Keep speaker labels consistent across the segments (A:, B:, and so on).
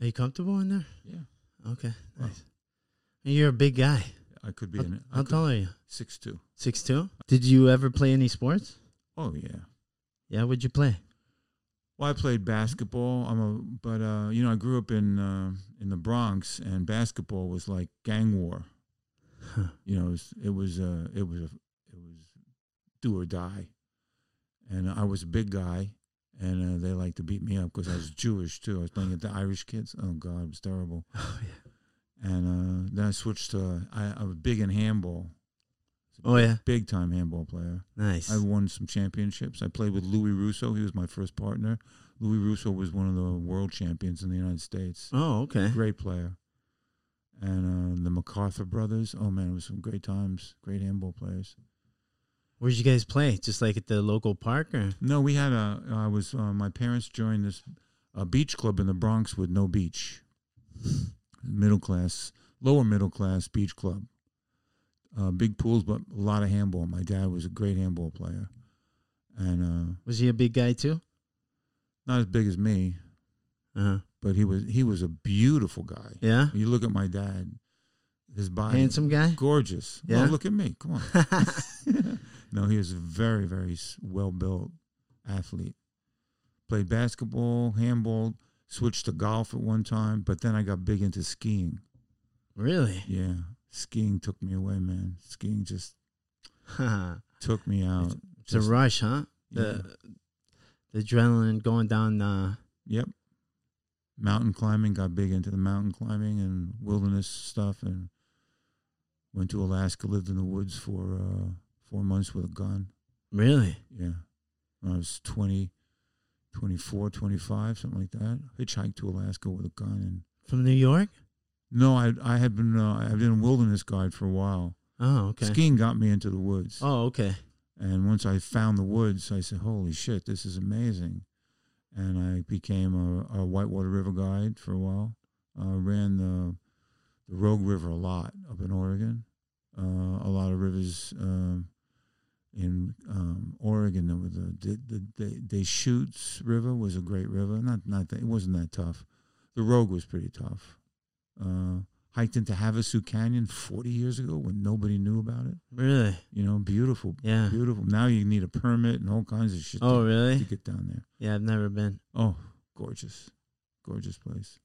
A: Are you comfortable in there?
B: Yeah.
A: Okay. Nice. And you're a big guy.
B: I could be
A: How,
B: in it.
A: how tall are you?
B: Six two.
A: Six two. Did you ever play any sports?
B: Oh yeah.
A: Yeah. What'd you play?
B: Well, I played basketball. I'm a, but uh, you know, I grew up in uh, in the Bronx, and basketball was like gang war.
A: Huh.
B: You know, it was it was uh, it was a, it was do or die, and I was a big guy, and uh, they like to beat me up because I was Jewish too. I was playing at the Irish kids. Oh God, it was terrible.
A: Oh yeah.
B: And uh, then I switched to I, I was big in handball.
A: Oh yeah.
B: Big time handball player.
A: Nice.
B: I won some championships. I played with Louis Russo. He was my first partner. Louis Russo was one of the world champions in the United States.
A: oh okay.
B: Great player. And uh, the MacArthur brothers. Oh man, it was some great times. Great handball players.
A: Where'd you guys play? Just like at the local park, or?
B: No, we had a. I was. Uh, my parents joined this a beach club in the Bronx with no beach. Middle class, lower middle class beach club. Uh, big pools, but a lot of handball. My dad was a great handball player, and uh,
A: Was he a big guy too?
B: not as big as me,
A: Uh huh.
B: but he was he was a beautiful guy.
A: Yeah.
B: You look at my dad, his body,
A: Handsome guy.
B: gorgeous.
A: Yeah?
B: Well, look at me. Come on. no, he was a very very well built athlete. Played basketball, handball, switched to golf at one time, but then I got big into skiing.
A: really?
B: Yeah, skiing took me away, man. Skiing just took me out.
A: a
B: Just-
A: rush, huh?
B: yeah.
A: The the adrenaline going down. Uh,
B: Yep. Mountain climbing, got big into the mountain climbing and wilderness stuff and went to Alaska, lived in the woods for uh, four months with a gun.
A: really?
B: Yeah. When I was 20, 24, 25, something like that. Hitchhiked to Alaska with a gun. And
A: From New York?
B: no, I I had been uh, I've been a wilderness guide for a while.
A: Oh, okay.
B: Skiing got me into the woods.
A: Oh, okay.
B: And once I found the woods, I said, "Holy shit, this is amazing!" And I became a, a Whitewater River guide for a while. Uh, ran the the Rogue River a lot up in Oregon. Uh, a lot of rivers um, in um, Oregon. There was the the, the, the Deschutes River was a great river. Not not that, it wasn't that tough. The Rogue was pretty tough. Uh, hiked into Havasu Canyon 40 years ago when nobody knew about it.
A: Really?
B: You know, beautiful,
A: Yeah.
B: beautiful. Now you need a permit and all kinds of shit
A: Oh,
B: to, to
A: really?
B: get down there.
A: Yeah, I've never been.
B: Oh, gorgeous, gorgeous place.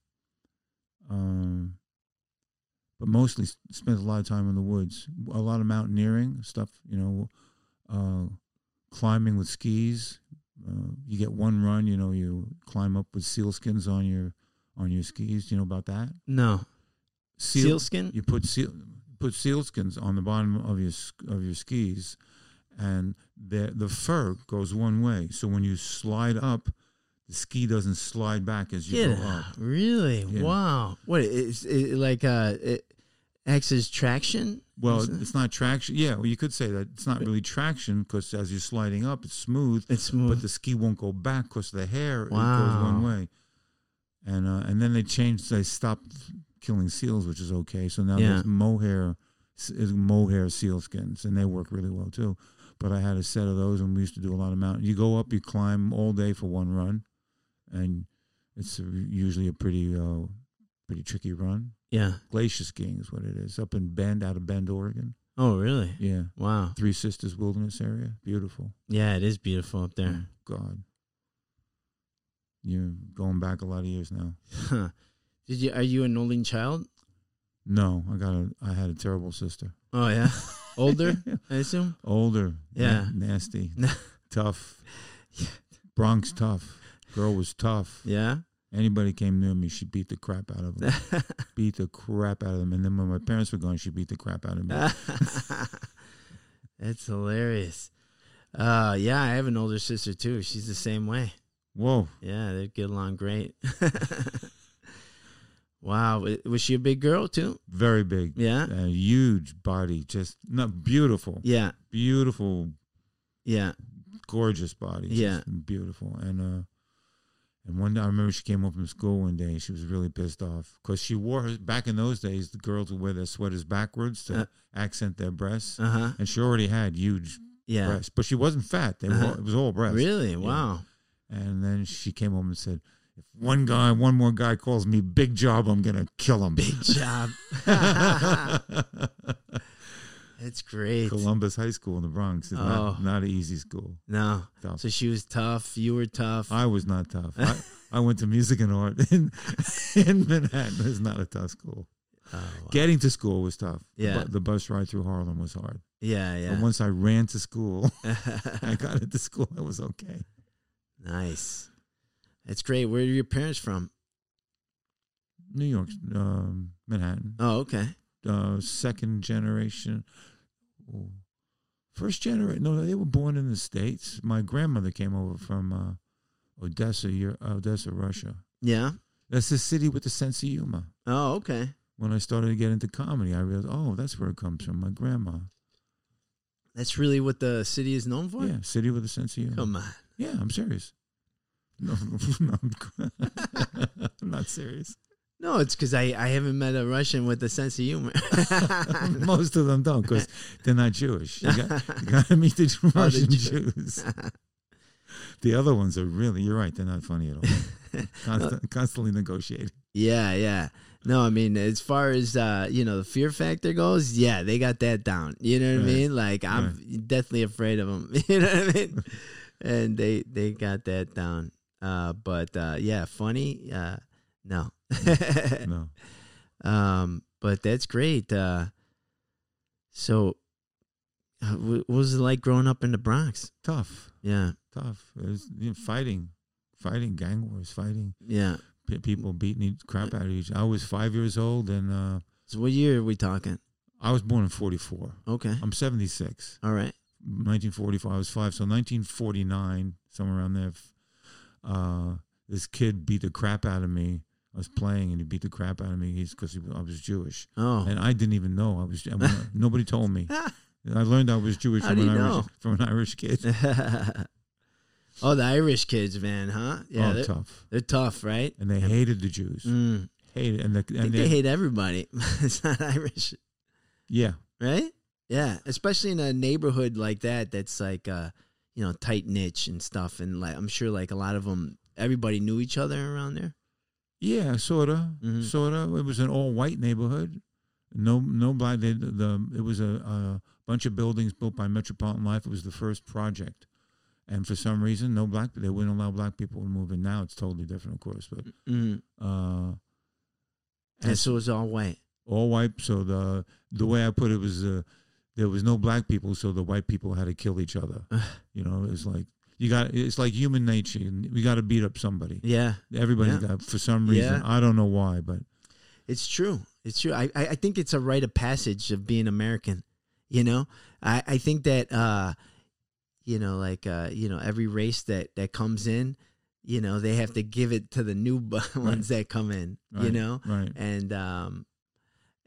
B: Um, but mostly spent a lot of time in the woods. A lot of mountaineering stuff. You know, uh, climbing with skis. Uh, you get one run. You know, you climb up with sealskins on your on your skis. Do you know about that?
A: No.
B: Seal,
A: Sealskin?
B: you put seal put sealskins on the bottom of your of your skis, and the the fur goes one way. So when you slide up, the ski doesn't slide back as you
A: Get
B: go up.
A: Really?
B: Yeah.
A: Wow. What is it like? Uh, it acts as traction.
B: Well, it's not traction. Yeah, well, you could say that it's not really traction because as you're sliding up, it's smooth,
A: It's smooth.
B: but the ski won't go back because the hair it goes one way. And uh, and then they changed. They stopped killing seals, which is okay. So now
A: Yeah.
B: there's mohair, is mohair sealskins, and they work really well too. But I had a set of those, and we used to do a lot of mountain. You go up, you climb all day for one run, and it's usually a pretty uh, pretty tricky run.
A: Yeah.
B: Glacier skiing is what it is. Up in Bend, out of Bend, Oregon.
A: Oh, really?
B: Yeah,
A: Wow.
B: Three Sisters Wilderness Area, beautiful.
A: Yeah, it is beautiful up there.
B: Oh, God, you're going back a lot of years now.
A: Huh. Did you? Are you an only child?
B: No, I got a. I had a terrible sister.
A: Oh yeah. Older, I assume.
B: Older.
A: Yeah.
B: na- nasty. tough. Bronx tough. Girl was tough.
A: Yeah.
B: Anybody came near me, she beat the crap out of them. beat the crap out of them. And then when my parents were gone, she beat the crap out of me.
A: That's hilarious. Uh, yeah, I have an older sister too. She's the same way.
B: Whoa.
A: Yeah, they get along great. wow, was she a big girl too?
B: Very big.
A: Yeah,
B: A huge body. Just not beautiful.
A: yeah,
B: Beautiful,
A: yeah.
B: gorgeous body. just
A: Yeah.
B: Beautiful. And uh and one day I remember she came home from school one day. and She was really pissed off because she wore her back in those days. The girls would wear their sweaters backwards to
A: Uh.
B: accent their breasts,
A: Uh huh.
B: and she already had huge
A: Yeah.
B: breasts, but she wasn't fat. They
A: Uh-huh.
B: all, it was all breasts.
A: Really? Wow.
B: And then she came home and said, if one guy, one more guy calls me big job, I'm gonna kill him.
A: Big job. That's great.
B: Columbus High School in the Bronx is
A: Oh.
B: not, not an easy school.
A: No.
B: Tough.
A: So she was tough. You were tough.
B: I was not tough. I, I went to music and art in, in Manhattan. It's not a tough school.
A: Oh, wow.
B: Getting to school was tough. The
A: Yeah.
B: bu- The, bus ride through Harlem was hard.
A: yeah,
B: But
A: yeah.
B: once I ran to school, I got into school. It was okay.
A: nice. That's great. Where are your parents from?
B: New York, um, Manhattan.
A: Oh, okay.
B: Uh, second generation. First generation. No, they were born in the States. My grandmother came over from uh, Odessa, Odessa, Russia.
A: Yeah.
B: That's the city with the sense of humor.
A: Oh, okay.
B: when I started to get into comedy, I realized, oh, that's where it comes from. My grandma.
A: That's really what the city is known for?
B: Yeah, city with a sense of humor.
A: Come on.
B: Yeah, I'm serious. No, no I'm not serious.
A: No, it's because I, I haven't met a Russian with a sense of humor.
B: Most of them don't because they're not Jewish. You got, you got to meet the Russian
A: Jew-
B: Jews. The other ones are really, you're right, they're not funny at all. Constant, constantly negotiating.
A: yeah, yeah. No, I mean, as far as uh, you know, the fear factor goes, yeah, they got that down. You know what I mean? Like, I'm definitely afraid of them. You know what I mean? and they they got that down. Uh, but uh, yeah, funny. Uh, no.
B: No.
A: um, but that's great. Uh, so, uh, what was it like growing up in the Bronx?
B: Tough,
A: Yeah,
B: tough. It was, you know, fighting, fighting, gang wars, fighting.
A: yeah.
B: P- people beating the crap out of each. I was five years old, and uh,
A: So, what year are we talking?
B: I was born in '44.
A: Okay,
B: I'm 76.
A: all right.
B: 1945. I was five, so 1949, somewhere around there. Uh, this kid beat the crap out of me. I was playing, and he beat the crap out of me. He's because I was Jewish,
A: Oh,
B: and I didn't even know I was. I mean, nobody told me. I learned I was Jewish from an Irish from an Irish kid.
A: oh, the Irish kids, man, huh? Yeah,
B: oh,
A: they're,
B: tough.
A: they're tough, right?
B: And they hated the Jews.
A: Mm,
B: Hated, and the, and
A: they
B: they,
A: hate everybody. it's not Irish,
B: yeah,
A: right? Yeah, especially in a neighborhood like that. That's like, uh, you know, tight niche and stuff, and like I'm sure like a lot of them, everybody knew each other around there.
B: Yeah, sorta,
A: Mhm.
B: sorta. It was an all white neighborhood. No, no black. They, the, the it was a, a bunch of buildings built by Metropolitan Life. It was the first project, and for some reason, no black. They wouldn't allow black people to move in. Now it's totally different, of course. But
A: Mm.
B: uh,
A: And so it's all white.
B: all white. So the the way I put it was, uh, there was no black people, so the white people had to kill each other. you know, it's like you got. It's like human nature. We got to beat up somebody.
A: Yeah,
B: everybody
A: yeah.
B: got for some reason.
A: Yeah.
B: I don't know why, but
A: It's true. It's true. I, I think it's a rite of passage of being American. You know, I, I think that uh, you know, like uh, you know, every race that that comes in, you know, they have to give it to the new ones that come in. You know,
B: right.
A: and um,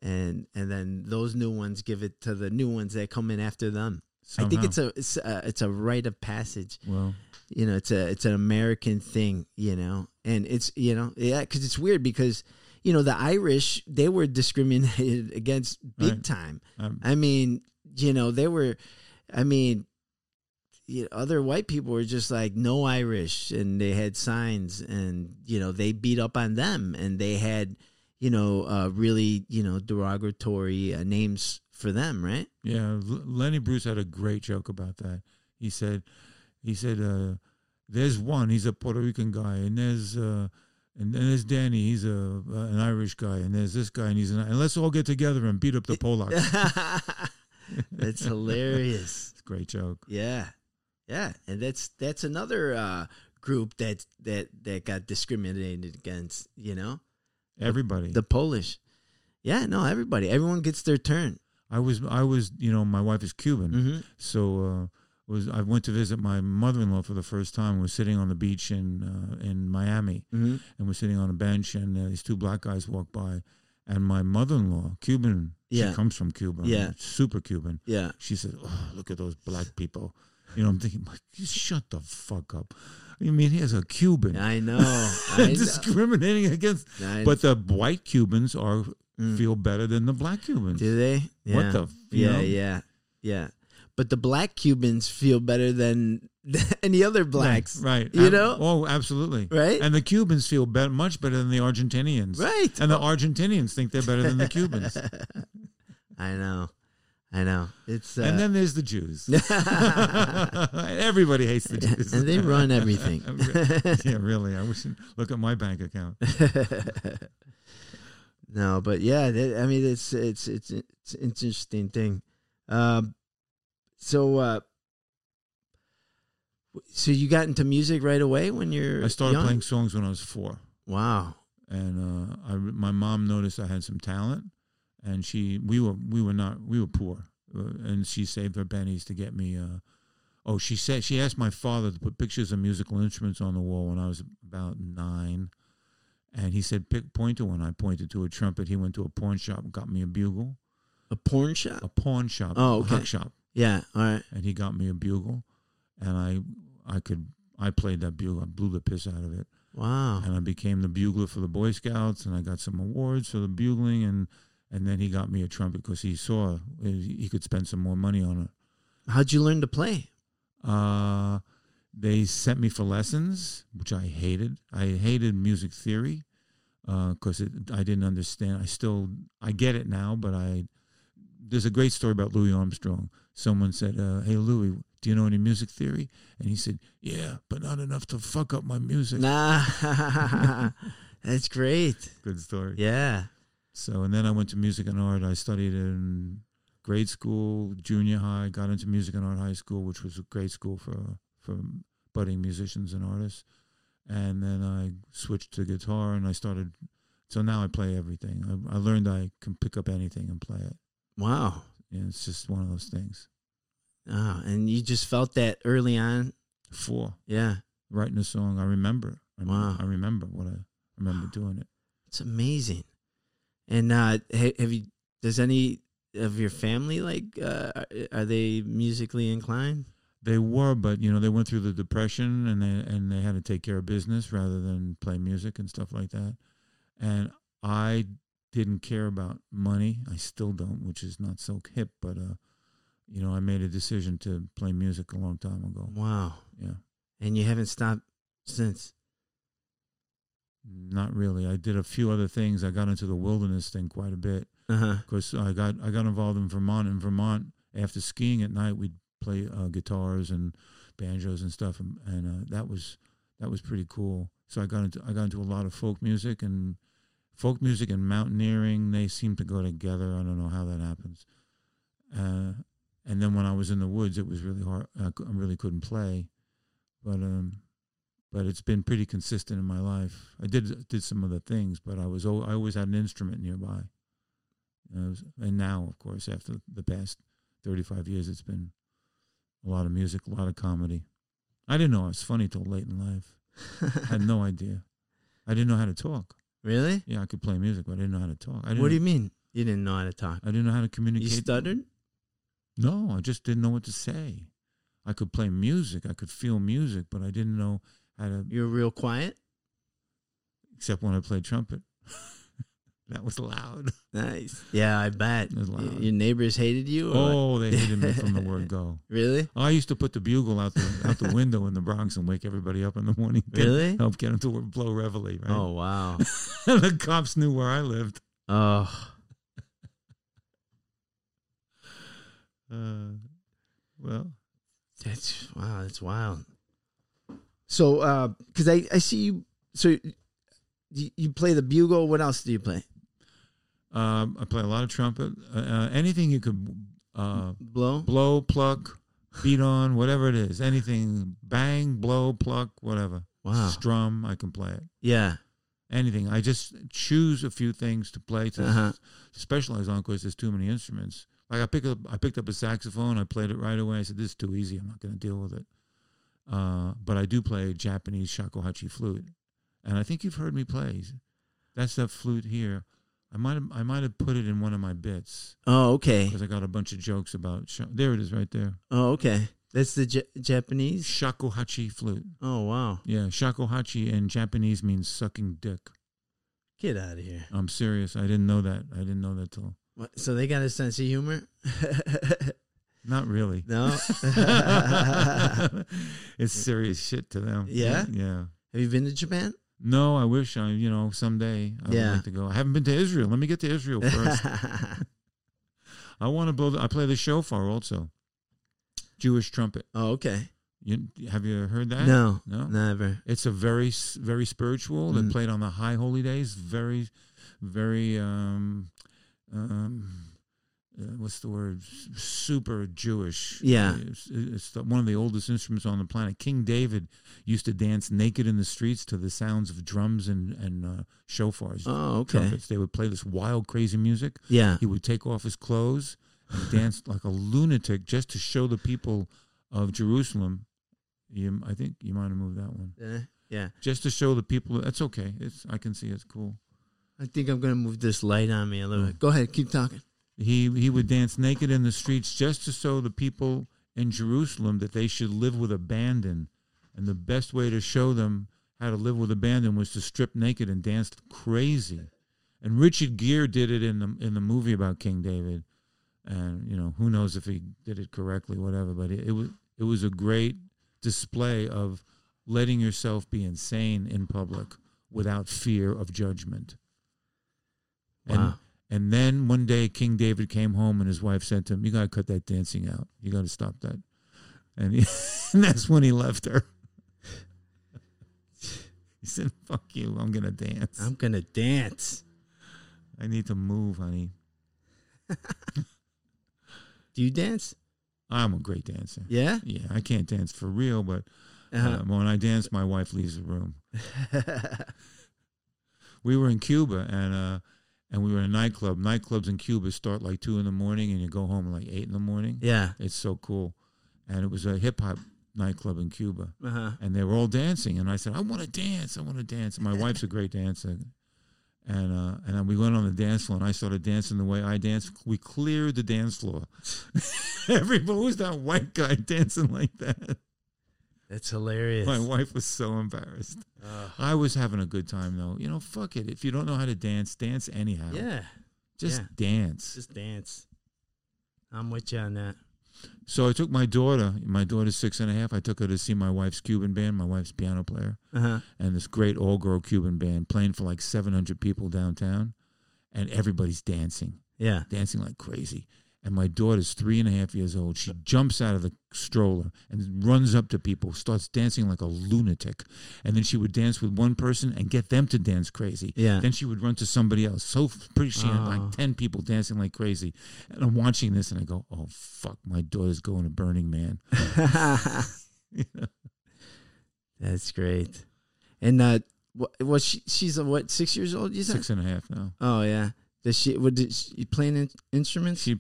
A: and and then those new ones give it to the new ones that come in after them. I think it's a it's a, it's a rite of passage
B: well.
A: you know it's a it's an american thing you know and it's you know yeah because it's weird because you know the irish they were discriminated against big
B: Right.
A: time
B: Um,
A: i mean you know they were i mean you know, other white people were just like no irish and they had signs and you know they beat up on them and they had you know uh, really you know derogatory uh, names for them right
B: Yeah, L- Lenny Bruce had a great joke about that. He said, he said, uh, "There's one. He's a Puerto Rican guy, and there's uh, and then there's Danny. He's a uh, an Irish guy, and there's this guy, and he's an. And let's all get together and beat up the Polacks."
A: that's hilarious
B: It's a great joke.
A: Yeah, yeah, and that's that's another uh, group that that that got discriminated against. You know,
B: Everybody.
A: the Polish. Yeah, no, everybody, everyone gets their turn.
B: I was, I was, you know, my wife is Cuban,
A: hmm
B: so uh, was I went to visit my mother-in-law for the first time. We're sitting on the beach in uh, in Miami,
A: hmm
B: and we're sitting on a bench, and uh, these two black guys walk by, and my mother-in-law, Cuban,
A: Yeah.
B: she comes from Cuba,
A: Yeah.
B: super Cuban.
A: Yeah,
B: She said, "Oh, look at those black people." You know, I'm thinking, shut the fuck up. You mean here's a Cuban
A: I know. I know.
B: discriminating against?
A: I-
B: But the white Cubans are
A: Mm.
B: feel better than the black Cubans.
A: do they? Yeah.
B: What the?
A: Yeah,
B: know?
A: yeah, yeah. but the black Cubans feel better than any other blacks,
B: right?
A: You
B: Ab-
A: know?
B: Oh, absolutely.
A: right?
B: And the Cubans feel bet much better than the Argentinians.
A: right.
B: And the Argentinians think they're better than the Cubans.
A: I know, I know. It's uh,
B: and then there's the Jews. Everybody hates the Jews.
A: and they run everything.
B: yeah, really. I wish. Look at my bank account.
A: No, but yeah, that, I mean, it's it's it's it's an interesting thing. Um, so, uh, so you got into music right away when you're
B: I started
A: young?
B: playing songs when I was four,
A: Wow.
B: and uh, I, my mom noticed I had some talent, and she we were we were not we were poor, uh, and she saved her pennies to get me. Uh, oh, she said she asked my father to put pictures of musical instruments on the wall when I was about nine, and he said pick point to one. I pointed to a trumpet. He went to a pawn shop, and got me a bugle.
A: A pawn shop?
B: A pawn shop,
A: Oh,
B: a
A: okay.
B: hock shop.
A: Yeah. All right.
B: and he got me a bugle, and I I could I played that bugle. I blew the piss out of it,
A: Wow.
B: and I became the bugler for the Boy Scouts, and I got some awards for the bugling, and and then he got me a trumpet because he saw he he could spend some more money on it.
A: How'd you learn to play?
B: Uh, they sent me for lessons, which I hated. I hated music theory because it I didn't understand. I still I get it now, but I there's a great story about Louis Armstrong. Someone said, uh, "Hey Louis, do you know any music theory?" And he said, "Yeah, but not enough to fuck up my music."
A: Nah. That's great.
B: Good story.
A: Yeah.
B: So and then I went to music and art. I studied in grade school, junior high. Got into music and art high school, which was a great school for for budding musicians and artists. And then I switched to guitar and I started. So now I play everything. I, I learned I can pick up anything and play it.
A: Wow.
B: And it's just one of those things.
A: Oh, and you just felt that early on.
B: Four
A: Yeah.
B: writing a song. I remember. I remember,
A: Wow.
B: I remember what I remember doing it.
A: It's amazing. And uh, have you? Does any of your family like? Uh, are they musically inclined?
B: They were, but you know, they went through the depression and they and they had to take care of business rather than play music and stuff like that. And I didn't care about money. I still don't, which is not so hip, but uh, you know, I made a decision to play music a long time ago.
A: Wow.
B: Yeah.
A: And you haven't stopped since.
B: Not really. I did a few other things. I got into the wilderness thing quite a bit
A: Uh
B: because I got I got involved in Vermont. In Vermont, after skiing at night, we'd play uh, guitars and banjos and stuff, and, and uh, that was that was pretty cool. So I got into I got into a lot of folk music and folk music and mountaineering. They seem to go together. I don't know how that happens. Uh, and then when I was in the woods, it was really hard. I, really couldn't play, but um, but it's been pretty consistent in my life. I did did some other things, but I was I always had an instrument nearby. It was- and now, of course, after the past thirty five years, it's been a lot of music, a lot of comedy. I didn't know I was funny till late in life. I had no idea. I didn't know how to talk.
A: really?
B: Yeah, I could play music, but I didn't know how to talk. I didn't,
A: What do you mean? You didn't know how to talk?
B: I didn't know how to communicate.
A: You stuttered?
B: No, I just didn't know what to say. I could play music, I could feel music, but I didn't know how to.
A: You were real quiet.
B: Except when I played trumpet, that was loud.
A: Nice. Yeah, I bet. Y- Your neighbors hated you. Or?
B: Oh, they hated me from the word go.
A: really?
B: I used to put the bugle out the out the window in the Bronx and wake everybody up in the morning. Get-
A: Really?
B: help get them to blow reveille. Right?
A: Oh wow.
B: the cops knew where I lived.
A: Oh,
B: Uh, well,
A: that's wow. That's wild. So, uh, because I I see you. So you, you play the bugle. What else do you play?
B: Um, I play a lot of trumpet. Uh, uh, anything you could uh,
A: Blow.
B: blow, pluck, beat on, whatever it is. Anything, bang, blow, pluck, whatever.
A: Wow.
B: Strum, I can play it.
A: Yeah.
B: Anything. I just choose a few things to play to
A: Uh-huh.
B: specialize on because there's too many instruments. Like I picked up, I picked up a saxophone. I played it right away. I said, "This is too easy. I'm not going to deal with it." Uh, but I do play Japanese shakuhachi flute, and I think you've heard me play. That's that flute here. I might have, I might have put it in one of my bits
A: Oh, okay.
B: because I got a bunch of jokes about. Sh- there it is, right there.
A: Oh, okay. That's the J- Japanese.
B: Shakuhachi flute.
A: Oh, wow.
B: Yeah, shakuhachi in Japanese means sucking dick.
A: Get out of here.
B: I'm serious. I didn't know that. I didn't know that till.
A: What, so they got a sense of humor.
B: Not really.
A: No.
B: it's serious shit to them.
A: Yeah?
B: Yeah.
A: Have you been to Japan?
B: No, I wish I, you know, someday I
A: Yeah.
B: would like to go. I haven't been to Israel. Let me get to Israel first. I want to build. I play the shofar also. Jewish trumpet.
A: oh, okay.
B: You have you heard that?
A: No,
B: No.
A: never.
B: It's a very very spiritual. They
A: Mm.
B: played on the high holy days. Very, very. Um, um, uh, what's the word? Super Jewish.
A: Yeah.
B: It's, it's the, one of the oldest instruments on the planet. King David used to dance naked in the streets to the sounds of drums and and uh, shofars,
A: Oh, okay.
B: trumpets. They would play this wild, crazy music.
A: Yeah.
B: He would take off his clothes and dance like a lunatic just to show the people of Jerusalem. You, I think you might have moved that one
A: Eh, yeah.
B: just to show the people. That's okay. It's I can see it's cool.
A: I think I'm gonna move this light on me a little bit. Go ahead, keep talking.
B: He he would dance naked in the streets just to show the people in Jerusalem that they should live with abandon, and the best way to show them how to live with abandon was to strip naked and dance crazy. And Richard Gere did it in the in the movie about King David, and you know who knows if he did it correctly, whatever. But it, it was it was a great display of letting yourself be insane in public without fear of judgment.
A: Wow.
B: and then one day King David came home and his wife said to him, "You got to cut that dancing out. You got to stop that." And, he, and that's when he left her. he said, "Fuck you. I'm gonna dance.
A: I'm gonna dance.
B: I need to move, honey.
A: Do you dance?
B: I'm a great dancer.
A: Yeah.
B: Yeah, I can't dance for real, but
A: Uh-huh.
B: uh, when I dance, my wife leaves the room. we were in Cuba and uh and we were in a nightclub. Nightclubs in Cuba start like two in the morning and you go home like eight in the morning.
A: yeah.
B: It's so cool. And it was a hip hop nightclub in Cuba.
A: Uh huh.
B: And they were all dancing. And I said, I want to dance. I want to dance. And my wife's a great dancer. And uh, and then we went on the dance floor and I started dancing the way I dance. We cleared the dance floor. Everybody who's that white guy dancing like that?
A: That's hilarious.
B: My wife was so embarrassed.
A: Ugh.
B: I was having a good time though. You know, fuck it. If you don't know how to dance, dance anyhow.
A: yeah.
B: Just
A: yeah.
B: dance.
A: Just dance. I'm with you on that.
B: So I took my daughter, my daughter's six and a half, I took her to see my wife's Cuban band, my wife's piano player,
A: Uh huh.
B: and this great all girl Cuban band playing for like 700 people downtown. And everybody's dancing,
A: Yeah.
B: dancing like crazy. And my daughter's three and a half years old. She jumps out of the stroller and runs up to people, starts dancing like a lunatic. And then she would dance with one person and get them to dance crazy.
A: Yeah.
B: Then she would run to somebody else. So pretty she had
A: Oh.
B: like ten people dancing like crazy. And I'm watching this and I go, Oh fuck, my daughter's going to Burning Man.
A: That's great. And uh, what? What? She, she's uh, what? Six years old? You said?
B: Six and a half now.
A: Oh yeah. Does she? What? Did she playing in, instruments?
B: She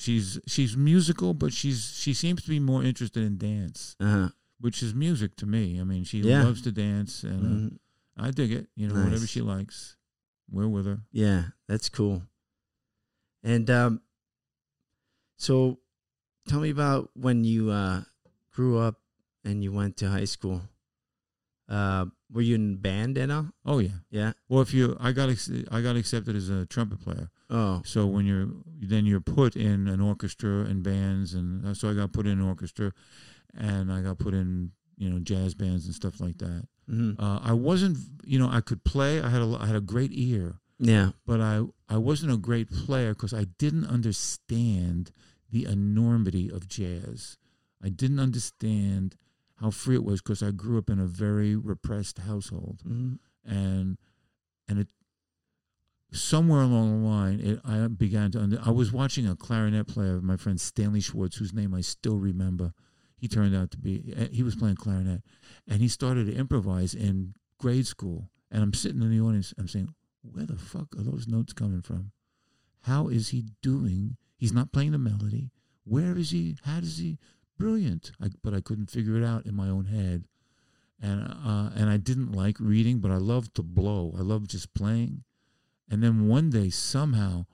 B: she's she's musical, but she's she seems to be more interested in dance,
A: Uh huh.
B: which is music to me. I mean, she
A: Yeah.
B: loves to dance, and uh,
A: Mhm.
B: I dig it. You know, whatever she likes, we're with her.
A: Yeah, that's cool. And um, so, tell me about when you uh, grew up and you went to high school. Uh, were you in band at all?
B: Oh yeah.
A: Yeah.
B: Well, if you, I got ex- I got accepted as a trumpet player.
A: Oh.
B: So when you're then you're put in an orchestra and bands, and uh, so I got put in an orchestra, and I got put in you know jazz bands and stuff like that.
A: hmm
B: Uh, I wasn't, you know, I could play. I had a, I had a great ear,
A: Yeah.
B: but I I wasn't a great player because I didn't understand the enormity of jazz. I didn't understand how free it was because I grew up in a very repressed household
A: hmm
B: and and it somewhere along the line it I began to under, I was watching a clarinet player my friend Stanley Schwartz whose name I still remember. He turned out to be eh, he was playing clarinet. And he started to improvise in grade school. And I'm sitting in the audience I'm saying where the fuck are those notes coming from? How is he doing? He's not playing the melody. Where is he? How does he? Brilliant. I, but I couldn't figure it out in my own head. And uh, and I didn't like reading, but I loved to blow. I loved just playing. And then one day, somehow,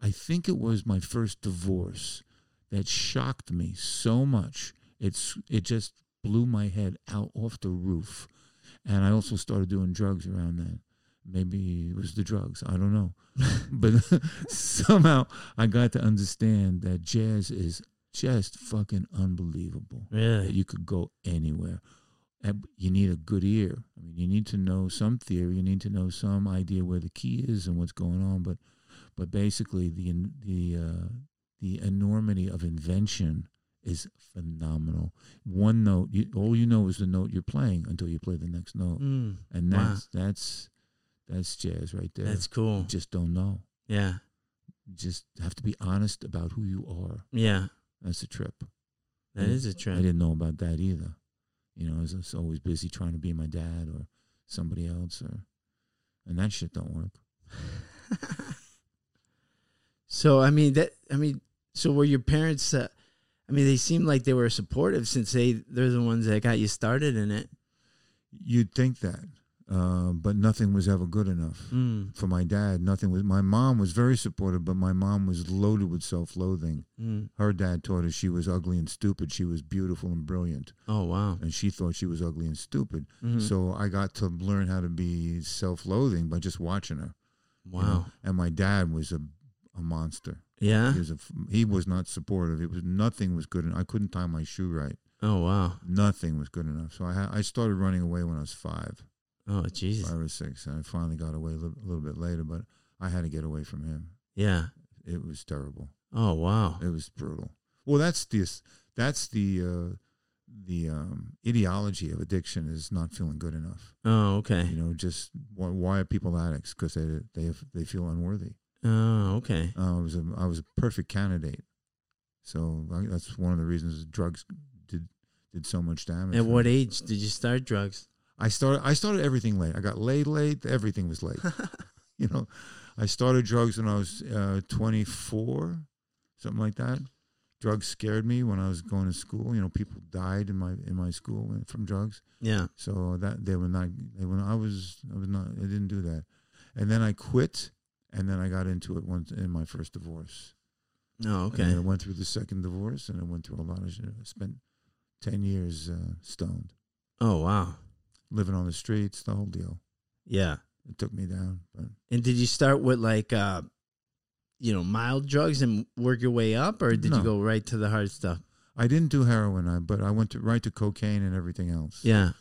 B: I think it was my first divorce that shocked me so much. It's it just blew my head out off the roof. And I also started doing drugs around then. Maybe it was the drugs. I don't know. but somehow I got to understand that jazz is just fucking unbelievable. that
A: Really?
B: you could go anywhere. You need a good ear. I mean, you need to know some theory. You need to know some idea where the key is and what's going on. But, but basically, the the uh, the enormity of invention is phenomenal. One note, you, all you know is the note you're playing until you play the next note,
A: Mm,
B: and
A: Wow.
B: that's that's that's jazz right there.
A: that's cool.
B: you just don't know.
A: Yeah.
B: You just have to be honest about who you are.
A: Yeah.
B: That's a trip.
A: That is a
B: I
A: trend.
B: didn't know about that either. You know, I was, I was always busy trying to be my dad or somebody else, or and that shit don't work.
A: so I mean that I mean so were your parents uh, I mean they seemed like they were supportive since they they're the ones that got you started in it.
B: You'd think that, uh, but nothing was ever good enough
A: Mm,
B: for my dad. Nothing was. My mom was very supportive, but my mom was loaded with self-loathing.
A: mm.
B: Her dad taught her she was ugly and stupid. She was beautiful and brilliant,
A: Oh wow.
B: and she thought she was ugly and stupid.
A: Mhm.
B: So I got to learn how to be self-loathing by just watching her. you
A: wow.
B: know. And my dad was a a monster.
A: Yeah.
B: He was a, he was not supportive. It was nothing was good. I couldn't tie my shoe right.
A: Oh wow.
B: Nothing was good enough. So I ha- I started running away when I was five,
A: Oh Jesus.
B: five or six, and I finally got away a little, a little bit later. But I had to get away from him.
A: Yeah.
B: It was terrible.
A: Oh wow.
B: It was brutal. Well, that's the that's the uh, the um, ideology of addiction is not feeling good enough.
A: Oh okay.
B: You know, just why, why are people addicts? Because they they have, they feel unworthy.
A: Oh okay.
B: Uh, I was a I was a perfect candidate. So I, that's one of the reasons drugs did did so much damage.
A: At what age did you start drugs?
B: I started I started everything late. I got laid late. Everything was late. you know, I started drugs when I was uh, 24, something like that. Drugs scared me when I was going to school. You know, people died in my in my school from drugs.
A: Yeah.
B: So that they were not. They were, I was I was not. I didn't do that. And then I quit. And then I got into it once in my first divorce.
A: Oh okay.
B: And then. I went through the second divorce, and I went through a lot of shit. I spent ten years uh, stoned,
A: Oh wow.
B: Living on the streets, the whole deal.
A: Yeah.
B: It took me down, but
A: And did you start with like uh you know, mild drugs and work your way up or did
B: No.
A: you go right to the hard stuff?
B: I didn't do heroin. I but I went to right to cocaine and everything else.
A: Yeah.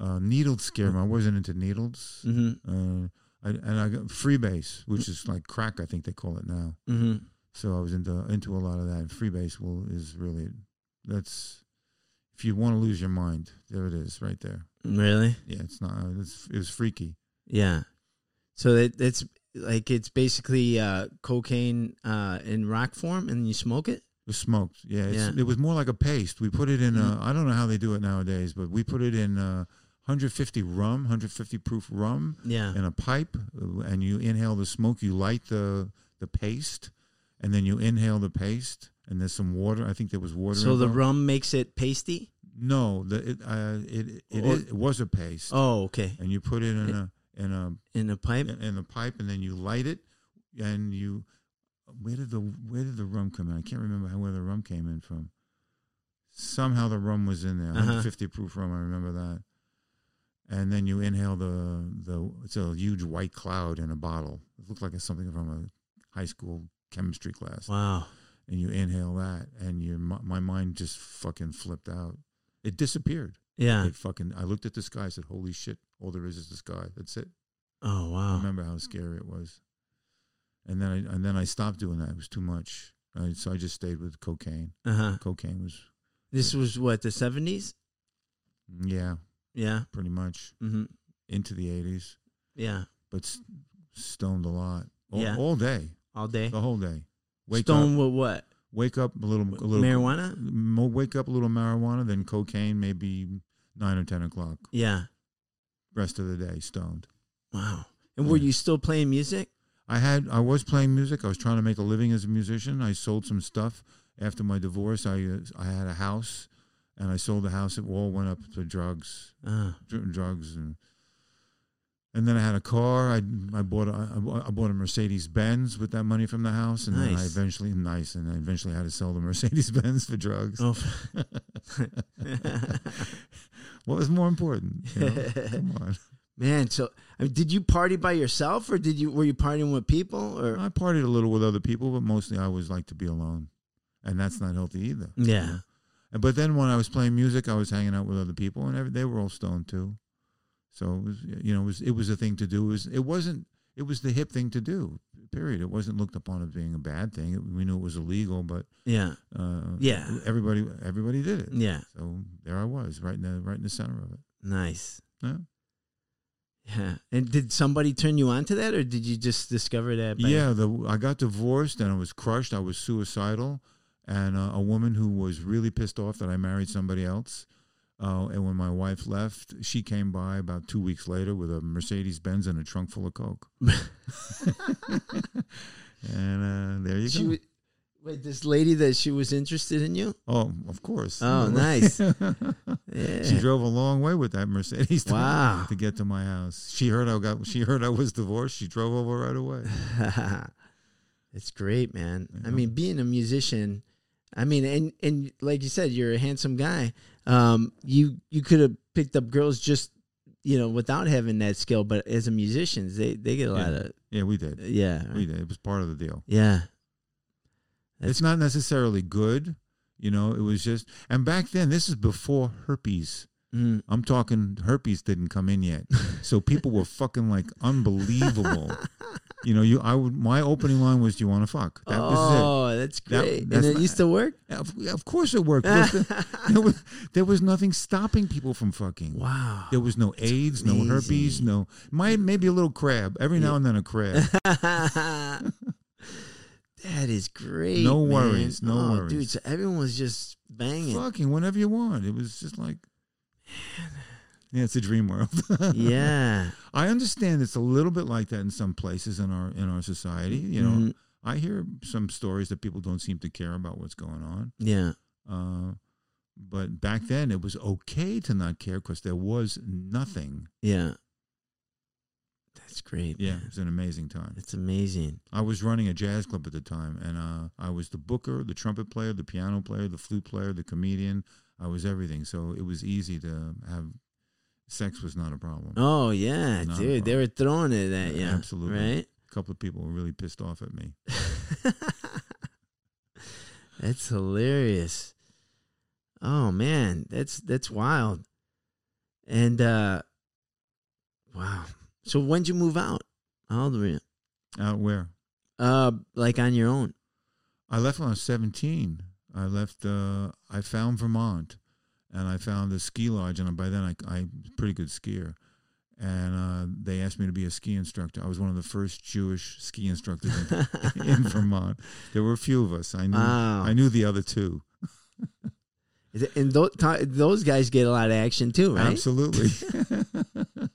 B: uh, needles scared me. I wasn't into needles.
A: Mhm.
B: Uh, I, and I got freebase, which is like crack. I think they call it now.
A: Mhm.
B: So I was into into a lot of that. And freebase will is really that's if you want to lose your mind, there it is, right there.
A: Really?
B: Yeah, it's not. It's it was freaky.
A: Yeah. So that it's like it's basically uh cocaine uh in rock form and you smoke it?
B: It was smoked. Yeah, it's,
A: Yeah.
B: it was more like a paste. We put it in.
A: Mhm.
B: Uh, I don't know how they do it nowadays, but we put it in A, 150 rum, 150 proof rum,
A: Yeah.
B: in a pipe, uh, and you inhale the smoke. You light the the paste, and then you inhale the paste, and there's some water. I think there was water.
A: So the rum makes it pasty?
B: No, the it uh, it it,
A: Or-
B: it was a paste,
A: Oh, okay.
B: and you put it in a in a
A: In a pipe?
B: in a pipe, and then you light it, and you. Where did the where did the rum come in? I can't remember how, where the rum came in from. Somehow the rum was in there,
A: Uh-huh.
B: 150 proof rum. I remember that. And then you inhale the the it's a huge white cloud in a bottle. It looked like it's something from a high school chemistry class.
A: Wow.
B: And you inhale that, and your my mind just fucking flipped out. It disappeared.
A: Yeah.
B: It fucking. I looked at the sky. I said, "Holy shit! All there is is the sky. That's it."
A: Oh
B: I
A: wow.
B: remember how scary it was. And then I and then I stopped doing that. It was too much. I, so I just stayed with cocaine.
A: Uh-huh.
B: Cocaine was
A: This was what, the 70s?
B: yeah,
A: Yeah.
B: pretty much
A: Mhm.
B: into the eighties,
A: Yeah.
B: but stoned a lot. All,
A: Yeah.
B: all day,
A: All day.
B: the whole day. Wake
A: Stone
B: up,
A: with what?
B: wake up a little, a little
A: Marijuana?
B: Mo, wake up a little marijuana, then cocaine, maybe nine or ten o'clock.
A: Yeah.
B: Rest of the day stoned.
A: Wow. And were
B: Yeah.
A: you still playing music?
B: I had I was playing music. I was trying to make a living as a musician. I sold some stuff after my divorce. I uh, I had a house, and I sold the house. It all went up to drugs,
A: Uh,
B: dr- drugs, and and then I had a car. I I bought a, I bought- a Mercedes Benz with that money from the house, and then I eventually nice, and I eventually had to sell the Mercedes Benz for drugs.
A: oh.
B: what was more important? You know? Come on.
A: Man, so I mean, did you party by yourself or did you were you partying with people or
B: I partied a little with other people, but mostly I always like to be alone. and that's not healthy either. you
A: Yeah.
B: know? And- But then when I was playing music, I was hanging out with other people, and every, they were all stoned too. So it was, you know, it was it was a thing to do. It was it wasn't it was the hip thing to do. Period. It wasn't looked upon as being a bad thing. It- we knew it was illegal, but
A: Yeah.
B: uh,
A: Yeah.
B: everybody everybody did it.
A: Yeah.
B: So there I was, right in the right in the center of it.
A: Nice.
B: Yeah.
A: Yeah. And did somebody turn you on to that, or did you just discover that? by-
B: Yeah, the I got divorced and I was crushed. I was suicidal, and uh, a woman who was really pissed off that I married somebody else. Uh, and when my wife left, she came by about two weeks later with a Mercedes Benz and a trunk full of coke. and uh, there you
A: She
B: go.
A: wa- wait, this lady that she was interested in you?
B: oh, of course.
A: Oh, nice. Yeah.
B: She drove a long way with that Mercedes to,
A: Wow.
B: to get to my house. She heard I got. She heard I was divorced. She drove over right away.
A: it's great, man. I mean, being a musician, I mean, and and like you said, you're a handsome guy. Um, you you could have picked up girls just you know without having that skill, but as a musician, they they get a lot
B: Yeah.
A: of
B: Yeah, we did.
A: yeah,
B: We did. It was part of the deal.
A: yeah, That's-
B: it's not necessarily good. You know, it was just, and back then, this is before herpes.
A: Mm.
B: I'm talking herpes didn't come in yet, so people were fucking like unbelievable. You know, you I would my opening line was, "Do you want to fuck?" That was
A: oh, that's
B: That-
A: great.
B: that's
A: and it
B: not-
A: used to work.
B: Of, of course, it worked. There, was, there was nothing stopping people from fucking.
A: wow.
B: There was no AIDS, no herpes, no. Might maybe a little crab every now and then a crab.
A: that is great.
B: No
A: man.
B: worries, no
A: Oh,
B: worries.
A: dude. So everyone was just banging.
B: fucking whenever you want. It was just like, yeah, it's a dream world.
A: Yeah.
B: I understand it's a little bit like that in some places in our in our society. You know,
A: Mhm.
B: I hear some stories that people don't seem to care about what's going on.
A: Yeah.
B: Uh, but back then, it was okay to not care because there was nothing.
A: Yeah. That's great.
B: Yeah,
A: man.
B: it was an amazing time.
A: It's amazing.
B: I was running a jazz club at the time, and uh, I was the booker, the trumpet player, the piano player, the flute player, the comedian. I was everything, so it was easy to have. Sex was not a problem.
A: Oh yeah, dude. They were throwing it at you.
B: Yeah, absolutely.
A: Right?
B: A couple of people were really pissed off at me.
A: that's hilarious. Oh man, that's that's wild. And uh wow. So when'd you move out? How old were you?
B: Out where?
A: Uh like on your own.
B: I left when I was 17. I left, uh, I found Vermont and I found a ski lodge. And by then, I, I was a pretty good skier. And uh, they asked me to be a ski instructor. I was one of the first Jewish ski instructors in, in Vermont. There were a few of us. I knew,
A: Wow.
B: I knew the other two.
A: And those, those guys get a lot of action too, right?
B: Absolutely.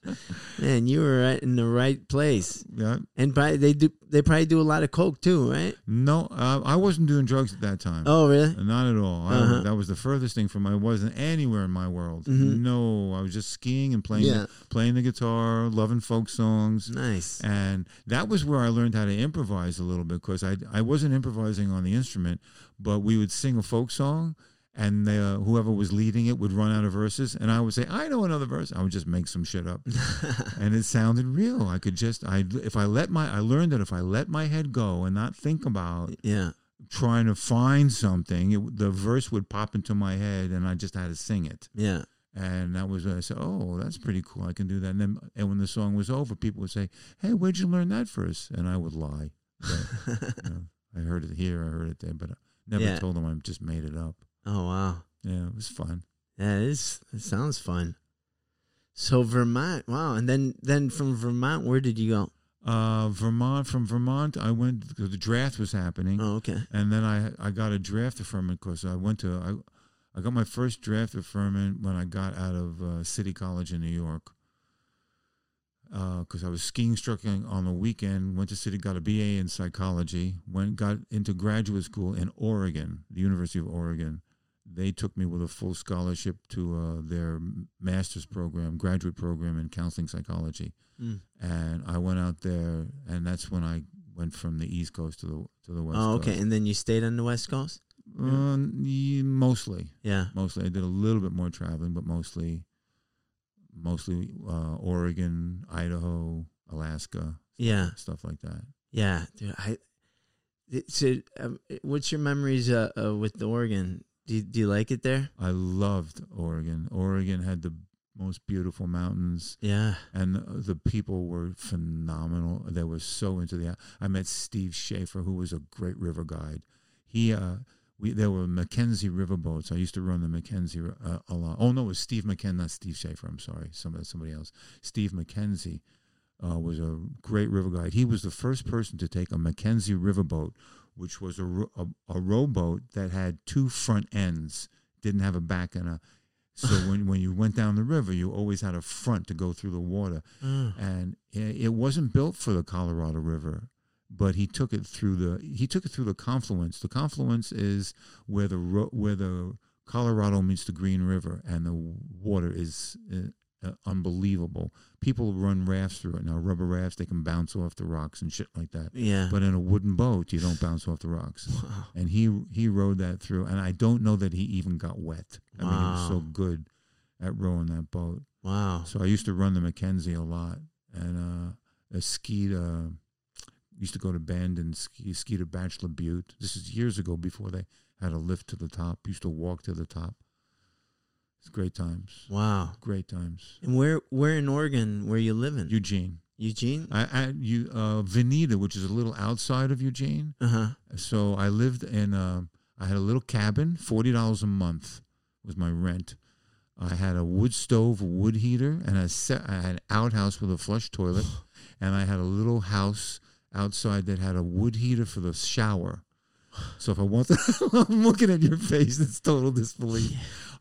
A: Man, you were right in the right place.
B: yeah.
A: And probably they do they probably do a lot of coke too, right?
B: No, uh, I wasn't doing drugs at that time.
A: Oh, really?
B: Not at all.
A: Uh-huh.
B: that was the furthest thing from. I wasn't anywhere in my world.
A: Mhm.
B: No, I was just skiing and playing,
A: Yeah.
B: the, playing the guitar, loving folk songs,
A: Nice.
B: and that was where I learned how to improvise a little bit because I I wasn't improvising on the instrument, but we would sing a folk song. And uh, whoever was leading it would run out of verses, and I would say, "I know another verse." I would just make some shit up, and it sounded real. I could just, I if I let my, I learned that if I let my head go and not think about
A: yeah.
B: trying to find something, it, the verse would pop into my head, and I just had to sing it.
A: Yeah.
B: And that was when I said, "Oh, that's pretty cool. I can do that." And then, and when the song was over, people would say, "Hey, where'd you learn that verse?" And I would lie. But, you know, I heard it here, I heard it there, but I never
A: Yeah.
B: told them I just made it up.
A: Oh wow.
B: Yeah, it was fun.
A: Yeah, it is. It sounds fun. So Vermont, wow. And then then from Vermont, where did you go?
B: Uh, Vermont. From Vermont, I went because the draft was happening.
A: Oh, okay.
B: And then I I got a draft deferment because I went to I I got my first draft deferment when I got out of uh, City College in New York. Because I was skiing instructing on the weekend, went to City, got a BA in psychology, went got into graduate school in Oregon, the University of Oregon. They took me with a full scholarship to uh, their master's program, graduate program in counseling psychology,
A: Mm.
B: and I went out there, and that's when I went from the East Coast to the to the West
A: oh,
B: Coast.
A: okay. And then you stayed on the West Coast?
B: Uh, ye- mostly,
A: Yeah.
B: mostly. I did a little bit more traveling, but mostly, mostly uh, Oregon, Idaho, Alaska,
A: Yeah.
B: stuff like that.
A: Yeah. Dude, I So, um, what's your memories uh, uh, with the Oregon? Do you, do you like it there?
B: I loved Oregon. Oregon had the most beautiful mountains,
A: Yeah.
B: and the, the people were phenomenal. They were so into the. I met Steve Schaefer, who was a great river guide. He, uh, we there were McKenzie riverboats. I used to run the McKenzie uh, a lot. Oh no, it was Steve McKenzie, not Steve Schaefer. I'm sorry, somebody somebody else. Steve Mackenzie uh, was a great river guide. He was the first person to take a McKenzie riverboat, which was a, a, a rowboat that had two front ends, didn't have a back and a. So when, when you went down the river, you always had a front to go through the water,
A: Mm.
B: and it it wasn't built for the Colorado River, but he took it through the he took it through the confluence. The confluence is where the ro- where the Colorado meets the Green River, and the water is uh, unbelievable. People run rafts through it now. Rubber rafts, they can bounce off the rocks and shit like that.
A: Yeah.
B: But in a wooden boat, you don't bounce off the rocks.
A: wow.
B: And he he rode that through, and I don't know that he even got wet. I mean, he was so good at rowing that boat.
A: Wow.
B: So I used to run the McKenzie a lot, and uh, I skied. Uh, used to go to Bend and ski, ski to Bachelor Butte. This is years ago before they had a lift to the top. Used to walk to the top. It's great times.
A: Wow.
B: Great times.
A: And where where in Oregon were you living?
B: Eugene.
A: Eugene?
B: I, I you uh, Veneta, which is a little outside of Eugene.
A: Uh huh.
B: So I lived in. Uh, I had a little cabin. Forty dollars a month was my rent. I had a wood stove, a wood heater, and a set, I had an outhouse with a flush toilet, and I had a little house outside that had a wood heater for the shower. So if I want to, I'm looking at your face. It's total disbelief.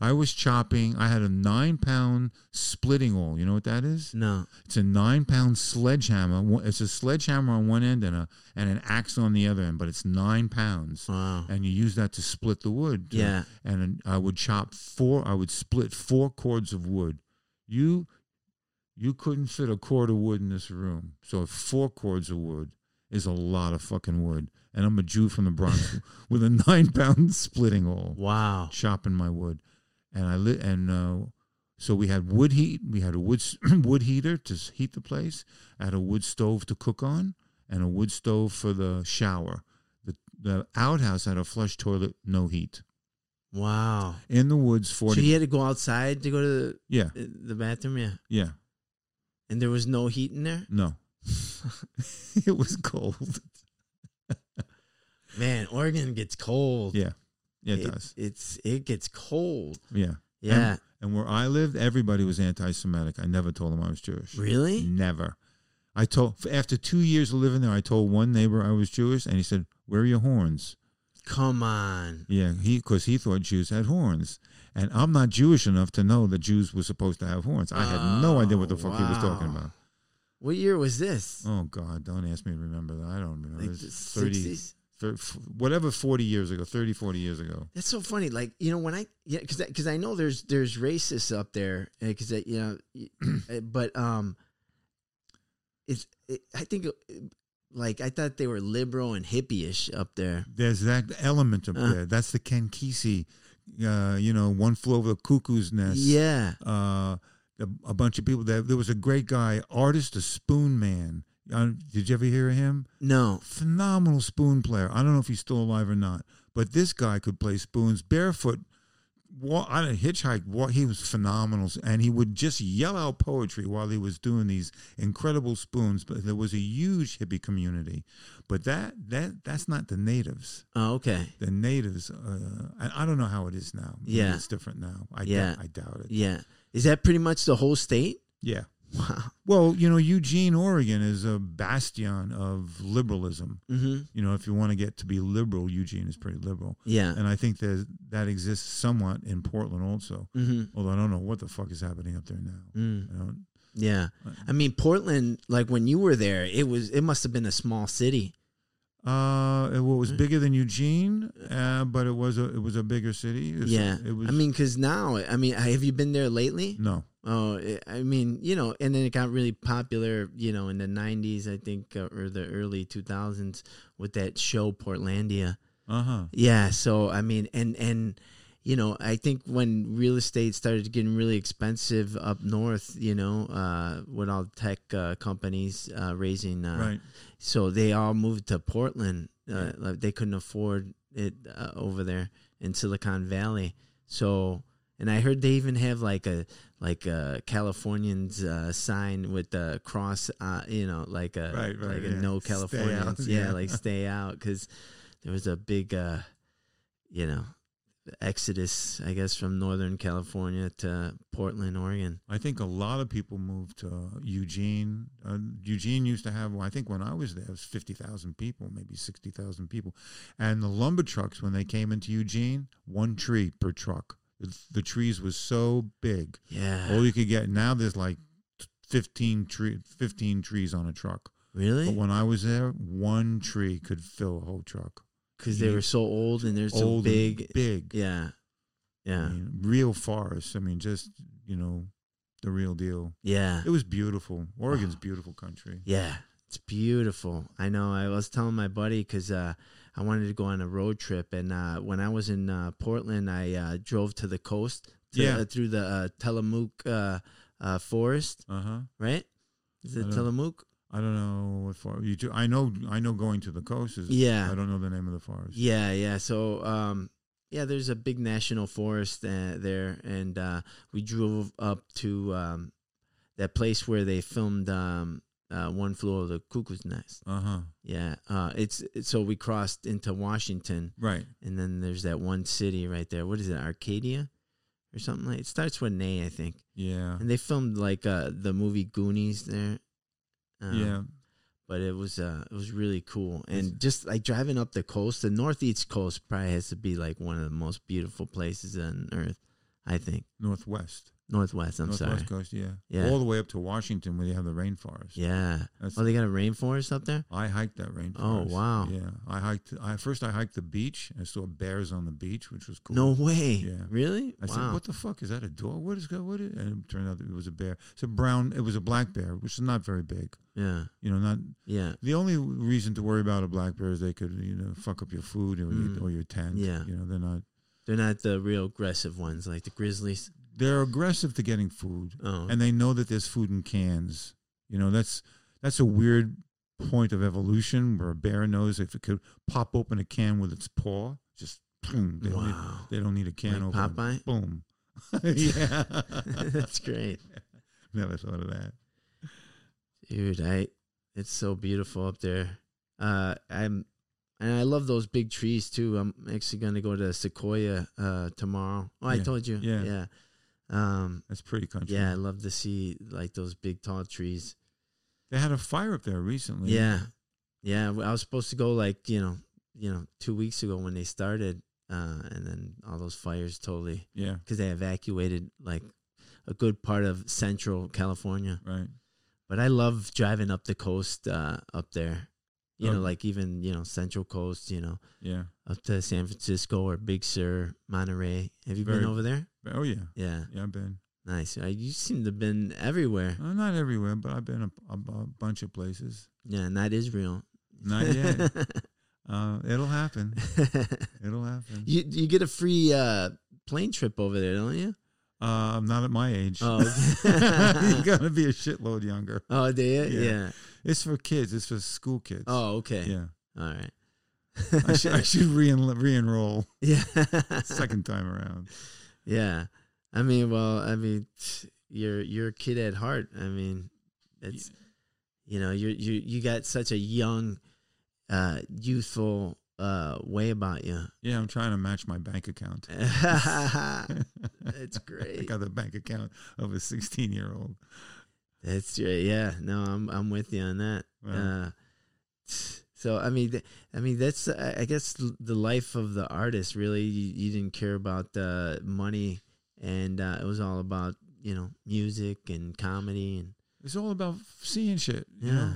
B: I was chopping. I had a nine pound splitting maul. You know what that is?
A: No.
B: It's a nine pound sledgehammer. It's a sledgehammer on one end and a and an axe on the other end, but it's nine pounds.
A: Wow.
B: And you use that to split the wood.
A: Yeah.
B: And I would chop four. I would split four cords of wood. You you couldn't fit a cord of wood in this room. So four cords of wood is a lot of fucking wood. And I'm a Jew from the Bronx with a nine pound splitting maul
A: Wow.
B: chopping my wood, and I lit and uh, so we had wood heat. We had a wood wood heater to heat the place. I had a wood stove to cook on, and a wood stove for the shower. The the outhouse had a flush toilet, no heat.
A: Wow.
B: In the woods,
A: So
B: forty.
A: you had to go outside to go to the,
B: yeah,
A: the, the bathroom, yeah.
B: yeah,
A: And there was no heat in there.
B: no. it was cold.
A: Man, Oregon gets cold.
B: Yeah, yeah, it, does.
A: It's it gets cold.
B: Yeah,
A: Yeah.
B: and where I lived, everybody was anti-Semitic. I never told them I was Jewish.
A: really?
B: Never. I told after two years of living there, I told one neighbor I was Jewish, and he said, "Where are your horns?"
A: Come on.
B: Yeah, he because he thought Jews had horns, and I'm not Jewish enough to know that Jews were supposed to have horns. I had no idea what the fuck he was oh,
A: talking
B: about.
A: What year was this?
B: Oh God, don't ask me to remember that. I don't remember.
A: like the
B: 30,
A: 60s?
B: 30 whatever, forty years ago, 30, 40 years ago.
A: That's so funny. Like you know when I yeah because because I know there's there's racists up there because you know but um it's it, I think uh, like I thought they were liberal and hippie-ish up there.
B: There's that element up
A: Uh.
B: there. That's the Ken Kesey, uh, you know, one flew over the cuckoo's nest.
A: Yeah.
B: uh, a, a bunch of people. There, there was a great guy, artist, a spoon man. Uh, did you ever hear of him?
A: No.
B: Phenomenal spoon player. I don't know if he's still alive or not, but this guy could play spoons barefoot. Wa- I don't hitchhike. Wa- He was phenomenal, and he would just yell out poetry while he was doing these incredible spoons. But there was a huge hippie community, but that that that's not the natives.
A: Oh, okay.
B: The natives, uh, I, I don't know how it is now. Maybe
A: Yeah.
B: it's different now. I
A: Yeah.
B: doubt, I doubt it.
A: Yeah. Is that pretty much the whole state?
B: Yeah.
A: Wow.
B: Well, you know, Eugene, Oregon is a bastion of liberalism.
A: Mm-hmm.
B: You know, if you want to get to be liberal, Eugene is pretty liberal.
A: Yeah.
B: And I think that that exists somewhat in Portland also.
A: Mm-hmm.
B: Although I don't know what the fuck is happening up there now.
A: Mm.
B: I
A: Yeah. I mean, Portland, like when you were there, it was it must have been a small city.
B: Uh, it was
A: Mm.
B: bigger than Eugene, uh, but it was a it was a bigger city. It was,
A: yeah.
B: it was.
A: I mean, because now, I mean, have you been there lately?
B: no,
A: Oh, it- I mean, you know, and then it got really popular, you know, in the '90s, I think, uh, or the early 2000s with that show Portlandia.
B: uh huh,
A: Yeah. So I mean, and and you know, I think when real estate started getting really expensive up north, you know, uh, with all the tech uh, companies uh, raising, uh,
B: right.
A: so they all moved to Portland, Uh,
B: Yeah.
A: like they couldn't afford it uh, over there in Silicon Valley. So, and I heard they even have like a like a Californians uh, sign with the cross, uh, you know, like a
B: Right, right,
A: like a
B: yeah.
A: no
B: Stay out,
A: Californians, yeah,
B: yeah.
A: like stay out because there was a big, uh, you know, exodus, I guess, from Northern California to Portland, Oregon.
B: I think a lot of people moved to Eugene. Uh, Eugene used to have, well, I think when I was there, it was 50,000 people, maybe 60,000 people. And the lumber trucks, when they came into Eugene, one tree per truck. The, the trees was so big.
A: Yeah,
B: All you could get, now there's like 15, tree, 15 trees on a truck.
A: Really?
B: But when I was there, one tree could fill a whole truck.
A: Because they were so old and they're so
B: Old and
A: big.
B: Big.
A: Yeah, yeah,
B: I mean, real forests. I mean, just, you know, the real deal.
A: yeah.
B: It was beautiful. Oregon's beautiful country.
A: Yeah, it's beautiful. I know. I was telling my buddy because uh, I wanted to go on a road trip, and uh, when I was in uh, Portland, I uh, drove to the coast, to,
B: Yeah.
A: uh, through the uh, Tillamook uh, uh, forest.
B: Uh huh.
A: Right? Is it Tillamook?
B: I don't know what forest you. Do, I know. I know going to the coast is.
A: Yeah.
B: I don't know the name of the forest.
A: Yeah, yeah. So, um, yeah, there's a big national forest uh, there, and uh, we drove up to um, that place where they filmed um, uh, One Flew Over the Cuckoo's Nest.
B: Uh huh.
A: Yeah, uh, it's, it's so we crossed into Washington,
B: Right.
A: and then there's that one city right there. What is it, Arcadia, or something like? It starts with an A, I think.
B: Yeah.
A: And they filmed like uh, the movie Goonies there. Um,
B: yeah.
A: but it was uh, it was really cool, and just like driving up the coast, the northeast coast probably has to be like one of the most beautiful places on earth. I think
B: Northwest.
A: Northwest. I'm
B: Northwest
A: sorry.
B: coast. Yeah.
A: Yeah.
B: All the way up to Washington where they have the rainforest.
A: Yeah.
B: That's,
A: Oh, they got a rainforest up there.
B: I hiked that rainforest.
A: Oh, wow.
B: Yeah. I hiked. I first I hiked the beach. I saw bears on the beach, which was cool.
A: No way.
B: Yeah.
A: Really?
B: I
A: wow.
B: said, "What the fuck is that? A dog? What is that? What is?" And it turned out that it was a bear. It's a brown. It was a black bear, which is not very big.
A: yeah.
B: You know, not
A: Yeah.
B: the only reason to worry about a black bear is they could, you know, fuck up your food or,
A: Mm.
B: or your tent.
A: Yeah.
B: You know, they're not.
A: They're not the real aggressive ones like the grizzlies.
B: They're aggressive to getting food,
A: Oh.
B: and they know that there's food in cans. You know, that's that's a weird point of evolution where a bear knows if it could pop open a can with its paw, just boom. They, don't, need,
A: wow.
B: they don't need a can
A: Like
B: opener.
A: Popeye?
B: Boom. yeah.
A: That's great.
B: Never thought of that.
A: Dude, I it's so beautiful up there. Uh I'm and I love those big trees too. I'm actually gonna go to Sequoia uh tomorrow. Oh, I told you.
B: yeah.
A: Yeah. Um
B: That's pretty country.
A: yeah, I love to see like those big tall trees.
B: They had a fire up there recently.
A: Yeah. Yeah. I was supposed to go like, you know, you know, two weeks ago when they started, uh, and then all those fires totally
B: Yeah.
A: because they evacuated like a good part of central California.
B: Right.
A: But I love driving up the coast uh, up there. You know, like even you know Central Coast. You know,
B: Yeah.
A: up to San Francisco or Big Sur, Monterey. Have you been over there?
B: Oh yeah.
A: Yeah,
B: Yeah, I've been.
A: nice. Uh, You seem to have been everywhere.
B: Uh, not everywhere, but I've been a, a, a bunch of places.
A: Yeah, not Israel.
B: Not yet. uh, it'll happen. It'll happen.
A: you you get a free uh, plane trip over there, don't you?
B: Uh, I'm not at my age.
A: Oh,
B: you gotta be a shitload younger.
A: Oh, do you?
B: Yeah.
A: Yeah.
B: It's for kids. It's for school kids.
A: Oh, okay.
B: yeah.
A: All right.
B: I should, I should re re-enroll
A: yeah.
B: second time around.
A: Yeah. I mean, well, I mean, you're you're a kid at heart. I mean, it's you know, you you you got such a young, uh, youthful uh way about you.
B: Yeah, I'm trying to match my bank account.
A: That's great.
B: I got the bank account of a 16 year old.
A: That's. Yeah. No, I'm I'm with you on that.
B: Wow.
A: Uh, so I mean, th- I mean that's I I guess the life of the artist. Really, you, you didn't care about the money, and uh, it was all about you know music and comedy and
B: It's all about seeing shit. You
A: yeah.
B: know?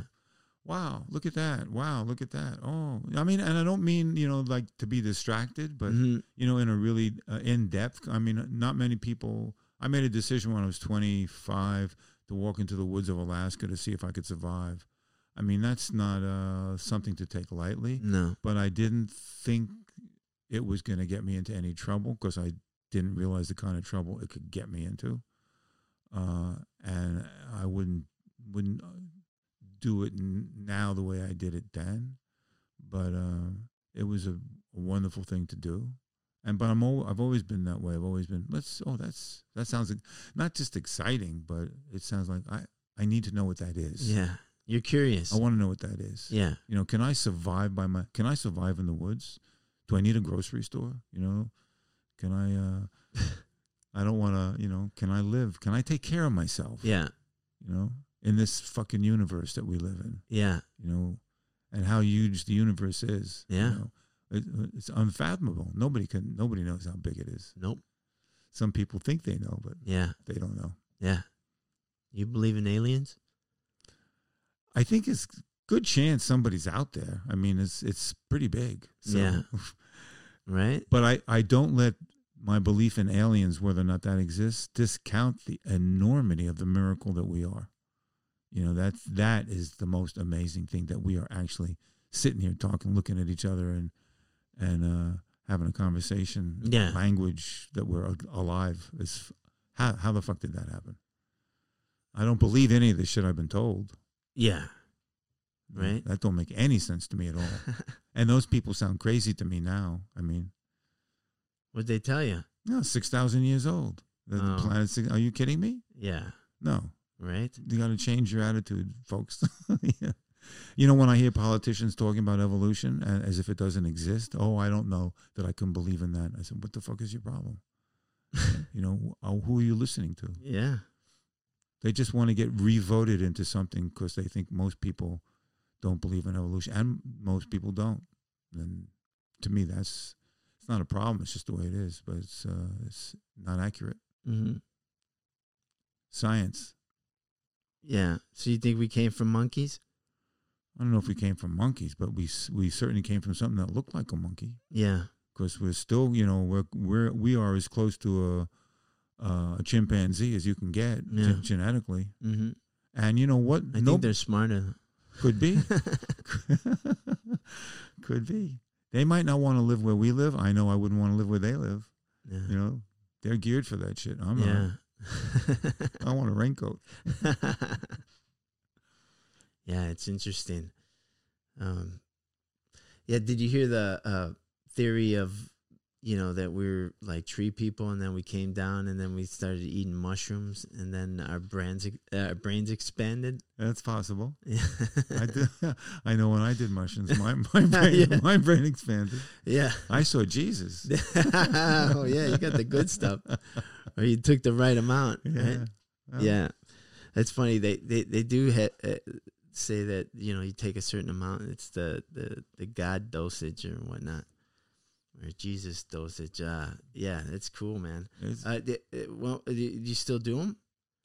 B: Wow, look at that. Wow, look at that. Oh, I mean, and I don't mean, you know, like to be distracted, but,
A: Mhm.
B: you know, in a really uh, in depth. I mean, not many people. I made a decision when I was 25 to walk into the woods of Alaska to see if I could survive. I mean, that's not uh, something to take lightly,
A: no.
B: but I didn't think it was going to get me into any trouble because I didn't realize the kind of trouble it could get me into. Uh, and I wouldn't wouldn't uh, do it n- now the way I did it then. but uh, it was a, a wonderful thing to do. And but I'm al- I've always been that way. I've always been let's oh that's that sounds like, not just exciting, but it sounds like I I need to know what that is.
A: Yeah. You're curious.
B: I want to know what that is.
A: yeah.
B: You know, can I survive by my? Can I survive in the woods? Do I need a grocery store? You know, can I? uh I don't want to. You know, can I live? Can I take care of myself?
A: Yeah.
B: You know, in this fucking universe that we live in.
A: Yeah.
B: You know, and how huge the universe is. you
A: Yeah.
B: know. It, it's unfathomable. Nobody can. Nobody knows how big it is.
A: Nope.
B: Some people think they know, but
A: Yeah.
B: they don't know.
A: Yeah. You believe in aliens?
B: I think it's good chance somebody's out there. I mean, it's it's pretty big. So.
A: Yeah. Right?
B: But I, I don't let my belief in aliens, whether or not that exists, discount the enormity of the miracle that we are. You know, that's that is the most amazing thing that we are actually sitting here talking, looking at each other and and uh, having a conversation.
A: Yeah.
B: Language that we're alive. Is how how the fuck did that happen? I don't believe any of the shit I've been told.
A: Yeah. Right.
B: That don't make any sense to me at all. and those people sound crazy to me now. I mean,
A: What'd they tell you?
B: no, six thousand years old. The, the
A: Oh.
B: planet's. Are you kidding me?
A: Yeah.
B: No,
A: Right?
B: you got to change your attitude, folks. yeah. You know, when I hear politicians talking about evolution as if it doesn't exist, oh, I don't know that I can believe in that. I said, what the fuck is your problem? you know, uh, who are you listening to?
A: Yeah.
B: They just want to get re-voted into something because they think most people don't believe in evolution, and most people don't. And to me, that's it's not a problem. It's just the way it is. But it's uh, it's not accurate.
A: hmm
B: Science.
A: Yeah. So you think we came from monkeys?
B: I don't know if we came from monkeys, but we we certainly came from something that looked like a monkey.
A: Yeah.
B: Because we're still, you know, we're we're we are as close to a uh, a chimpanzee as you can get
A: Yeah.
B: gen- genetically.
A: hmm
B: And you know what?
A: I
B: No-
A: think they're smarter.
B: could be. Could be. They might not want to live where we live. I know I wouldn't want to live where they live.
A: yeah.
B: You know, they're geared for that shit. I'm not. I want a raincoat.
A: Yeah, it's interesting. Um, yeah, did you hear the uh, theory of you know that we're like tree people, and then we came down, and then we started eating mushrooms, and then our brains uh, our brains expanded.
B: That's possible.
A: Yeah,
B: I did, I know when I did mushrooms, my my brain,
A: Yeah.
B: my brain expanded.
A: yeah.
B: I saw Jesus.
A: oh yeah, you got the good stuff, or you took the right amount. Right?
B: Well,
A: yeah that's funny they they, they do ha- uh, say that you know you take a certain amount it's the the, the god dosage or whatnot or jesus dosage uh yeah it's cool man
B: it's-
A: uh, uh, well do you still do them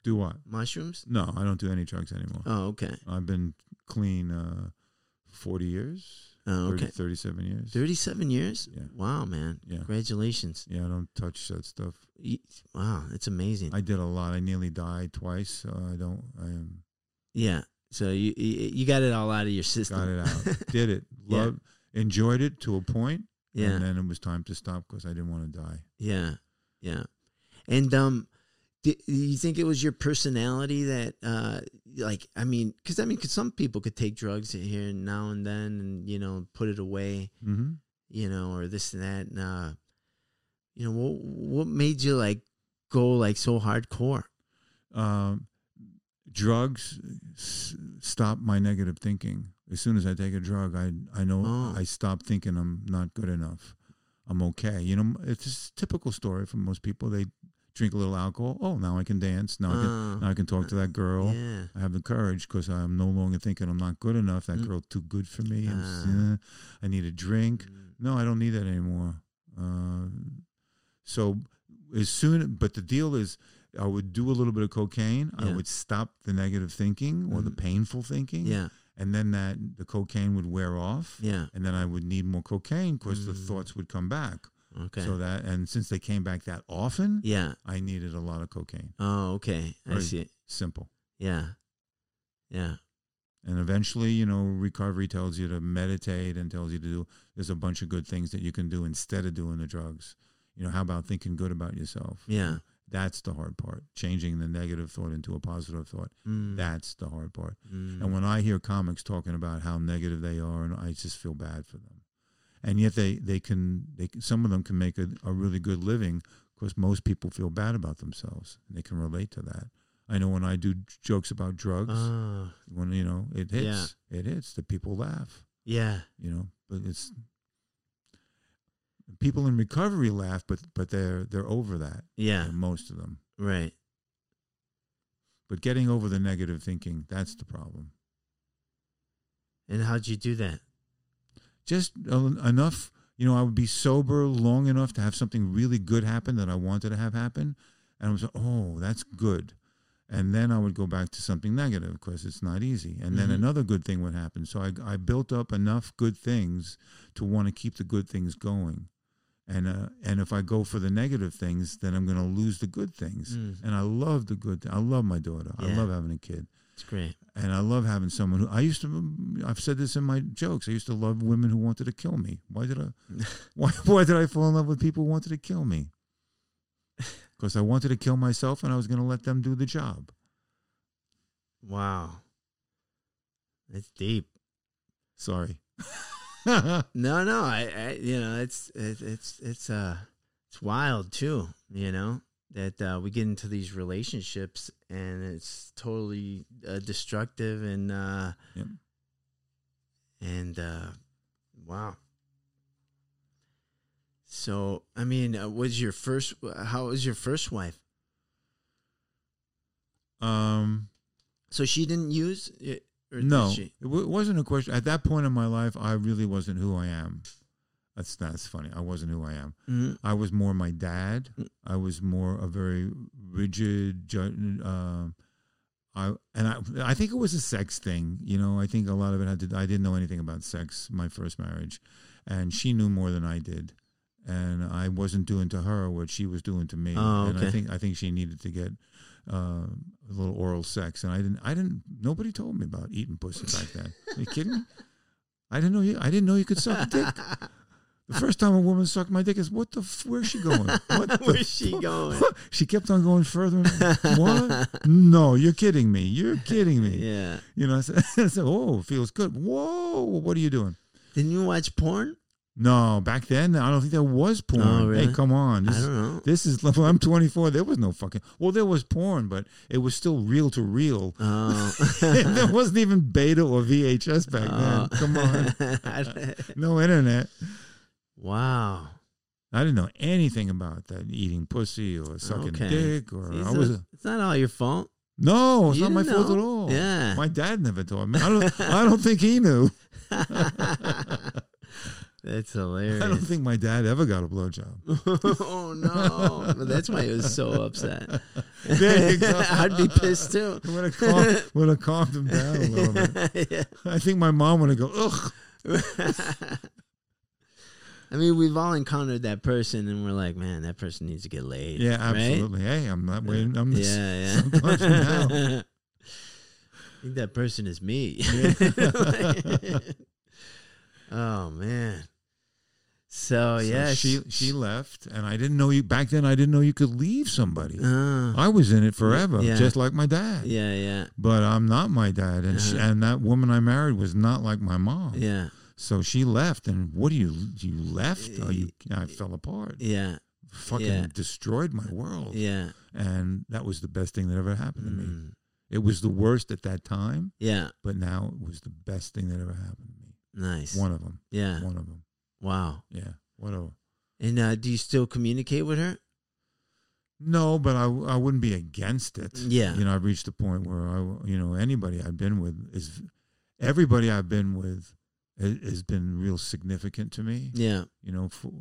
B: do what?
A: mushrooms
B: No, I don't do any drugs anymore.
A: oh okay
B: I've been clean uh, 40 years,
A: oh
B: 30,
A: okay
B: 37 years.
A: 37 years
B: Yeah.
A: wow man
B: Yeah.
A: congratulations
B: Yeah, I don't touch that stuff.
A: Wow it's amazing
B: I did a lot. I nearly died twice. So I don't. I am
A: yeah so you you got it all out of your system
B: got it out. did it.
A: Yeah.
B: Loved, enjoyed it to a point,
A: yeah
B: and then it was time to stop because I didn't want to die.
A: Yeah, yeah. And um, do you think it was your personality that, uh, like, I mean, because I mean, 'cause some people could take drugs here and now and then, and you know, put it away,
B: Mm-hmm.
A: you know, or this and that. And, uh, you know, what what made you like go like so hardcore?
B: Um, drugs s- stop my negative thinking. As soon as I take a drug, I I know
A: Oh.
B: I stop thinking I'm not good enough. I'm okay. You know, it's a typical story for most people. They drink a little alcohol. Oh, now I can dance. Now I can
A: Oh,
B: now I can talk to that girl.
A: yeah,
B: I have the courage because I'm no longer thinking I'm not good enough. That
A: Mm.
B: girl too good for me.
A: Ah.
B: eh, I need a drink.
A: Mm,
B: No, I don't need that anymore. Uh, so as soon, but the deal is, I would do a little bit of cocaine. I would stop the negative thinking or the
A: Mhm.
B: painful thinking,
A: yeah,
B: and then that the cocaine would wear off,
A: yeah.
B: and then I would need more cocaine because the
A: Mm.
B: thoughts would come back.
A: Okay.
B: So that, and since they came back that often,
A: yeah.
B: I needed a lot of cocaine.
A: Oh, okay. I
B: Right.
A: see.
B: Simple.
A: Yeah. Yeah.
B: And eventually, you know, recovery tells you to meditate and tells you to do. There's a bunch of good things that you can do instead of doing the drugs. You know, how about thinking good about yourself?
A: Yeah.
B: That's the hard part. Changing the negative thought into a positive thought.
A: Mm,
B: That's the hard part.
A: mm.
B: And when I hear comics talking about how negative they are, and I just feel bad for them. And yet they they can they some of them can make a, a really good living because most people feel bad about themselves and they can relate to that. I know when I do jokes about drugs,
A: Ah,
B: when you know it hits, it hits. The people laugh,
A: yeah.
B: you know. But it's people in recovery laugh, but but they're they're over that.
A: Yeah.
B: most of them.
A: Right.
B: But getting over the negative thinking, that's the problem.
A: And how'd you do that?
B: just enough you know i would be sober long enough to have something really good happen that i wanted to have happen and i was like oh that's good and then i would go back to something negative because it's not easy and then
A: Mhm.
B: another good thing would happen so I, I built up enough good things to want to keep the good things going and uh, and if i go for the negative things then i'm going to lose the good things
A: Mm,
B: and i love the good i love my daughter i love having a kid
A: it's great.
B: and I love having someone who I used to. I've said this in my jokes. I used to love women who wanted to kill me. Why did I? why, why did I fall in love with people who wanted to kill me? Because I wanted to kill myself, and I was going to let them do the job.
A: Wow. That's deep.
B: Sorry.
A: No, no, I, I you know, it's it, it's it's uh it's wild too, you know, that uh, we get into these relationships and it's totally uh, destructive and uh
B: Yep.
A: and uh wow. So, I mean, uh, was your first how was your first wife?
B: um,
A: So she didn't use it
B: no, it w- wasn't a question. At that point in my life, I really wasn't who I am. That's that's funny. I wasn't who I am.
A: Mhm.
B: I was more my dad.
A: Mm.
B: I was more a very rigid. Um, I and I I think it was a sex thing. You know, I think a lot of it had to. I didn't know anything about sex my first marriage, and she knew more than I did, and I wasn't doing to her what she was doing to me.
A: Oh,
B: And I think I think she needed to get. Uh, a little oral sex, and I didn't. I didn't. Nobody told me about eating pussy back then. Are you kidding me? I didn't know you. I didn't know you could suck a dick. The first time a woman sucked my dick is what the? F- where's she going? What the
A: Where's she going?
B: she kept on going further. and- what? No, you're kidding me. You're kidding me.
A: Yeah.
B: You know, I said, I said, "Oh, feels good." Whoa, what are you doing?
A: Didn't you watch porn?
B: No, back then I don't think there was porn.
A: Oh, really?
B: Hey, come on.
A: I
B: This,
A: don't know.
B: this is when I'm 24. There was no fucking. Well, there was porn, but it was still real to real.
A: Oh.
B: there wasn't even beta or VHS back oh. then. Come on, no internet.
A: wow.
B: I didn't know anything about that eating pussy or sucking
A: Okay.
B: dick or
A: See,
B: I was
A: it's not all your fault.
B: no, it's
A: You
B: not my
A: didn't
B: fault at all.
A: Yeah.
B: my dad never taught me. I don't. I don't think he knew.
A: That's hilarious.
B: I don't think my dad ever got a blowjob.
A: oh no! That's why he was so upset.
B: There you go.
A: I'd be pissed too.
B: Would have calmed, would have calmed him down a little bit.
A: Yeah.
B: I think my mom would have go ugh.
A: I mean, we've all encountered that person, and we're like, man, that person needs to get laid.
B: Yeah,
A: right?
B: absolutely. Hey, I'm not waiting. I'm just,
A: yeah, yeah.
B: now.
A: I think that person is me. oh man. So,
B: So
A: yeah,
B: she she left, and I didn't know you back then. I didn't know you could leave somebody.
A: Uh,
B: I was in it forever,
A: Yeah.
B: just like my dad.
A: yeah, yeah,
B: But I'm not my dad, and she,
A: Uh-huh.
B: and that woman I married was not like my mom.
A: yeah,
B: So she left, and what do you you left? Oh, you I fell apart.
A: yeah,
B: Fucking
A: Yeah.
B: destroyed my world.
A: yeah.
B: And that was the best thing that ever happened to me.
A: Mm,
B: It was the worst at that time,
A: yeah,
B: but now it was the best thing that ever happened to me.
A: nice.
B: One of them.
A: Yeah,
B: One of them.
A: Wow.
B: Yeah. Whatever.
A: And uh, do you still communicate with her?
B: No, but I, I wouldn't be against it.
A: Yeah.
B: You know, I've reached a point where I, you know, anybody I've been with is, everybody I've been with has, been real significant to me.
A: Yeah,
B: You know, for,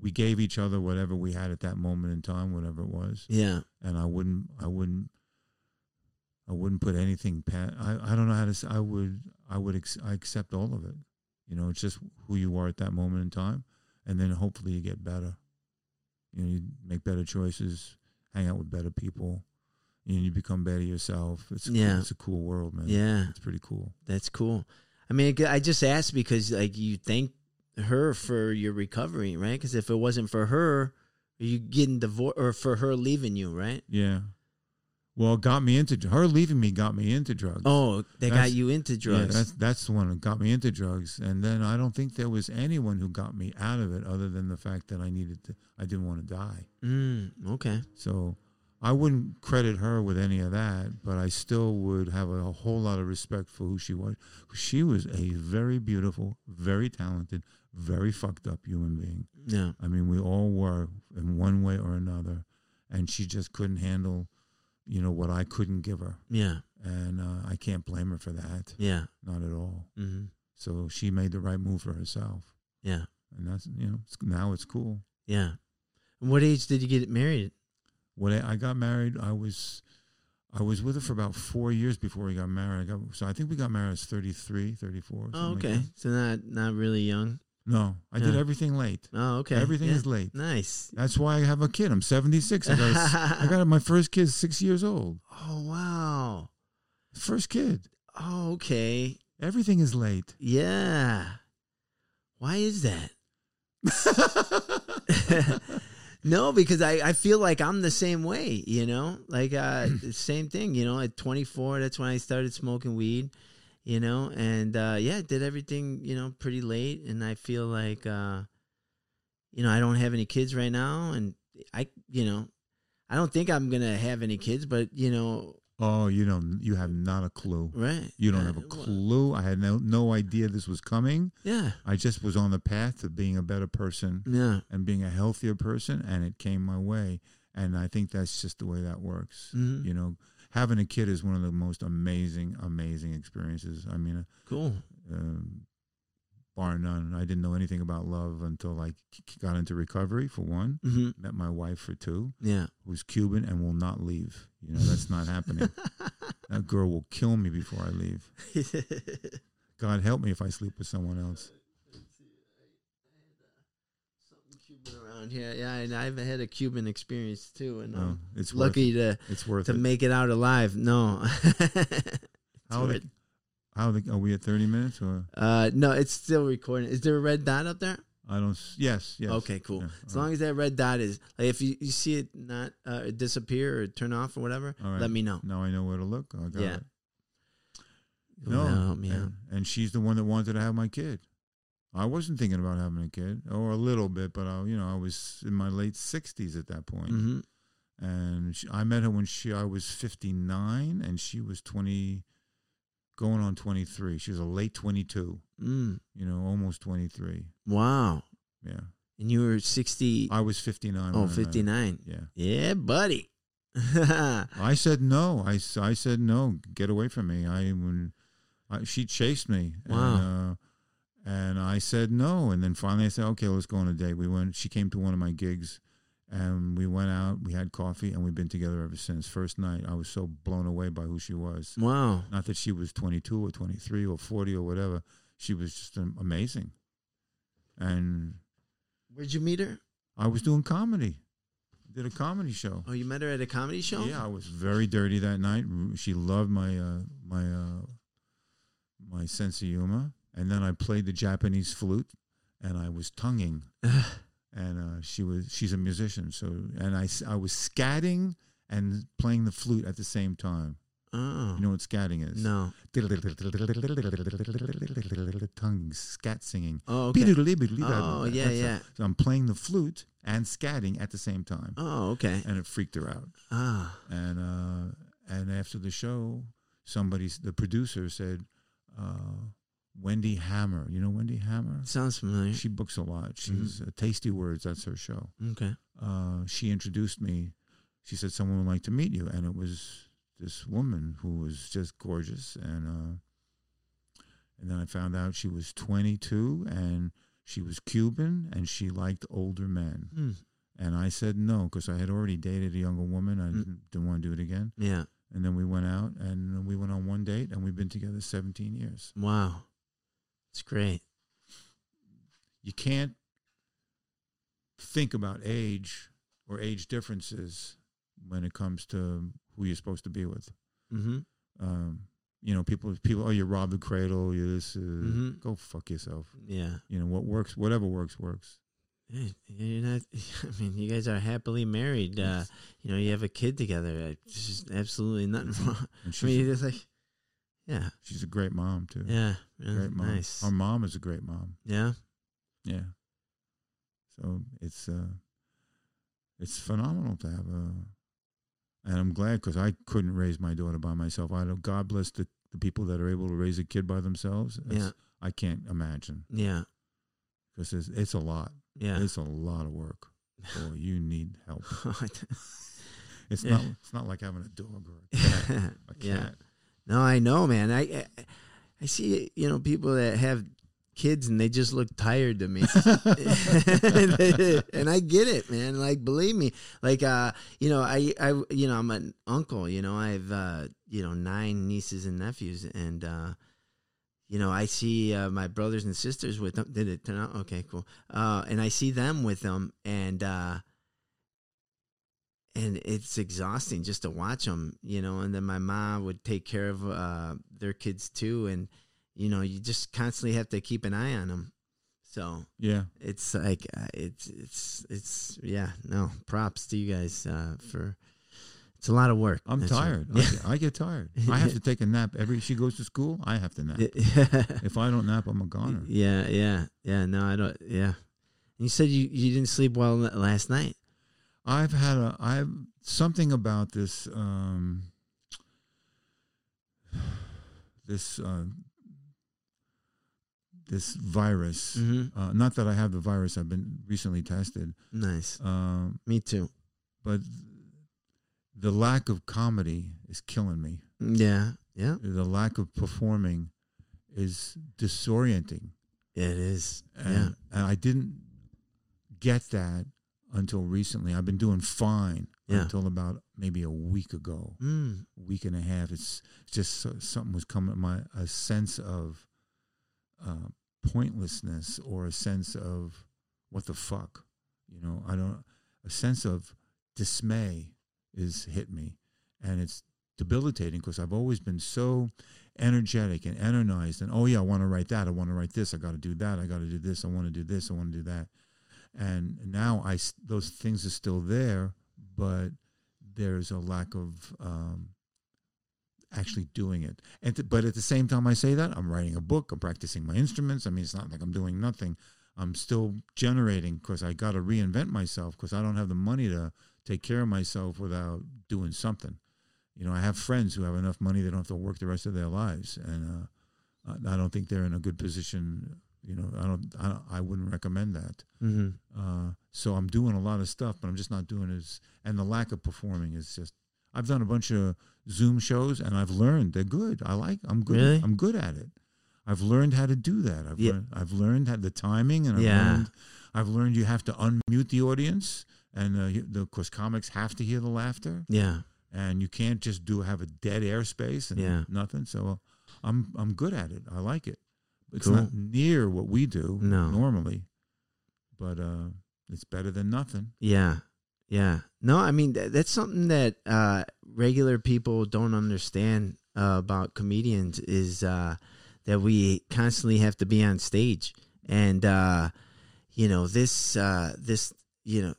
B: we gave each other whatever we had at that moment in time, whatever it was,
A: yeah,
B: and I wouldn't, I wouldn't, I wouldn't put anything past. I, I don't know how to. Say, I would, I would, ex, I accept all of it. You know, it's just who you are at that moment in time, and then hopefully you get better. You know, you make better choices, hang out with better people, and you become better yourself. It's a
A: Yeah.
B: cool, it's a cool world, man.
A: yeah.
B: it's pretty cool.
A: That's cool. I mean, I just asked because like you thank her for your recovery, right? Because if it wasn't for her, you getting divorced or for her leaving you, right?
B: Yeah. Well, it got me into her leaving me got me into drugs.
A: Oh, they got you into drugs.
B: Yeah, that's that's the one that got me into drugs. And then I don't think there was anyone who got me out of it other than the fact that I needed to I didn't want to die.
A: mm, okay.
B: So I wouldn't credit her with any of that, but I still would have a, whole lot of respect for who she was. She was a very beautiful, very talented, very fucked up human being.
A: Yeah.
B: I mean, we all were in one way or another, and she just couldn't handle, you know, what I couldn't give her,
A: Yeah.
B: and uh, I can't blame her for that,
A: Yeah.
B: not at all.
A: hmm
B: So she made the right move for herself,
A: Yeah.
B: and that's you know it's, now it's cool.
A: Yeah. And What age did you get married?
B: When I I got married, I was I was with her for about four years before we got married. I got so I think we got married at 33, 34.
A: Oh,
B: something like
A: okay.
B: that.
A: so not not really young.
B: No, I did
A: Yeah.
B: everything late.
A: Oh, okay.
B: Everything
A: Yeah.
B: is late.
A: nice.
B: That's why I have a kid. I'm 76. I got a, I got my first kid six years old.
A: Oh wow.
B: First kid.
A: Oh, okay.
B: Everything is late.
A: Yeah. Why is that? no, because I, I feel like I'm the same way, you know? Like uh the same thing, you know, at 24 that's when I started smoking weed, you know, and uh yeah, did everything, you know, pretty late and I feel like uh you know, I don't have any kids right now and I you know, I don't think I'm going to have any kids, but you know,
B: oh, you don't. You have not a clue.
A: right?
B: You don't
A: Uh,
B: have a clue. I had no no idea this was coming.
A: Yeah.
B: I just was on the path to being a better person
A: Yeah.
B: and being a healthier person, and it came my way. And I think that's just the way that works.
A: Mhm.
B: You know, having a kid is one of the most amazing, amazing experiences. I mean,
A: Cool.
B: um, bar none. I didn't know anything about love until I got into recovery. For one,
A: Mhm.
B: met my wife for two,
A: Yeah.
B: who's Cuban and will not leave. You know, that's not happening. That girl will kill me before I leave. God help me if I sleep with someone else.
A: Around here. Yeah, and I've had a Cuban experience too, and
B: No,
A: I'm
B: it's worth
A: lucky to.
B: It's worth
A: to
B: it.
A: make it out alive. No.
B: How the, how the, are we at thirty minutes or
A: uh, no, it's still recording. Is there a red dot up there?
B: I don't? s- Yes, yes.
A: Okay, cool.
B: Yeah,
A: as long as that red dot is like, if you, you see it not uh, disappear or turn off or whatever,
B: right.
A: let me know.
B: Now I know where to look. I got
A: Yeah.
B: it.
A: It'll
B: No,
A: me
B: and, and she's the one that wanted to have my kid. I wasn't thinking about having a kid, or a little bit, but I, you know, I was in my late sixties at that point.
A: hmm
B: and she, I met her when she I was fifty nine, and she was twenty, going on twenty three. She was a late twenty two,
A: Mm.
B: you know, almost twenty three.
A: Wow.
B: Yeah,
A: And you were 60.
B: I was fifty nine.
A: oh, 59.
B: Yeah,
A: Yeah, buddy.
B: I said no. I, I said no. Get away from me. I when I, she chased me.
A: Wow.
B: And, uh, and I said no. And then finally I said, okay, let's go on a date. We went. She came to one of my gigs, and we went out. We had coffee, and we've been together ever since. First night, I was so blown away by who she was.
A: wow.
B: Not that she was twenty two or twenty three or forty or whatever. She was just amazing. And
A: Where'd you meet her?
B: I was doing comedy. Did a comedy show.
A: Oh, you met her at a comedy show?
B: Yeah, I was very dirty that night. She loved my uh, my uh, my sense of humor, and then I played the Japanese flute, and I was tonguing, and uh, she was she's a musician, so and I I was scatting and playing the flute at the same time.
A: oh.
B: You know what scatting is?
A: no.
B: Tongue scat singing.
A: Oh, okay.
B: Oh
A: yeah, yeah.
B: So I'm playing the flute and scatting at the same time,
A: Oh, okay.
B: and it freaked her out.
A: Ah.
B: and uh, and after the show, somebody, the producer said, uh, Wendy Hammer. You know Wendy Hammer?
A: Sounds familiar.
B: She books a lot.
A: Mm-hmm.
B: She's uh, Tasty Words. That's her show.
A: Okay.
B: Uh, she introduced me. She said someone would like to meet you, and it was this woman who was just gorgeous. And uh, and then I found out she was 22 and she was Cuban and she liked older men.
A: Hmm.
B: And I said no because I had already dated a younger woman. I
A: Mm.
B: didn't, didn't want to do it again.
A: Yeah.
B: And then we went out and we went on one date and we've been together 17 years.
A: Wow. It's great.
B: You can't think about age or age differences when it comes to who you're supposed to be with.
A: Mm-hmm.
B: Um, you know, people, people, oh, you robbed the cradle, you this, uh,
A: Mhm.
B: go fuck yourself.
A: Yeah.
B: You know, what works, whatever works, works.
A: You're not. I mean, you guys are happily married. Uh, you know, you have a kid together. There's just absolutely nothing wrong. I mean, it's like, yeah,
B: she's a great mom too.
A: yeah, yeah
B: great mom.
A: nice.
B: Our mom is a great mom.
A: yeah,
B: Yeah. So it's uh, it's phenomenal to have a, and I'm glad because I couldn't raise my daughter by myself. I don't. God bless the, the people that are able to raise a kid by themselves. It's-
A: Yeah.
B: I can't imagine
A: yeah,
B: because it's, it's a lot.
A: yeah.
B: It's a lot of work. Boy, you need help. It's
A: Yeah.
B: not. It's not like having a dog or a cat. A cat.
A: yeah. No, I know, man. I, I see you know people that have kids and they just look tired to me. and I get it, man. Like believe me. Like uh, you know, I I you know, I'm an uncle, you know, I have uh, you know, nine nieces and nephews and uh you know, I see uh, my brothers and sisters with them. Did it turn out okay? Cool. Uh, and I see them with them, and uh, and it's exhausting just to watch them, you know. And then my mom would take care of uh, their kids too, and you know, you just constantly have to keep an eye on them. So
B: Yeah.
A: it's like uh, it's it's it's yeah. No props to you guys uh, for. It's a lot of work.
B: I'm
A: That's right.
B: tired. I, get, I get tired. I have to take a nap every. She goes to school. I have to nap. If I don't nap, I'm a goner.
A: Yeah, yeah, yeah. No, I don't. Yeah. You said you, you didn't sleep well last night.
B: I've had a. I've something about this. Um, this uh, this virus.
A: Mm-hmm.
B: Uh, not that I have the virus. I've been recently tested.
A: Nice.
B: Um,
A: Me too.
B: but the lack of comedy is killing me.
A: Yeah. Yeah.
B: The lack of performing is disorienting.
A: It is.
B: And,
A: yeah.
B: and I didn't get that until recently. I've been doing fine
A: Yeah.
B: until about maybe a week ago,
A: Mm.
B: week and a half. It's just so- something was coming. My a sense of uh, pointlessness or a sense of what the fuck, you know. I don't. A sense of dismay is hit me, and it's debilitating because I've always been so energetic and energized and oh yeah i want to write that i want to write this i got to do that i got to do this i want to do this i want to do that and now i those things are still there but there's a lack of um, actually doing it and but at the same time i say that i'm writing a book i'm practicing my instruments i mean it's not like i'm doing nothing i'm still generating because i got to reinvent myself because i don't have the money to take care of myself without doing something you know, I have friends who have enough money they don't have to work the rest of their lives, and uh, I don't think they're in a good position. You know, I don't, I, don't, I wouldn't recommend that.
A: Mm-hmm.
B: Uh, so I'm doing a lot of stuff, but I'm just not doing as, and the lack of performing is just. I've done a bunch of Zoom shows, and I've learned they're good. I like. I'm good.
A: Really?
B: I'm good at it. I've learned how to do that. I've
A: Yeah.
B: learned. I've learned how the timing, and I've
A: Yeah.
B: learned. I've learned you have to unmute the audience, and uh, the, of course comics have to hear the laughter
A: Yeah.
B: and you can't just do have a dead airspace and
A: Yeah.
B: nothing. So I'm I'm good at it. I like it. It's
A: Cool.
B: not near what we do
A: No.
B: normally, but uh, it's better than nothing.
A: Yeah. Yeah. No, I mean th- that's something that uh, regular people don't understand uh, about comedians is uh, that we constantly have to be on stage, and uh, you know this uh, this you know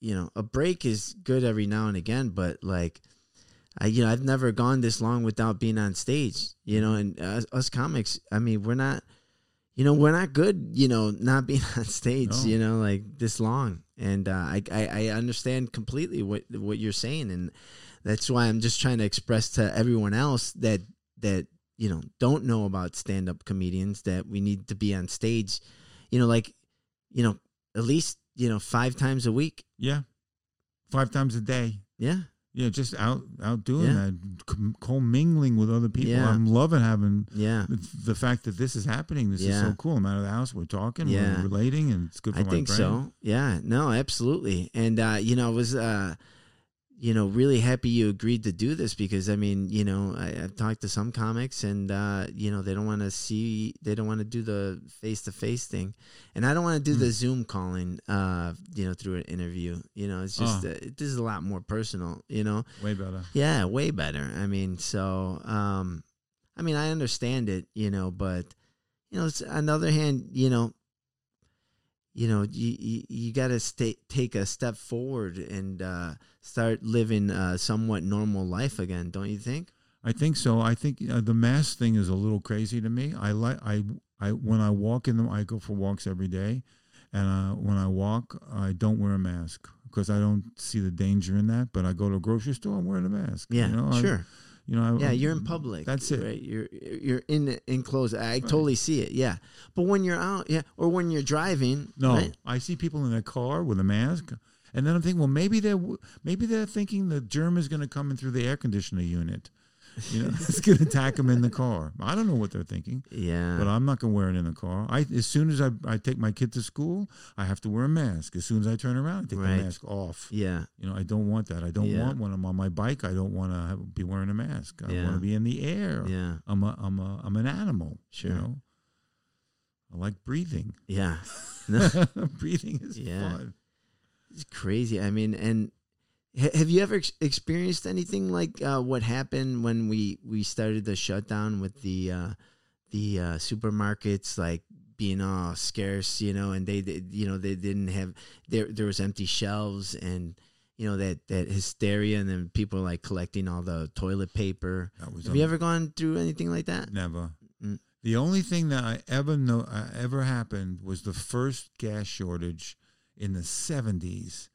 A: you know a break is good every now and again, but like. I, you know, I've never gone this long without being on stage. You know, and us, us comics, I mean, we're not, you know, we're not good. You know, not being on stage.
B: No.
A: You know, like this long, and uh, I, I I understand completely what what you're saying, and that's why I'm just trying to express to everyone else that that you know don't know about stand up comedians that we need to be on stage. You know, like you know, at least you know five times a week.
B: Yeah, five times a day.
A: Yeah,
B: Yeah, just out out doing
A: Yeah.
B: that, com- commingling with other people.
A: Yeah.
B: I'm loving having
A: yeah.
B: the fact that this is happening. This is so cool. I'm out of the house. We're talking.
A: Yeah.
B: We're relating, and it's good for
A: I
B: my
A: think
B: brain.
A: so. Yeah. No, absolutely. And uh, you know, I was uh, you know, really happy you agreed to do this because I mean, you know, I, I've talked to some comics and uh, you know, they don't want to see they don't want to do the face to face thing. And I don't want to do the
B: Mm.
A: Zoom calling uh, you know, through an interview. You know, it's just
B: Oh.
A: uh, this is a lot more personal, you know.
B: Way better.
A: Yeah, way better. I mean, so um I mean, I understand it, you know, but you know, it's, on the other hand, you know, you know, you you, you got to stay take a step forward and uh, start living a somewhat normal life again. Don't you think?
B: I think so. I think uh, the mask thing is a little crazy to me. I like I I when I walk in them, I go for walks every day, and uh, when I walk, I don't wear a mask because I don't see the danger in that. But I go to a grocery store, I'm wearing a mask.
A: Yeah,
B: you know, I-
A: sure.
B: You know,
A: yeah,
B: I-
A: you're in public.
B: That's it.
A: Right? You're you're in enclosed. I totally see it. Yeah, but when you're out, yeah, or when you're driving,
B: No,
A: right?
B: I see people in their car with a mask, and then I'm thinking, well, maybe they're maybe they're thinking the germ is going to come in through the air conditioner unit. You know, it's going to attack them in the car. I don't know what they're thinking,
A: Yeah,
B: but I'm not going to wear it in the car. I as soon as I, I take my kid to school, I have to wear a mask. As soon as I turn around, I take
A: Right.
B: the mask off.
A: yeah,
B: You know, I don't want that. I don't
A: Yeah.
B: want when I'm on my bike. I don't want to be wearing a mask. I
A: Yeah.
B: want to be in the air.
A: yeah,
B: I'm a I'm a I'm an animal.
A: Sure.
B: You know, I like breathing.
A: yeah.
B: breathing is
A: Yeah.
B: fun.
A: It's crazy. I mean, and have you ever ex- experienced anything like uh, what happened when we we started the shutdown with the uh, the uh, supermarkets like being all scarce, you know, and they, they you know they didn't have there there was empty shelves and you know that that hysteria and then people like collecting all the toilet paper. Have you ever gone through anything like that?
B: Never.
A: Mm.
B: The only thing that I ever know uh, ever happened was the first gas shortage in the 70s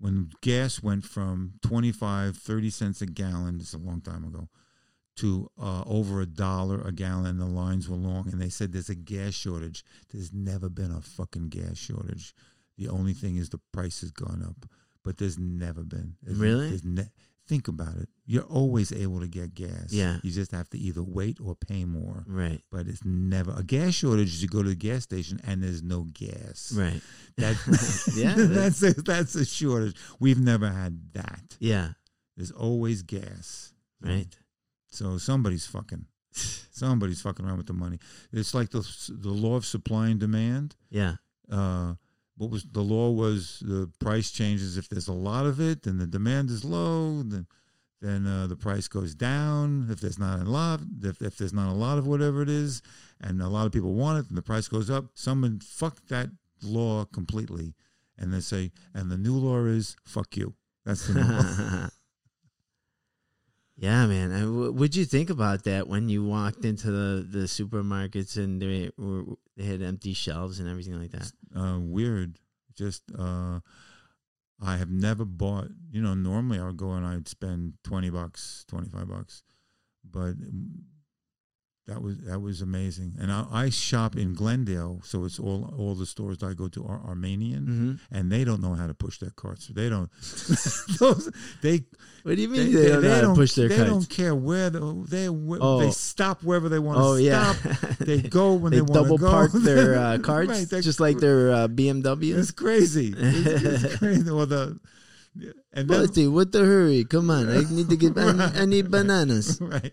B: when gas went from 25 30 cents a gallon this is a long time ago to uh, over a dollar a gallon the lines were long and they said there's a gas shortage. There's never been a fucking gas shortage. The only thing is the price has gone up but there's never been. There's-
A: Really?
B: there's ne- think about it you're always able to get gas
A: Yeah.
B: you just have to either wait or pay more
A: Right,
B: but it's never a gas shortage. is You go to the gas station and there's no gas.
A: right.
B: That,
A: Yeah,
B: that's a, that's a shortage. We've never had that.
A: Yeah,
B: There's always gas.
A: right.
B: So somebody's fucking. Somebody's fucking around with the money. It's like the the law of supply and demand.
A: Yeah,
B: Uh, what was the law was the price changes if there's a lot of it and the demand is low. Then then uh, the price goes down. If there's not a lot, if, if there's not a lot of whatever it is, and a lot of people want it, and the price goes up. Someone fucked that law completely, and they say, and the new law is fuck you. That's the new law.
A: yeah, man. What'd you think about that when you walked into the, the supermarkets and they were they had empty shelves and everything like that?
B: uh, weird. Just uh, I have never bought. You know, normally I would go and I'd spend twenty bucks, twenty five bucks, but that was that was amazing. And I, I shop in Glendale, so it's all all the stores that I go to are Armenian,
A: Mm-hmm.
B: and they don't know how to push their carts. They don't. those they
A: What do you
B: they,
A: mean they, don't know how to push their carts?
B: they
A: carts?
B: don't care where the, they where,
A: Oh.
B: they stop wherever they want to
A: oh yeah,
B: stop. They go when
A: they,
B: they, want to
A: double
B: go.
A: park their uh, carts
B: Right, they-
A: just like their uh, BMW.
B: it's crazy. It's, it's crazy. Well, the and then
A: Buddy, what the hurry? Come on, I need to get. I, I need bananas.
B: right.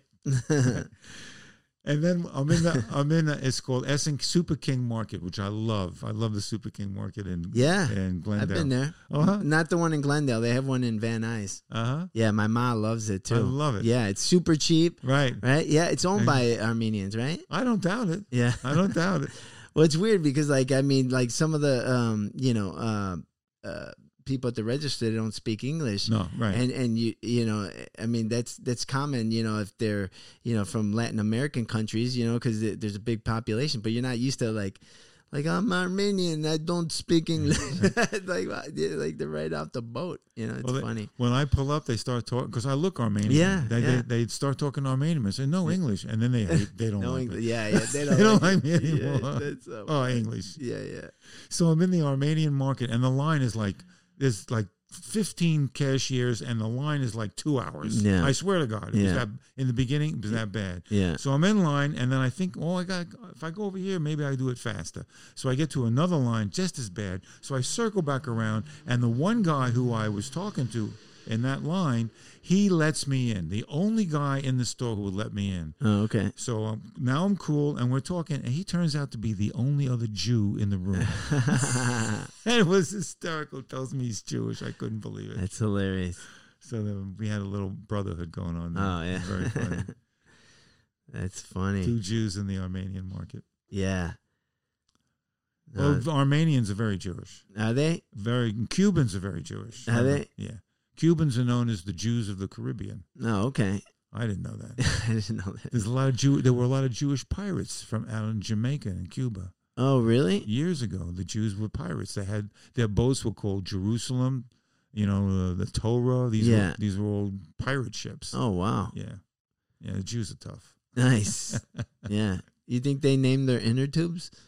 B: And then I'm in the I'm in the, it's called Essen Super King Market, which I love. I love the Super King Market in
A: Yeah,
B: in Glendale.
A: I've been there.
B: Uh huh.
A: Not the one in Glendale. They have one in Van Nuys.
B: Uh huh.
A: Yeah, my mom loves it too.
B: I love it.
A: Yeah, it's super cheap.
B: Right.
A: Right? Yeah, it's owned
B: And-
A: by Armenians, right?
B: I don't doubt it.
A: Yeah.
B: I don't doubt it.
A: Well, it's weird because, like, I mean, like some of the, um, you know, uh, uh, people at the register they don't speak English,
B: No, right.
A: and and you you know, I mean, that's that's common, you know, if they're you know from Latin American countries, you know, because there's a big population, but you're not used to like. Like I'm Armenian, I don't speak English. like, like they're right off the boat. You know, it's
B: Well, they-
A: funny.
B: when I pull up, they start talking because I look Armenian.
A: Yeah,
B: they,
A: yeah.
B: They, they start talking Armenian. I say no English, and then they they don't
A: No
B: like
A: English.
B: me.
A: Yeah, yeah, they don't,
B: They don't
A: like,
B: like me anymore.
A: Yeah,
B: Oh. English.
A: Yeah, yeah.
B: So I'm in the Armenian market, and the line is like there's like 15 cashiers, and the line is like two hours.
A: Yeah.
B: I swear to God, it
A: Yeah.
B: was that in the beginning. It was that bad.
A: Yeah.
B: So I'm in line, and then I think, oh, I got if I go over here, maybe I do it faster. So I get to another line just as bad. So I circle back around, and the one guy who I was talking to in that line, he lets me in. The only guy in the store who would let me in.
A: Oh, okay.
B: So um, now I'm cool, and we're talking, and he turns out to be the only other Jew in the room. and it was hysterical. Tells me he's Jewish. I couldn't believe it.
A: That's hilarious.
B: So then we had a little brotherhood going on. There.
A: Oh yeah.
B: very funny.
A: That's funny.
B: Two Jews in the Armenian market.
A: Yeah.
B: Well,
A: Uh,
B: Armenians are very Jewish.
A: are they?
B: Very Cubans are very Jewish.
A: Are they?
B: Yeah. Cubans are known as the Jews of the Caribbean.
A: No, okay.
B: I didn't know that.
A: I didn't know that.
B: There's a lot of Jew. There were a lot of Jewish pirates from out in Jamaica and Cuba
A: Oh, really?
B: years ago. The Jews were pirates. They had their boats were called Jerusalem. You know, uh, the Torah. These
A: Yeah.
B: were, these were all pirate ships.
A: Oh, wow.
B: Yeah, yeah. The Jews are tough.
A: Nice. yeah. You think they named their inner tubes?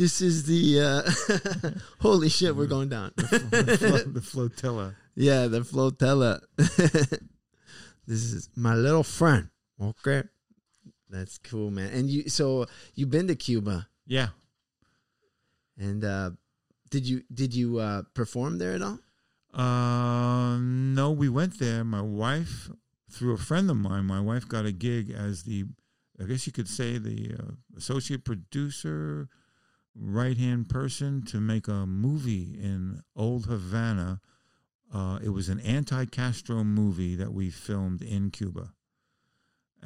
A: This is the uh, holy shit. We're going down.
B: the, flo- the flotilla.
A: yeah, the flotilla. this is my little friend. Okay, that's cool, man. And you, so you've been to Cuba,
B: Yeah.
A: and uh, did you did you uh, perform there at all?
B: Uh, no, we went there. My wife, through a friend of mine, my wife got a gig as the, I guess you could say, the uh, associate producer, right hand person to make a movie in Old Havana. Uh, it was an anti Castro movie that we filmed in Cuba.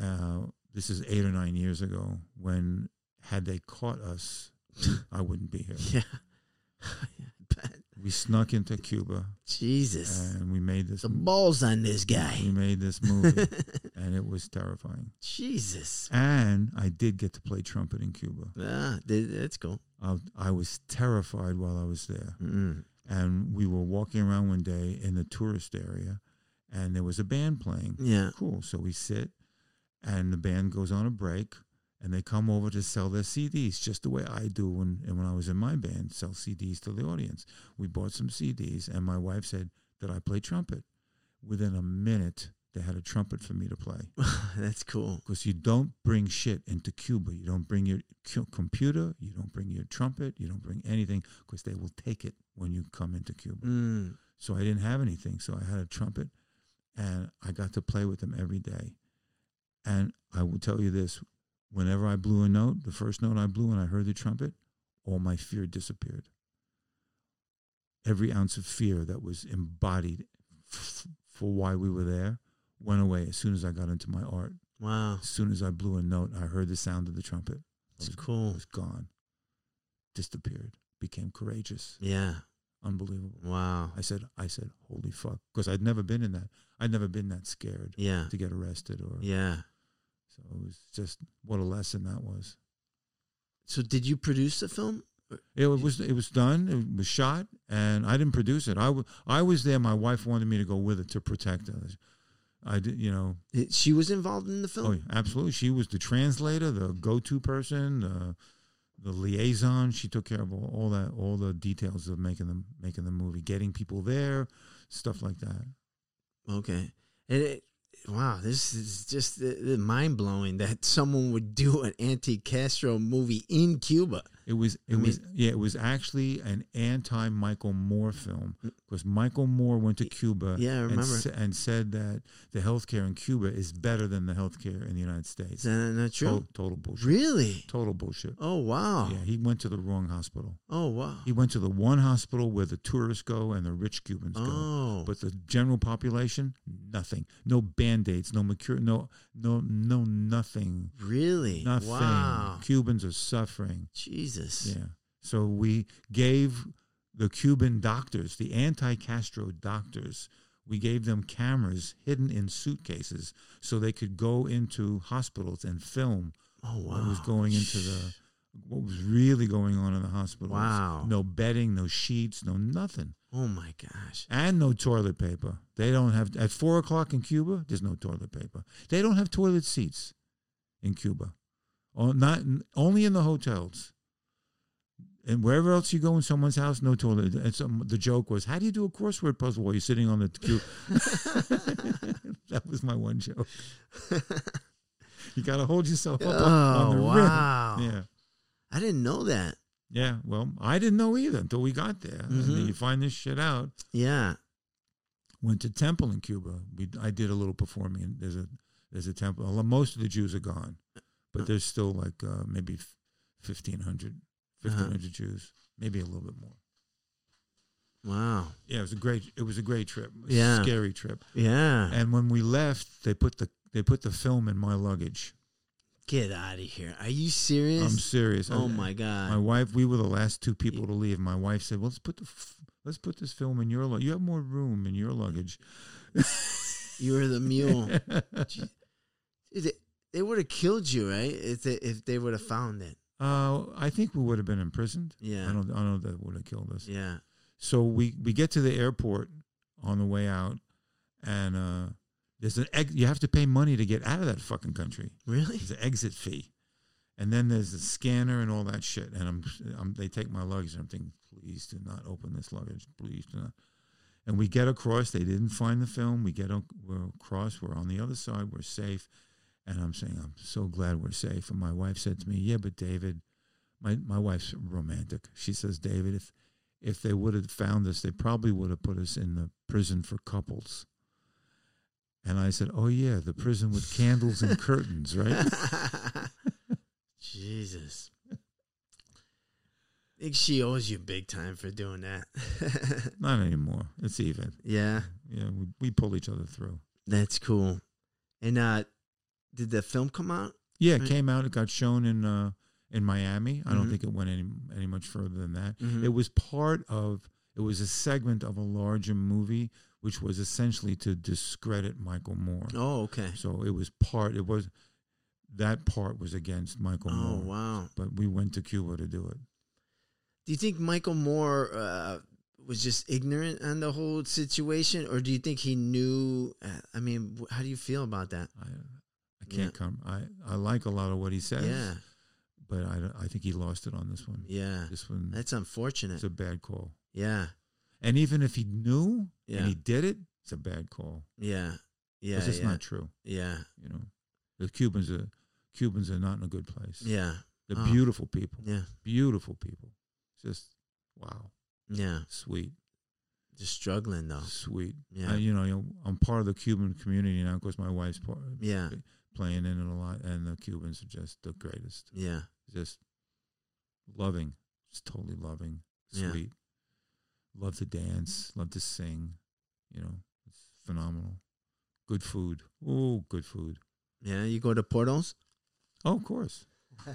B: Uh, this is eight or nine years ago when, had they caught us, I wouldn't be here.
A: Yeah. Bet.
B: We snuck into Cuba
A: Jesus,
B: and we made this
A: the balls on this guy.
B: we made this movie and it was terrifying
A: Jesus.
B: and i did get to play trumpet in cuba
A: Ah, that's cool.
B: I, I was terrified while i was there
A: Mm.
B: and we were walking around one day in the tourist area and there was a band playing
A: Yeah.
B: cool so we sit and the band goes on a break and they come over to sell their CDs just the way I do when and when I was in my band, sell CDs to the audience. We bought some CDs and my wife said that I play trumpet. Within a minute, they had a trumpet for me to play
A: that's cool.
B: because you don't bring shit into Cuba. You don't bring your cu- computer, you don't bring your trumpet, you don't bring anything because they will take it when you come into Cuba.
A: Mm.
B: So I didn't have anything. So I had a trumpet and I got to play with them every day. And I will tell you this whenever I blew a note, the first note I blew and I heard the trumpet, all my fear disappeared. Every ounce of fear that was embodied f- for why we were there went away as soon as I got into my art.
A: Wow.
B: As soon as I blew a note, I heard the sound of the trumpet.
A: It's cool.
B: I was gone, disappeared, became courageous,
A: Yeah.
B: unbelievable.
A: Wow.
B: I said, I said, holy fuck, because I'd never been in that. I'd never been that scared
A: Yeah.
B: to get arrested or.
A: Yeah.
B: So it was just what a lesson that was.
A: So did you produce the film?
B: It was it was done. It was shot, and I didn't produce it. I, w- I was there. My wife wanted me to go with it to protect us. I did, you know.
A: It- She was involved in the film.
B: Oh, yeah, absolutely. She was the translator, the go-to person, the the liaison. She took care of all, all that, all the details of making them making the movie, getting people there, stuff like that.
A: Okay. And it, wow, this is just uh, mind blowing that someone would do an anti-Castro movie in Cuba.
B: It was it
A: I
B: was yeah, it was actually an anti Michael Moore film mm. because Michael Moore went to Cuba
A: Yeah, I
B: and,
A: remember.
B: sa- and said that the healthcare in Cuba is better than the healthcare in the United
A: Is
B: States.
A: that not true?
B: Total, total bullshit.
A: Really?
B: Total bullshit.
A: Oh wow.
B: Yeah, he went to the wrong hospital.
A: Oh wow.
B: He went to the one hospital where the tourists go and the rich Cubans go.
A: Oh.
B: But the general population, nothing. No band-aids, no mercur no no no nothing.
A: really?
B: Nothing.
A: Wow.
B: Cubans are suffering.
A: Jesus.
B: Yeah. So we gave the Cuban doctors, the anti Castro doctors, we gave them cameras hidden in suitcases so they could go into hospitals and film
A: Oh wow.
B: what was going into the what was really going on in the hospitals.
A: Wow.
B: No bedding, no sheets, no nothing.
A: Oh my gosh.
B: And no toilet paper. They don't have at four o'clock in Cuba, there's no toilet paper. They don't have toilet seats in Cuba. Or not only in the hotels. And wherever else you go in someone's house, no toilet. And some, the joke was, "How do you do a crossword puzzle while you're sitting on the cube?" that was my one joke. you got to hold yourself up on the
A: Oh
B: rim.
A: wow.
B: Yeah,
A: I didn't know that.
B: yeah. Well, I didn't know either until we got there. And then
A: Mhm.
B: you find this shit out.
A: Yeah.
B: Went to temple in Cuba. We I did a little performing. There's a there's a temple. Most of the Jews are gone, but there's still like uh, maybe 1,500, uh-huh. 1,500 Jews, maybe a little bit more.
A: Wow.
B: Yeah, it was a great. It was a great trip.
A: Yeah.
B: a scary trip.
A: Yeah.
B: And when we left, they put the they put the film in my luggage.
A: Get out of here. Are you serious?
B: I'm serious.
A: oh
B: I-
A: my god.
B: My wife, we were the last two people to leave. My wife said, "Well, let's put the f- let's put this film in your luggage. You have more room in your luggage."
A: you were the mule. They, they would have killed you, right? If they, if they would have found it.
B: Uh, I think we would have been imprisoned.
A: Yeah.
B: I don't. I don't know that would have killed us.
A: Yeah.
B: So we we get to the airport on the way out, and uh, there's an ex- you have to pay money to get out of that fucking country.
A: Really?
B: There's an exit fee, and then there's the scanner and all that shit. And I'm, I'm they take my luggage, and I'm thinking, please do not open this luggage, please do not. And we get across. They didn't find the film. We get we're across. We're on the other side. We're safe. And I'm saying, I'm so glad we're safe. And my wife said to me, Yeah, but David, my my wife's romantic. She says, David, if if they would have found us, they probably would have put us in the prison for couples. And I said, Oh yeah, the prison with candles and curtains, right?
A: Jesus. I think she owes you big time for doing that.
B: Not anymore. It's even.
A: yeah,
B: Yeah, we, we pull each other through.
A: that's cool. And uh did the film come out?
B: Yeah, it
A: Right.
B: came out. It got shown in uh, in Miami. I don't
A: Mhm.
B: think it went any any much further than that.
A: Mhm.
B: It was part of. It was a segment of a larger movie, which was essentially to discredit Michael Moore.
A: Oh, okay.
B: So it was part. It was that part was against Michael
A: Oh,
B: Moore.
A: wow.
B: But we went to Cuba to do it.
A: Do you think Michael Moore uh, was just ignorant on the whole situation, or do you think he knew? Uh, I mean, how do you feel about that?
B: I I can't come. I I like a lot of what he says.
A: Yeah,
B: But I I think he lost it on this one.
A: yeah,
B: This one.
A: that's unfortunate.
B: It's a bad call.
A: Yeah,
B: And even if he knew
A: Yeah.
B: and he did it, it's a bad call.
A: yeah, yeah,
B: It's just
A: yeah,
B: not true.
A: yeah,
B: You know, the Cubans are Cubans are not in a good place.
A: yeah,
B: They're
A: Oh.
B: beautiful people.
A: yeah,
B: Beautiful people. Just wow,
A: yeah.
B: sweet,
A: Just struggling though.
B: sweet.
A: Yeah.
B: I- you know, you know, I'm part of the Cuban community now because my wife's part,
A: Yeah,
B: playing in it a lot, and the Cubans are just the greatest.
A: yeah,
B: Just loving, just totally loving,
A: Yeah.
B: sweet. Love to dance, love to sing. You know, it's phenomenal. Good food. Oh, good food.
A: yeah. You go to Portos.
B: Oh, of course.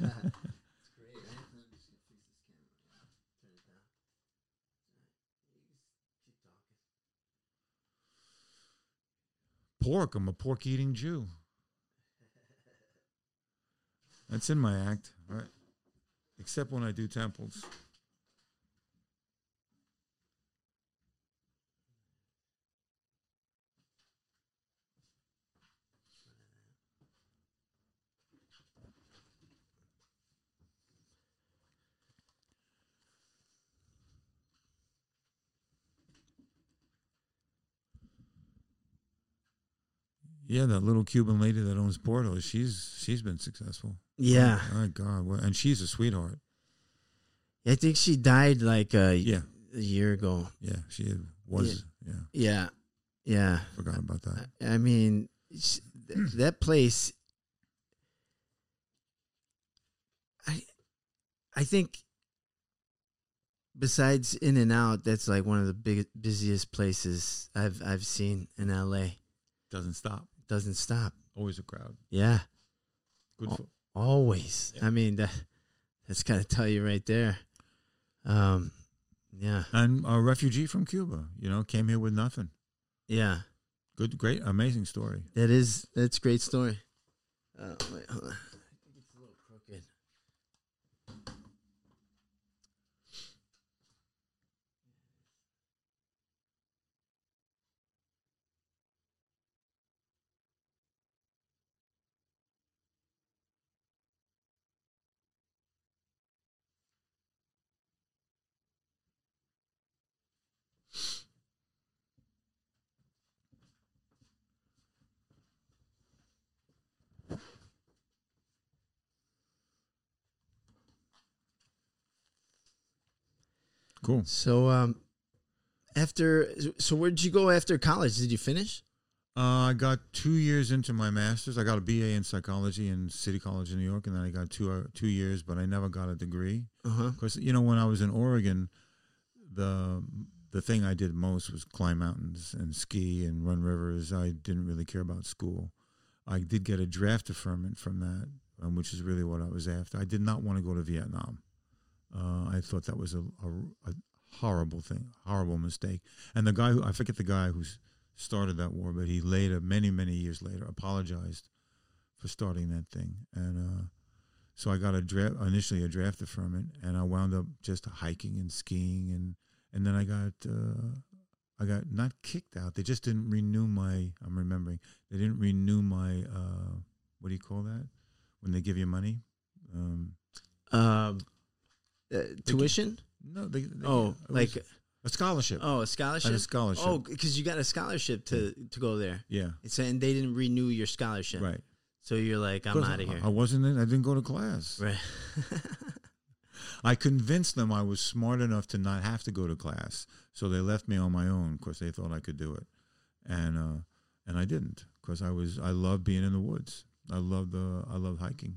B: Pork. I'm a pork eating Jew. That's in my act, right? Except when I do temples. Yeah, that little Cuban lady that owns Porto, she's she's been successful.
A: Yeah,
B: Oh, my God, and she's a sweetheart.
A: I think she died like a,
B: Yeah,
A: a year ago.
B: yeah, she was. Yeah,
A: Yeah, yeah.
B: forgot about that.
A: I mean, s- th- that place. I, I think. Besides In and Out, that's like one of the big busiest places I've I've seen in L.A.
B: Doesn't stop.
A: Doesn't stop.
B: Always a crowd.
A: Yeah,
B: Good. For,
A: always.
B: Yeah.
A: I mean, that that's gotta tell you right there. Um, yeah,
B: and a refugee from Cuba, you know, came here with nothing.
A: yeah.
B: Good, great, amazing story.
A: That is that's a great story. Oh wait,
B: Cool.
A: So um, after so where did you go after college? Did you finish?
B: Uh, I got two years into my master's. I got a BA in psychology in City College in New York, and then I got two uh, two years, but I never got a degree.
A: Uh huh.
B: Of you know, when I was in Oregon, the the thing I did most was climb mountains and ski and run rivers. I didn't really care about school. I did get a draft deferment from that um, which is really what I was after. I did not want to go to Vietnam. Uh, I thought that was a, a, a horrible thing, horrible mistake. And the guy who I forget the guy who started that war, but he later, many many years later, apologized for starting that thing. And uh, so I got a draft initially a drafted from it, and I wound up just hiking and skiing, and and then I got uh, I got not kicked out. They just didn't renew my. I'm remembering they didn't renew my. Uh, what do you call that when they give you money? Um,
A: Um, uh, tuition?
B: no, they, they
A: Oh,
B: it was
A: like
B: a scholarship.
A: oh, a scholarship.
B: a scholarship.
A: Oh, because you got a scholarship to to go there.
B: yeah,
A: It's and they didn't renew your scholarship.
B: right.
A: So you're like, I'm
B: 'Cause
A: out of here.
B: I, I wasn't in. I didn't go to class.
A: right.
B: I convinced them I was smart enough to not have to go to class, so they left me on my own because they thought I could do it, and uh, and I didn't because I was I love being in the woods. I love the I love hiking.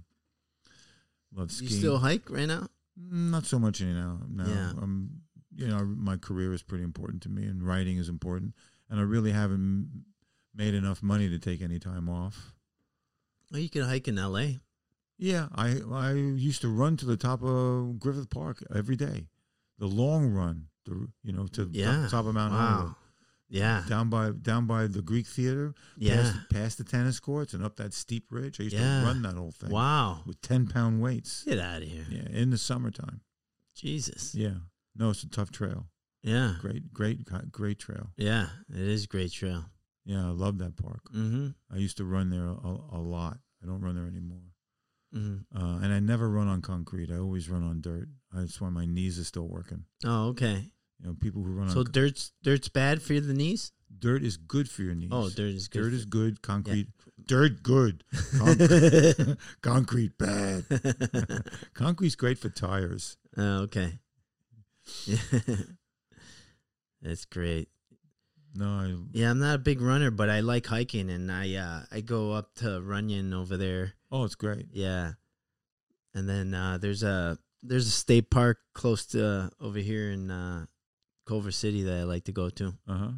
B: Love
A: you
B: skiing.
A: still hike right now?
B: Not so much now. Now,
A: Yeah.
B: um, you know, my career is pretty important to me, and writing is important. And I really haven't made enough money to take any time off.
A: Well, you can hike in L.A.
B: Yeah, I I used to run to the top of Griffith Park every day, the long run, the you know to the
A: Yeah.
B: top, top of Mount Hollywood,
A: Wow. Yeah.
B: down by down by the Greek Theater,
A: Yeah.
B: past, past the tennis courts, and up that steep ridge. I used
A: Yeah.
B: to run that whole thing
A: Wow.
B: with ten pound weights.
A: Get out of here.
B: Yeah, in the summertime.
A: Jesus.
B: Yeah, no, it's a tough trail.
A: Yeah.
B: Great, great, great trail.
A: Yeah. It is a great trail.
B: Yeah, I love that park.
A: Mm-hmm.
B: I used to run there a, a lot. I don't run there anymore.
A: Mm-hmm.
B: Uh, and I never run on concrete. I always run on dirt. That's why my knees are still working.
A: Oh, okay.
B: You know, people who run
A: So
B: on
A: dirt's dirt's bad for the knees.
B: dirt is good for your knees.
A: Oh, dirt is good.
B: dirt is good. Concrete, dirt good. Concrete, concrete bad. Concrete's great for tires.
A: oh, okay. That's great.
B: No, I,
A: Yeah, I'm not a big runner, but I like hiking, and I uh, I go up to Runyon over there.
B: oh, it's great.
A: Yeah, and then uh, there's a there's a state park close to uh, over here in uh, Culver City that I like to go to.
B: Uh huh.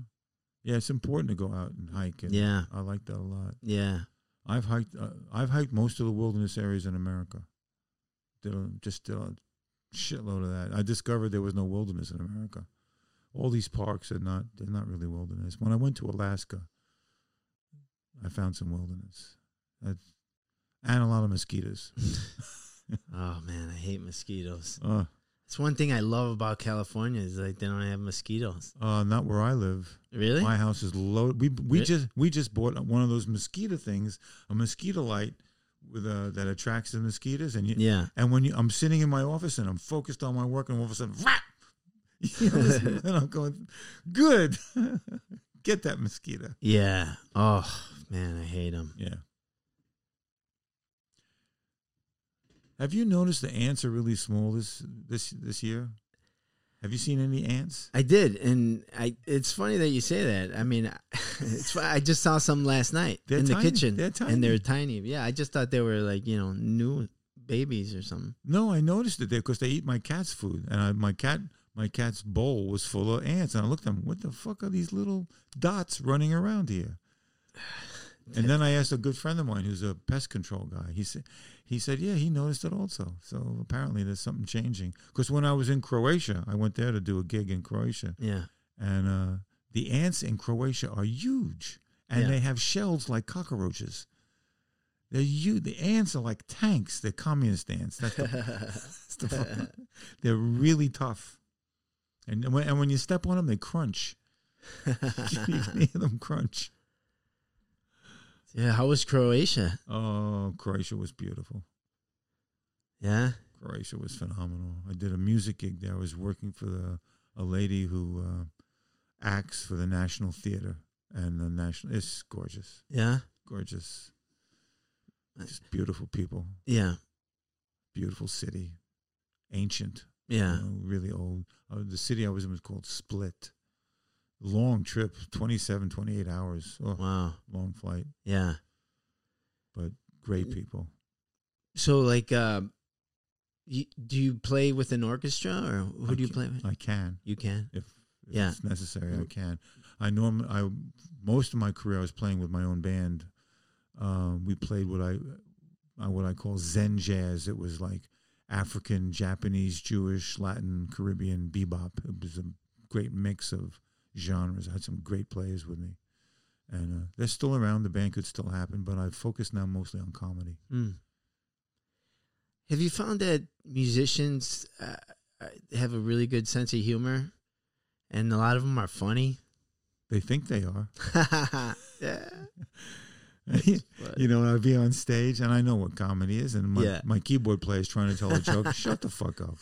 B: Yeah, it's important to go out and hike. And
A: Yeah,
B: I like that a lot.
A: yeah.
B: I've hiked. Uh, I've hiked most of the wilderness areas in America. Did a, just did a shitload of that. I discovered there was no wilderness in America. All these parks are not. They're not really wilderness. When I went to Alaska, I found some wilderness, That- and a lot of mosquitoes.
A: Oh man, I hate mosquitoes.
B: Uh,
A: It's one thing I love about California is like they don't have mosquitoes.
B: uh, not where I live.
A: Really?
B: My house is loaded. We we
A: Re-
B: just we just bought one of those mosquito things, a mosquito light with uh that attracts the mosquitoes, and you,
A: Yeah.
B: And when you, I'm sitting in my office and I'm focused on my work, and all of a sudden, "Rah!" You know, and I'm going, good. Get that mosquito.
A: Yeah. Oh man, I hate them.
B: Yeah. Have you noticed the ants are really small this this this year? Have you seen any ants?
A: I did, and I. It's funny that you say that. I mean, it's. I just saw some last night
B: They're
A: in the kitchen,
B: They're
A: and they're
B: tiny.
A: tiny. Yeah, I just thought they were like you know new babies or something.
B: No, I noticed it there because they eat my cat's food, and I, my cat my cat's bowl was full of ants, and I looked at them. What the fuck are these little dots running around here? And then I asked a good friend of mine who's a pest control guy. He said, he said, yeah, he noticed it also. So apparently there's something changing. Because when I was in Croatia, I went there to do a gig in Croatia,
A: Yeah.
B: and uh, the ants in Croatia are huge, and
A: Yeah.
B: they have shells like cockroaches. They're huge. The ants are like tanks. They're communist ants. That's the, that's the. They're really tough, and when, and when you step on them, they crunch. you hear them crunch.
A: Yeah. How was Croatia?
B: Oh, Croatia was beautiful.
A: Yeah.
B: Croatia was phenomenal. I did a music gig there. I was working for the a lady who uh, acts for the National Theater and the national. It's gorgeous,
A: Yeah.
B: gorgeous, just beautiful people,
A: Yeah.
B: beautiful city, ancient,
A: Yeah.
B: you know, really old. Uh, the city I was in was called Split. Long trip, 27, 28 hours. Oh,
A: Wow.
B: long flight,
A: Yeah.
B: but great people.
A: So like, uh, you, do you play with an orchestra or who
B: I
A: do you
B: ca-
A: play with?
B: I can.
A: You can.
B: if, if
A: Yeah.
B: it's necessary, I can. I norm I most of my career I was playing with my own band. Um, we played what I uh, what I call Zen jazz. It was like African, Japanese, Jewish, Latin, Caribbean bebop. It was a great mix of genres. I had some great players with me, and uh, they're still around. The band could still happen, but I focus now mostly on comedy.
A: Mm. Have you found that musicians uh, uh, have a really good sense of humor, and a lot of them are funny?
B: They think they are.
A: yeah.
B: you know, I'd be on stage and I know what comedy is, and my,
A: Yeah.
B: my keyboard player is trying to tell a joke. Shut the fuck up.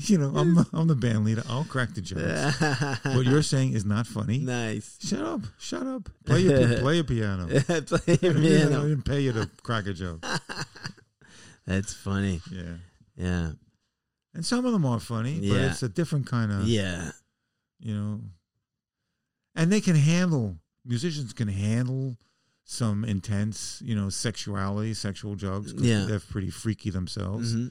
B: You know, I'm the, I'm the band leader. I'll crack the jokes. what you're saying is not funny.
A: nice.
B: Shut up. Shut up. Play your play a piano.
A: Play your
B: I
A: piano.
B: didn't pay you to crack a joke.
A: That's funny.
B: Yeah.
A: Yeah.
B: And some of them are funny, but
A: Yeah.
B: it's a different kind of,
A: Yeah.
B: you know. And they can handle, musicians can handle some intense, you know, sexuality, sexual jokes. 'cause
A: Yeah.
B: They're pretty freaky themselves.
A: hmm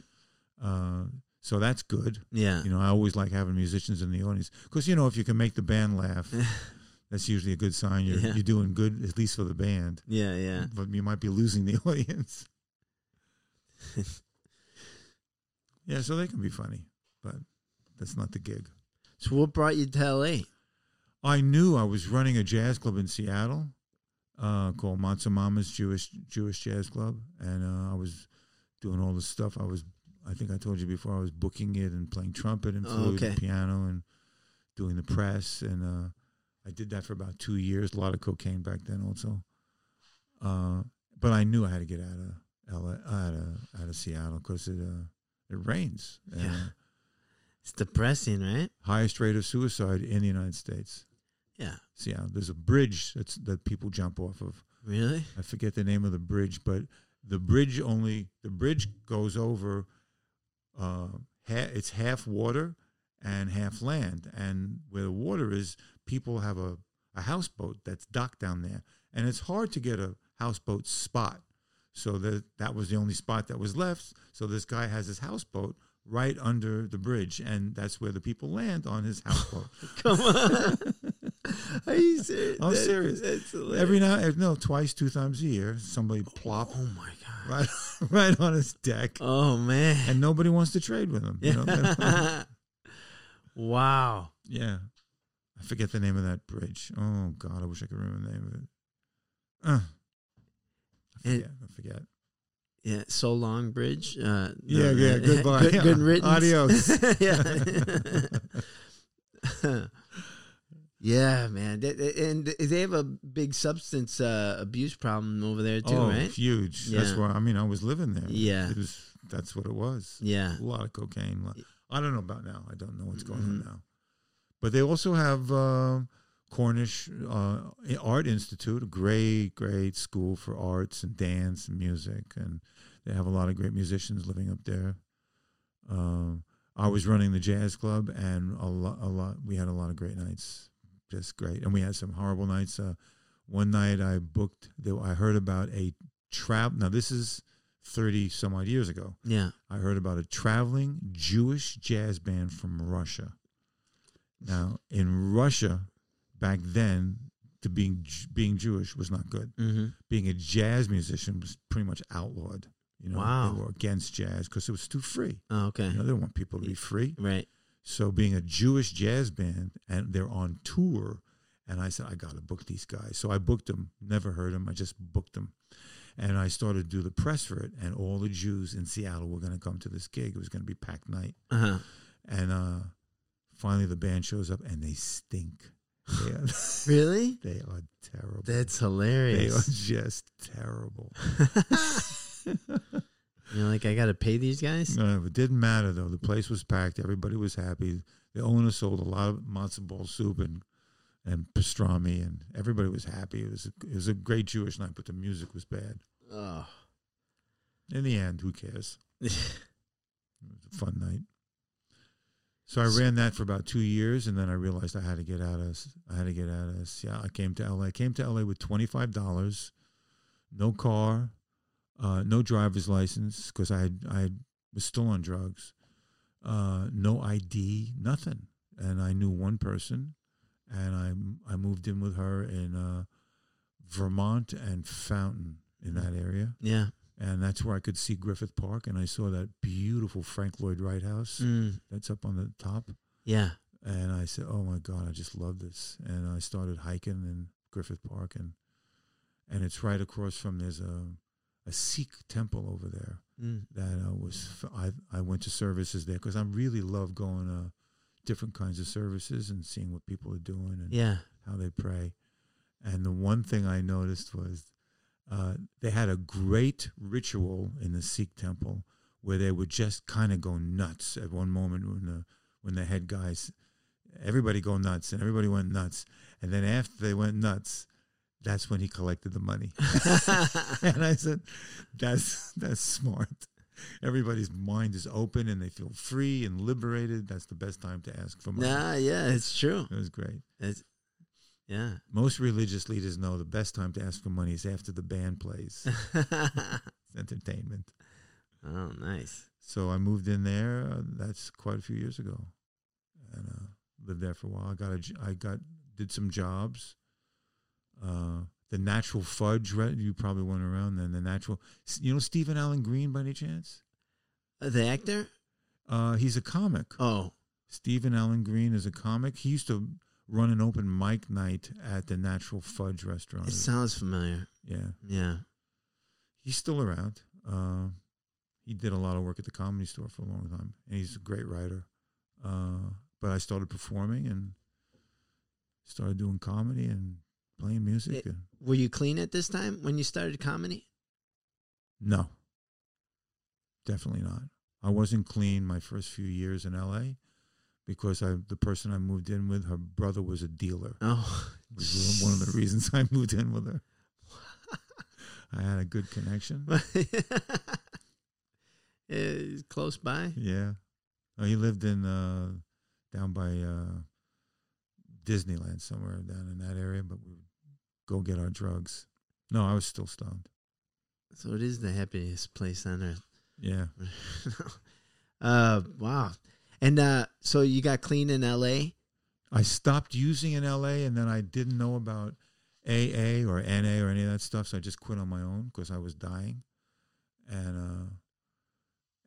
B: Uh, so that's good.
A: Yeah.
B: You know, I always like having musicians in the audience because you know if you can make the band laugh, that's usually a good sign you're
A: Yeah.
B: you're doing good at least for the band.
A: Yeah. Yeah.
B: But you might be losing the audience. yeah, so they can be funny, but that's not the gig.
A: So what brought you to LA?
B: I knew I was running a jazz club in Seattle uh, called Matzo Mama's Jewish Jewish Jazz Club, and uh, I was doing all this stuff. I was, I think I told you before, I was booking it and playing trumpet and
A: Oh,
B: flute
A: okay.
B: and piano and doing the press, and uh, I did that for about two years. A lot of cocaine back then, also. Uh, but I knew I had to get out of LA, out of out of Seattle because it uh, it rains.
A: Yeah.
B: uh,
A: It's depressing, right?
B: highest rate of suicide in the United States.
A: Yeah.
B: Seattle. There's a bridge that's that people jump off of.
A: Really?
B: I forget the name of the bridge, but the bridge only the bridge goes over. Uh, ha- it's half water and half land, and where the water is, people have a a houseboat that's docked down there, and it's hard to get a houseboat spot. So that that was the only spot that was left. So this guy has his houseboat right under the bridge, and that's where the people land on his houseboat.
A: Come on. Are you serious?
B: I'm
A: That-
B: serious. Every now, no, twice, two times a year, somebody plop
A: Oh my god.
B: right, right on his deck,
A: Oh man.
B: and nobody wants to trade with him. You know?
A: wow.
B: yeah, I forget the name of that bridge. Oh God, I wish I could remember the name of it. Uh, I
A: And-
B: forget. I forget.
A: Yeah, so long bridge. Uh,
B: Yeah,
A: no,
B: yeah, goodbye.
A: Good, good riddance.
B: Adios.
A: yeah. Yeah, man. And they have a big substance uh, abuse problem over there too,
B: oh,
A: right?
B: huge. That's why. I mean, I was living there.
A: Yeah.
B: it was. That's what it was.
A: Yeah.
B: a lot of cocaine. I don't know about now. I don't know what's going on
A: Mhm.
B: now. But they also have uh, Cornish uh, Art Institute, a great, great school for arts and dance and music, and they have a lot of great musicians living up there. Um, I was running the jazz club, and a lot, a lot. We had a lot of great nights, just great, and we had some horrible nights. Uh, one night I booked. I heard about a trap. Now this is thirty some odd years ago.
A: Yeah.
B: I heard about a traveling Jewish jazz band from Russia. Now, in Russia, back then, to being being Jewish was not good.
A: Mm-hmm.
B: Being a jazz musician was pretty much outlawed. You know,
A: Wow.
B: they were against jazz because it was too free.
A: Oh, okay.
B: You know, they don't want people to be free.
A: Right.
B: So, being a Jewish jazz band and they're on tour, and I said, I got to book these guys. So I booked them. Never heard them. I just booked them. And I started to do the press for it, and all the Jews in Seattle were going to come to this gig. It was going to be packed night.
A: Uh huh.
B: And uh, finally, the band shows up, and they stink. They are,
A: Really?
B: they are terrible.
A: That's hilarious.
B: they are just terrible.
A: You're like, I got to pay these guys.
B: No, it didn't matter though. The place was packed. Everybody was happy. The owner sold a lot of matzo ball soup and and pastrami, and everybody was happy. It was a, it was a great Jewish night, but the music was bad.
A: Oh.
B: In the end, who cares? It was a fun night. So I ran that for about two years, and then I realized I had to get out of. I had to get out of. Yeah, I came to LA. I came to LA with twenty five dollars, no car, uh, no driver's license because I had, I had, was still on drugs, uh, no ID, nothing, and I knew one person, and I I moved in with her in uh, Vermont and Fountain in that area,
A: Yeah.
B: and that's where I could see Griffith Park, and I saw that beautiful Frank Lloyd Wright house
A: Mm,
B: that's up on the top,
A: yeah.
B: and I said, "Oh my God, I just love this," and I started hiking in Griffith Park, and and it's right across from there's a a Sikh temple over there
A: Mm,
B: that uh, was f- I I went to services there because I really love going to different kinds of services and seeing what people are doing and
A: yeah.
B: how they pray. And the one thing I noticed was uh, they had a great ritual in the Sikh temple where they would just kind of go nuts at one moment when the when the head guys everybody go nuts and everybody went nuts and then after they went nuts that's when he collected the money and I said, "That's that's smart. Everybody's mind is open and they feel free and liberated. That's the best time to ask for money."
A: nah, yeah, it's true.
B: It was great.
A: It's, yeah.
B: Most religious leaders know the best time to ask for money is after the band plays. It's entertainment.
A: oh, nice.
B: So I moved in there. Uh, that's quite a few years ago, and uh, lived there for a while. I got a I got did some jobs. Uh, the natural fudge, right? You probably went around then. The natural, you know, Stephen Allen Green by any chance?
A: Uh, the actor?
B: Uh, he's a comic.
A: Oh,
B: Stephen Allen Green is a comic. He used to run an open mic night at the Natural Fudge restaurant.
A: it sounds familiar.
B: yeah,
A: Yeah.
B: he's still around. Uh, he did a lot of work at the comedy store for a long time, and he's a great writer. Uh, but I started performing and started doing comedy and playing music.
A: It- Were you clean at this time when you started comedy?
B: no, definitely not. I wasn't clean my first few years in L.A. because I the person I moved in with, her brother was a dealer.
A: Oh,
B: was one of the reasons I moved in with her. I had a good connection.
A: Close by.
B: Yeah. Oh, he lived in uh, down by uh, Disneyland somewhere down in that area, but we go get our drugs. No, I was still stoned.
A: So it is the happiest place on earth.
B: Yeah.
A: uh, wow. And uh, so you got clean in L.A.
B: I stopped using in LA and then I didn't know about AA or NA or any of that stuff, so I just quit on my own because I was dying. And uh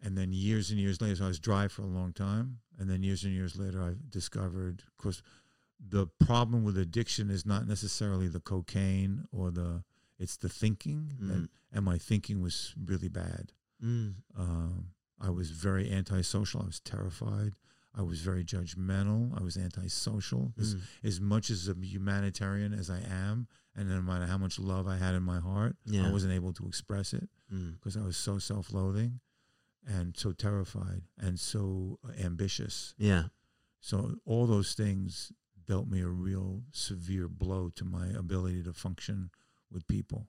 B: and then years and years later, so I was dry for a long time, and then years and years later, I discovered, of course, the problem with addiction is not necessarily the cocaine or the it's the thinking,
A: Mm.
B: and, and my thinking was really bad.
A: Mm.
B: Um, I was very antisocial. I was terrified. I was very judgmental. I was antisocial. As,
A: Mm.
B: as much as a humanitarian as I am, and no matter how much love I had in my heart,
A: Yeah.
B: I wasn't able to express it
A: Mm.
B: because I was so self-loathing and so terrified and so ambitious.
A: Yeah.
B: So all those things dealt me a real severe blow to my ability to function with people.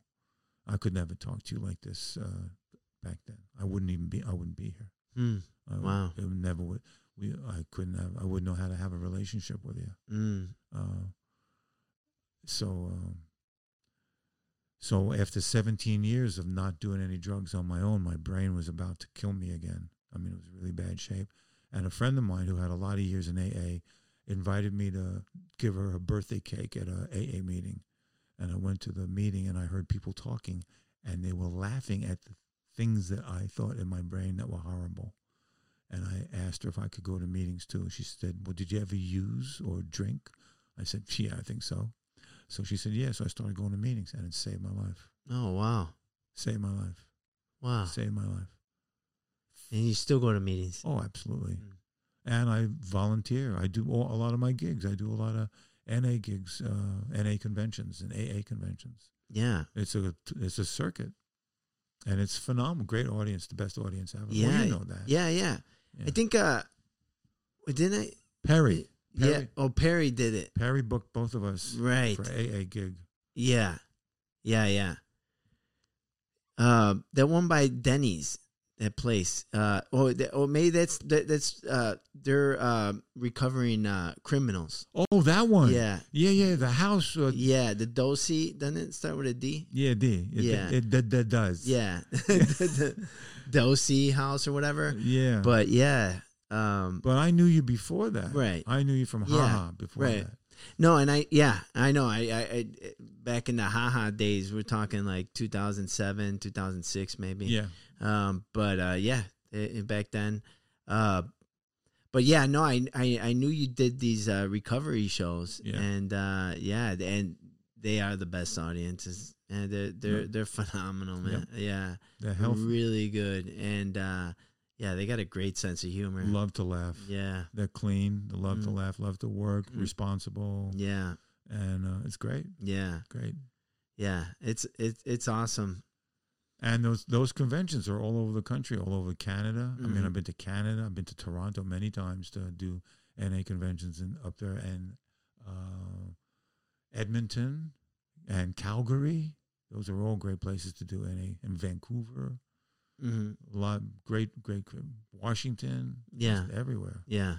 B: I could never talk to you like this uh, back then. I wouldn't even be. I wouldn't be here.
A: Mm.
B: I would-
A: Wow.
B: It would never would. We. I couldn't have. I wouldn't know how to have a relationship with you.
A: Mm.
B: Uh, so. Um, so after 17 years of not doing any drugs on my own, my brain was about to kill me again. I mean, it was really bad shape. And a friend of mine who had a lot of years in AA invited me to give her a birthday cake at a AA meeting. And I went to the meeting and I heard people talking and they were laughing at the things that I thought in my brain that were horrible. And I asked her if I could go to meetings too. She said, Well, did you ever use or drink? I said, Yeah, I think so. So she said, Yeah. So I started going to meetings and it saved my life.
A: Oh wow.
B: Saved my life.
A: Wow.
B: Saved my life.
A: And you still go to meetings.
B: Oh, absolutely.
A: Mm.
B: And I volunteer. I do all, a lot of my gigs. I do a lot of NA gigs, uh, NA conventions and AA conventions.
A: Yeah.
B: It's a it's a circuit, and it's phenomenal. Great audience, the best audience ever.
A: Yeah.
B: well, you know that.
A: Yeah. Yeah.
B: Yeah.
A: I think. Uh, didn't I?
B: Perry,
A: Yeah. Oh, Perry did it.
B: Perry booked both of us
A: Right.
B: for AA gig.
A: Yeah. Yeah. Yeah. Uh, that one by Denny's. That place. Uh, oh, that, oh, maybe that's that, that's uh, they're uh, recovering uh, criminals.
B: Oh, that one.
A: Yeah.
B: yeah, yeah. The house. Uh,
A: Yeah, the Dosey doesn't it start with a D?
B: yeah, D. It,
A: Yeah.
B: it, that, that does.
A: Yeah, the, house or whatever.
B: yeah.
A: But yeah, um,
B: But I knew you before that.
A: Right.
B: I knew you from
A: Yeah,
B: Haha before
A: right.
B: that.
A: No, and I yeah, I know. I, I, I back in the haha days, we're talking like 2007, 2006 maybe.
B: Yeah.
A: Um, but uh, yeah, i- i- back then. Uh, but yeah, no, I, I I knew you did these uh, recovery shows,
B: Yeah.
A: and uh, yeah, and they are the best audiences, and they're they're
B: Yep.
A: they're phenomenal, man. Yeah,
B: The health
A: really good, and uh, yeah, they got a great sense of humor.
B: love to laugh.
A: Yeah,
B: They're clean. They love to
A: Mm.
B: laugh. Love to work.
A: Mm.
B: Responsible.
A: yeah,
B: And uh, it's great.
A: yeah,
B: Great.
A: yeah. It's it's it's awesome.
B: And those those conventions are all over the country, all over Canada. I mean. I've been to Canada. I've been to Toronto many times to do NA conventions and up there, and uh, Edmonton and Calgary. Those are all great places to do NA. And Vancouver,
A: hmm
B: a lot great, great. Washington,
A: Yeah.
B: everywhere.
A: Yeah.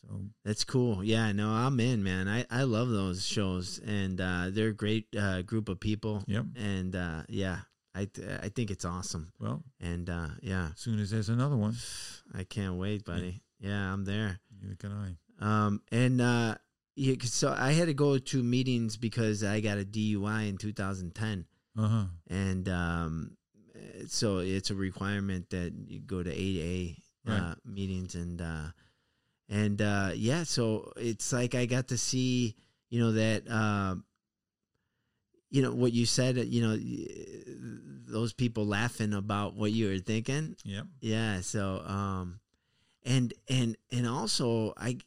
B: So
A: That's cool. Yeah, no, I'm in, man. I, I love those shows, and uh, they're a great uh, group of people.
B: yep.
A: And uh, yeah, I th- I think it's awesome.
B: Well,
A: And uh, yeah,
B: as soon as there's another one,
A: I can't wait, buddy. Yeah, I'm there.
B: neither can I.
A: Um, and uh, yeah, so I had to go to meetings because I got a DUI in 2010,
B: Uh huh.
A: and um, so it's a requirement that you go to AA uh,
B: Right.
A: meetings, and uh, and uh, yeah, so it's like I got to see, you know, that. Uh, you know what you said. You know, those people laughing about what you were thinking.
B: Yep.
A: Yeah. So, um, and and and also, I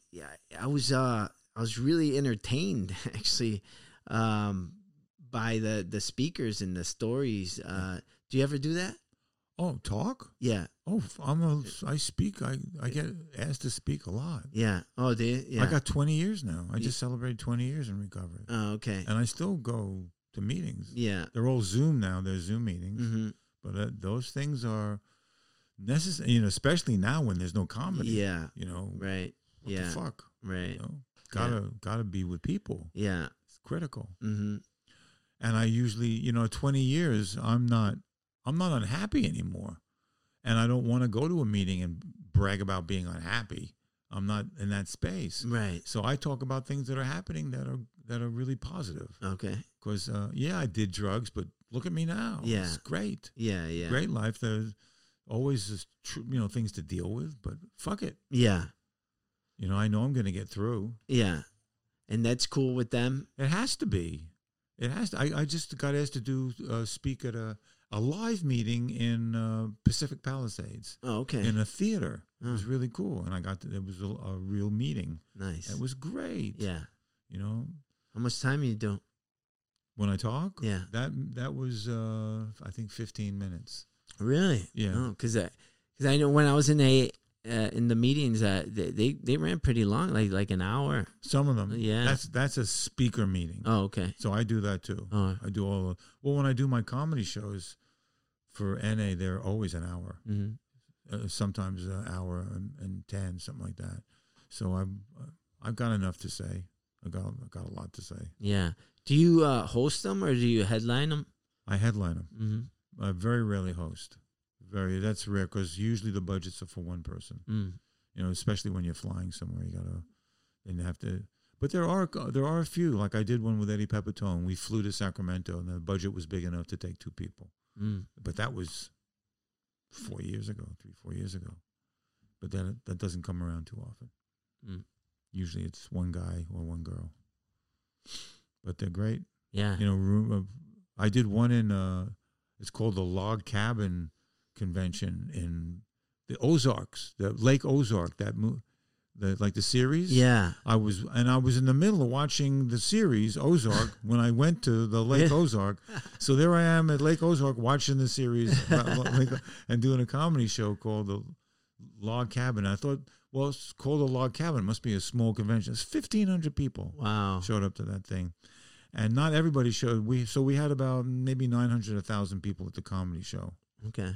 A: I was uh I was really entertained actually, um, by the the speakers and the stories. Uh, do you ever do that?
B: Oh, talk.
A: Yeah.
B: Oh, I'm a. I speak. I I get asked to speak a lot.
A: Yeah. Oh, do you? Yeah.
B: I got 20 years now. I just celebrated 20 years in recovery,
A: Oh, okay.
B: and I still go to meetings.
A: Yeah.
B: They're all Zoom now. They're Zoom meetings,
A: hmm
B: but uh, those things are necessary. You know, especially now when there's no comedy.
A: Yeah.
B: You know,
A: Right.
B: what
A: yeah.
B: the fuck?
A: Right.
B: You know, gotta gotta be with people.
A: Yeah.
B: It's critical.
A: hmm
B: and I usually, you know, 20 years, I'm not, I'm not unhappy anymore, and I don't want to go to a meeting and brag about being unhappy. I'm not in that space,
A: Right.
B: so I talk about things that are happening that are that are really positive.
A: Okay.
B: Because uh, yeah, I did drugs, but look at me now.
A: Yeah.
B: it's great,
A: Yeah. Yeah.
B: great life. There's always this tr- you know things to deal with, but fuck it.
A: Yeah.
B: You know, I know I'm going to get through.
A: Yeah. And that's cool with them.
B: It has to be. It has to. I, I just got asked to do uh, speak at a, a live meeting in uh, Pacific Palisades
A: Oh, okay.
B: in a theater. It was
A: Oh.
B: really cool, and I got to, it was a, a real meeting.
A: nice.
B: It was great.
A: yeah.
B: You know,
A: How much time you do?
B: when I talk,
A: Yeah.
B: that that was uh, I think 15 minutes.
A: Really?
B: Yeah.
A: Oh, because I, I know when I was in a uh, in the meetings, uh, they, they they ran pretty long, like like an hour.
B: Some of them,
A: Yeah.
B: That's that's a speaker meeting.
A: Oh, okay.
B: So I do that too.
A: Oh,
B: I do all. Of, well, when I do my comedy shows for NA, they're always an hour.
A: hmm
B: uh, sometimes an hour and, and ten, something like that. So I've I've got enough to say. I got I got a lot to say.
A: yeah. Do you uh, host them or do you headline them?
B: I headline them.
A: Mm-hmm.
B: I very rarely host. Very that's rare because usually the budgets are for one person.
A: Mm.
B: You know, especially when you're flying somewhere, you gotta you have to. But there are there are a few. Like I did one with Eddie Pepitone. We flew to Sacramento, and the budget was big enough to take two people.
A: Mm.
B: But that was four years ago, three four years ago. But that that doesn't come around too often.
A: Mm.
B: Usually it's one guy or one girl. But they're great.
A: Yeah.
B: You know, room of, I did one in uh it's called the Log Cabin Convention in the Ozarks, the Lake Ozark, that mo- the like the series.
A: Yeah.
B: I was and I was in the middle of watching the series Ozark when I went to the Lake Ozark. So there I am at Lake Ozark watching the series uh, and doing a comedy show called the Log Cabin. I thought, well, it's called the Log Cabin. It must be a small convention. It's fifteen hundred people
A: Wow.
B: showed up to that thing, and not everybody showed. We so we had about maybe nine hundred, a thousand people at the comedy show,
A: Okay.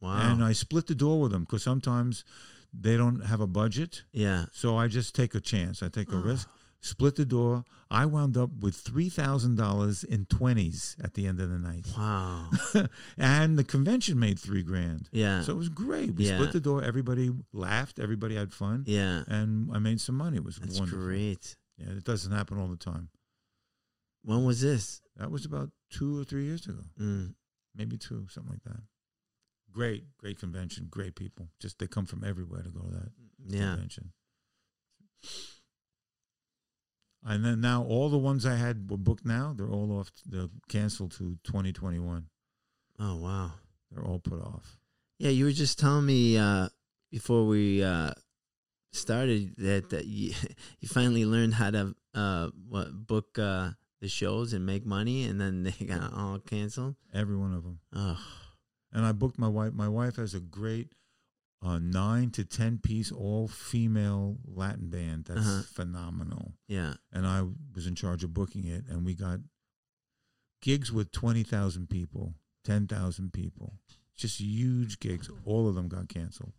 A: Wow.
B: and I split the door with them because sometimes they don't have a budget.
A: yeah.
B: So I just take a chance. I take a
A: Oh.
B: risk. Split the door. I wound up with three thousand dollars in twenties at the end of the night,
A: Wow.
B: and the convention made three grand.
A: Yeah.
B: So it was great. We
A: Yeah.
B: split the door. Everybody laughed. Everybody had fun,
A: yeah.
B: and I made some money. It was
A: That's
B: wonderful.
A: great.
B: Yeah, it doesn't happen all the time.
A: When was this?
B: That was about two or three years ago,
A: Mm.
B: maybe two, something like that. Great, great convention, great people. Just they come from everywhere to go to that
A: Yeah.
B: convention. And then now all the ones I had were booked now. They're all off. They're canceled to 2021.
A: Oh wow.
B: They're all put off.
A: Yeah, you were just telling me uh, before we uh, started that, that you, you finally learned how to uh, what book uh, the shows and make money, and then they got all canceled.
B: Every one of them.
A: Oh,
B: And I booked my wife. My wife has a great uh, nine to ten piece all female Latin band that's
A: Uh-huh.
B: phenomenal.
A: yeah,
B: And I was in charge of booking it, and we got gigs with twenty thousand people, ten thousand people, just huge gigs. All of them got canceled.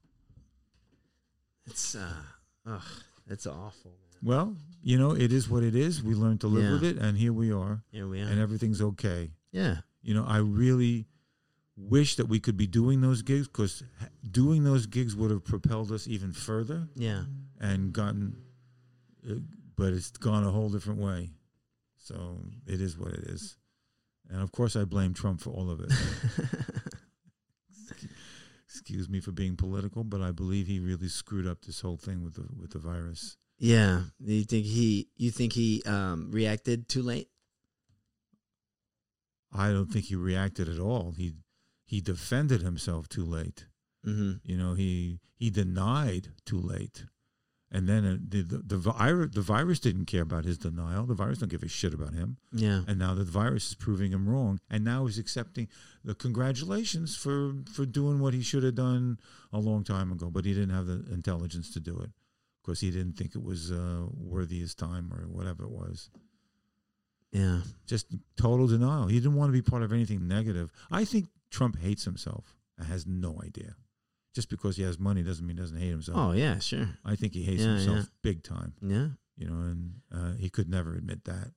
A: it's uh, that's awful. Man.
B: Well, you know, it is what it is. We learned to live
A: Yeah.
B: with it, and here we are,
A: Here we are.
B: and everything's okay.
A: yeah,
B: You know, I really wish that we could be doing those gigs because doing those gigs would have propelled us even further
A: yeah,
B: and gotten, uh, but it's gone a whole different way. So it is what it is. And of course, I blame Trump for all of it. Excuse me for being political, but I believe he really screwed up this whole thing with the with the virus.
A: yeah. You think he? You think he um, reacted too late?
B: I don't think he reacted at all. He he defended himself too late.
A: Mm-hmm.
B: You know, he he denied too late, and then uh, the the the virus the virus didn't care about his denial. The virus don't give a shit about him,
A: Yeah,
B: and now the virus is proving him wrong. And now he's accepting the congratulations for for doing what he should have done a long time ago, but he didn't have the intelligence to do it because he didn't think it was uh, worthy his time or whatever it was.
A: yeah,
B: Just total denial. He didn't want to be part of anything negative. I think Trump hates himself and has no idea. Just because he has money doesn't mean he doesn't hate himself.
A: Oh yeah, sure.
B: I think he hates
A: Yeah,
B: himself
A: yeah.
B: big time,
A: Yeah,
B: you know, and uh, he could never admit that.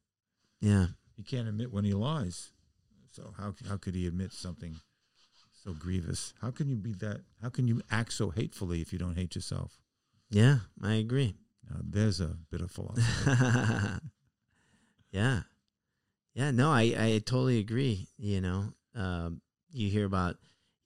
A: yeah,
B: He can't admit when he lies. So how how could he admit something so grievous? How can you be that? How can you act so hatefully if you don't hate yourself?
A: yeah. I agree.
B: Now, there's a bit of philosophy.
A: yeah. Yeah, no, I, I totally agree. You know, um, you hear about,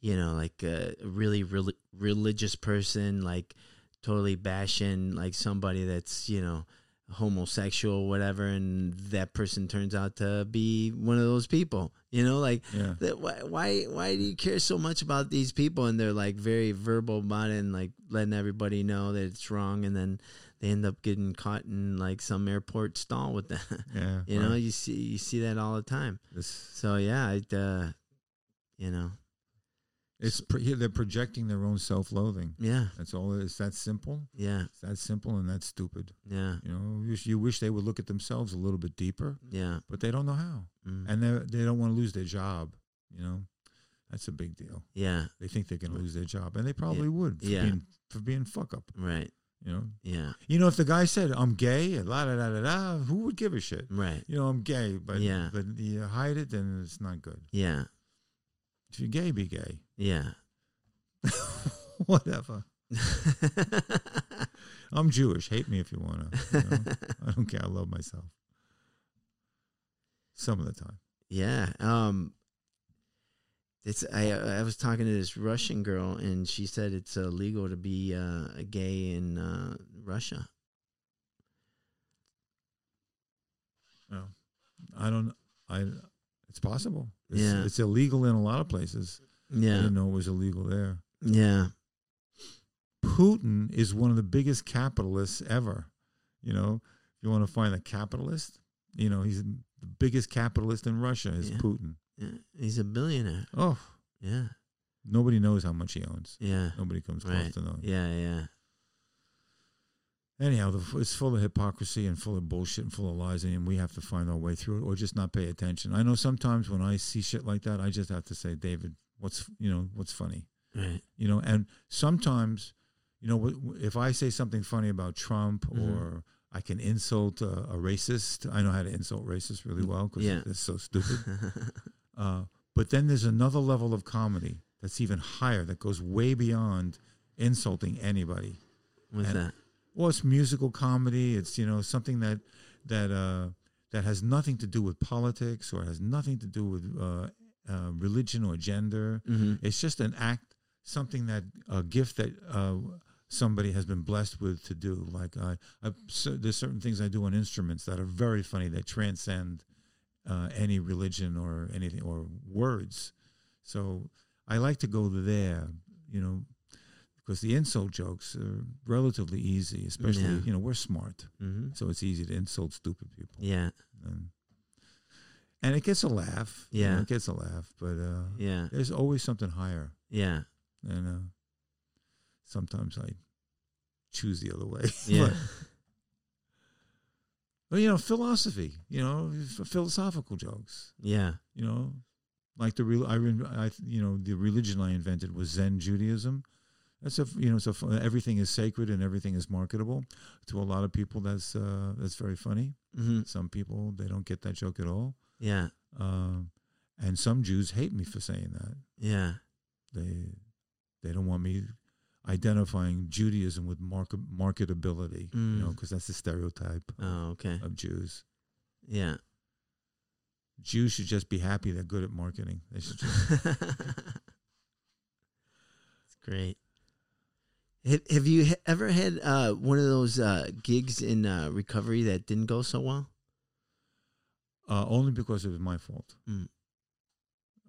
A: you know, like a really rel- religious person, like totally bashing like somebody that's, you know, homosexual, whatever, and that person turns out to be one of those people. You know, like
B: yeah,
A: that, why, why, why do you care so much about these people? And they're like very verbal about it and like letting everybody know that it's wrong, and then they end up getting caught in like some airport stall with that.
B: yeah.
A: You know, you see you see that all the time. So yeah, I uh, you know,
B: it's pro- yeah, they're projecting their own self-loathing.
A: yeah,
B: That's all. It is. That simple.
A: yeah,
B: It's that simple and that's stupid.
A: yeah,
B: You know, you wish, you wish they would look at themselves a little bit deeper,
A: yeah,
B: but they don't know how,
A: mm,
B: and they they don't want to lose their job. You know, that's a big deal.
A: yeah,
B: They think they're going to lose their job, and they probably would for
A: Yeah.
B: being for being fuck up.
A: right,
B: You know,
A: yeah,
B: you know, if the guy said I'm gay, la da da da da, who would give a shit?
A: right,
B: You know, I'm gay, but
A: Yeah.
B: but you hide it, then it's not good.
A: yeah,
B: If you're gay, be gay.
A: yeah.
B: Whatever. I'm Jewish. Hate me if you want to. You know? I don't care. I love myself. Some of the time.
A: yeah. Um, it's I I was talking to this Russian girl and she said it's illegal to be uh, a gay in uh, Russia.
B: No, I don't. I. It's possible. It's,
A: Yeah.
B: it's illegal in a lot of places.
A: Yeah.
B: I didn't know it was illegal there.
A: yeah,
B: Putin is one of the biggest capitalists ever. You know, if you want to find a capitalist, you know, he's the biggest capitalist in Russia is
A: Yeah.
B: Putin.
A: yeah. He's a billionaire.
B: Oh,
A: Yeah,
B: nobody knows how much he owns.
A: yeah,
B: Nobody comes close
A: Right.
B: to knowing.
A: yeah, yeah.
B: Anyhow, it's full of hypocrisy and full of bullshit and full of lies, and we have to find our way through it, or just not pay attention. I know sometimes when I see shit like that, I just have to say, David, what's you know what's funny,
A: Right.
B: you know, and sometimes, you know, if I say something funny about Trump
A: Mhm.
B: or I can insult a, a racist, I know how to insult racists really well because
A: Yeah.
B: it's so stupid. Uh, but then there's another level of comedy that's even higher that goes way beyond insulting anybody.
A: What's
B: And-
A: that?
B: Well, it's musical comedy. It's you know something that that uh, that has nothing to do with politics or has nothing to do with uh, uh, religion or gender.
A: hmm
B: It's just an act, something that a gift that uh, somebody has been blessed with to do. Like I, I so there's certain things I do on instruments that are very funny that transcend uh, any religion or anything or words. So I like to go there, you know, because the insult jokes are relatively easy, especially
A: Yeah.
B: you know we're smart,
A: hmm
B: so it's easy to insult stupid people.
A: Yeah.
B: And, and it gets a laugh. you know,
A: Yeah.
B: it gets a laugh, but uh,
A: Yeah.
B: there's always something higher
A: Yeah.
B: and uh, sometimes I choose the other way.
A: Yeah.
B: but, but, you know, philosophy. You know, philosophical jokes.
A: Yeah.
B: You know, like the real I, I you know the religion I invented was Zen Judaism. That's a you know so everything is sacred and everything is marketable. To a lot of people, that's uh, that's very funny.
A: hmm
B: Some people they don't get that joke at all.
A: Yeah.
B: Um, and some Jews hate me for saying that.
A: Yeah.
B: They they don't want me identifying Judaism with market marketability, you know,
A: Mm.
B: because that's the stereotype
A: Oh, okay.
B: of Jews.
A: Yeah.
B: Jews should just be happy they're good at marketing. They should just,
A: It's great. Have, have you ever had uh, one of those uh, gigs in uh, recovery that didn't go so well?
B: uh, only because it was my fault.
A: Mm.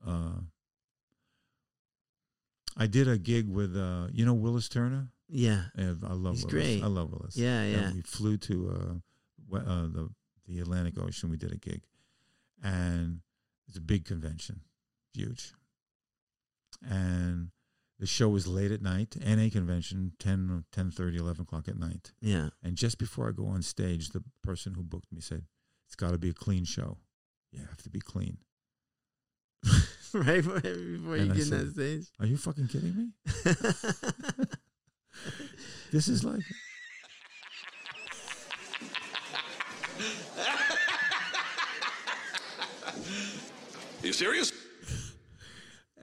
B: Uh, I did a gig with uh, you know Willis Turner.
A: Yeah.
B: Yeah, I love
A: He's
B: Willis.
A: great.
B: I love Willis.
A: Yeah,
B: And
A: yeah.
B: we flew to uh, uh, the the Atlantic Ocean. We did a gig, and it's a big convention, huge. And the show was late at night. NA convention, 10, 10 11 o'clock at night.
A: Yeah.
B: And just before I go on stage, the person who booked me said, "It's got to be a clean show. You have to be clean."
A: right before, before you
B: I
A: get on
B: said-
A: that stage.
B: Are you fucking kidding me? This is like are
C: you serious?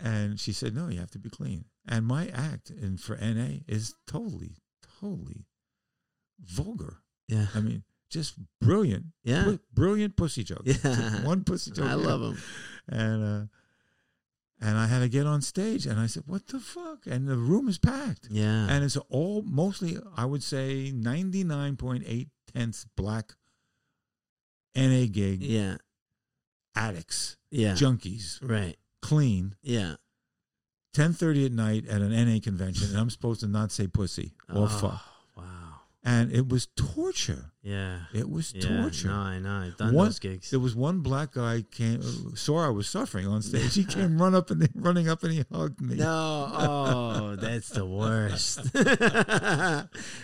B: And she said, "No, you have to be clean." And my act and for NA is totally, totally vulgar.
A: yeah.
B: I mean, just brilliant,
A: Yeah.
B: br- brilliant pussy joke. Just
A: Yeah.
B: one pussy joke.
A: I
B: in.
A: love them.
B: And uh, and I had to get on stage, and I said, "What the fuck?" And the room is packed,
A: Yeah.
B: and it's all mostly, I would say, ninety nine point eight tenths black NA gig
A: yeah.
B: addicts,
A: Yeah.
B: junkies,
A: Right.
B: clean.
A: Yeah.
B: 10:30 at night at an NA convention, and I'm supposed to not say pussy or
A: Oh,
B: fuck.
A: Wow.
B: And it was torture.
A: Yeah.
B: It was
A: Yeah.
B: torture.
A: No, I know. I've done
B: One-
A: those gigs.
B: There was one black guy came uh, saw I was suffering on stage. He came run up and running up and he hugged me.
A: No, oh, that's the worst.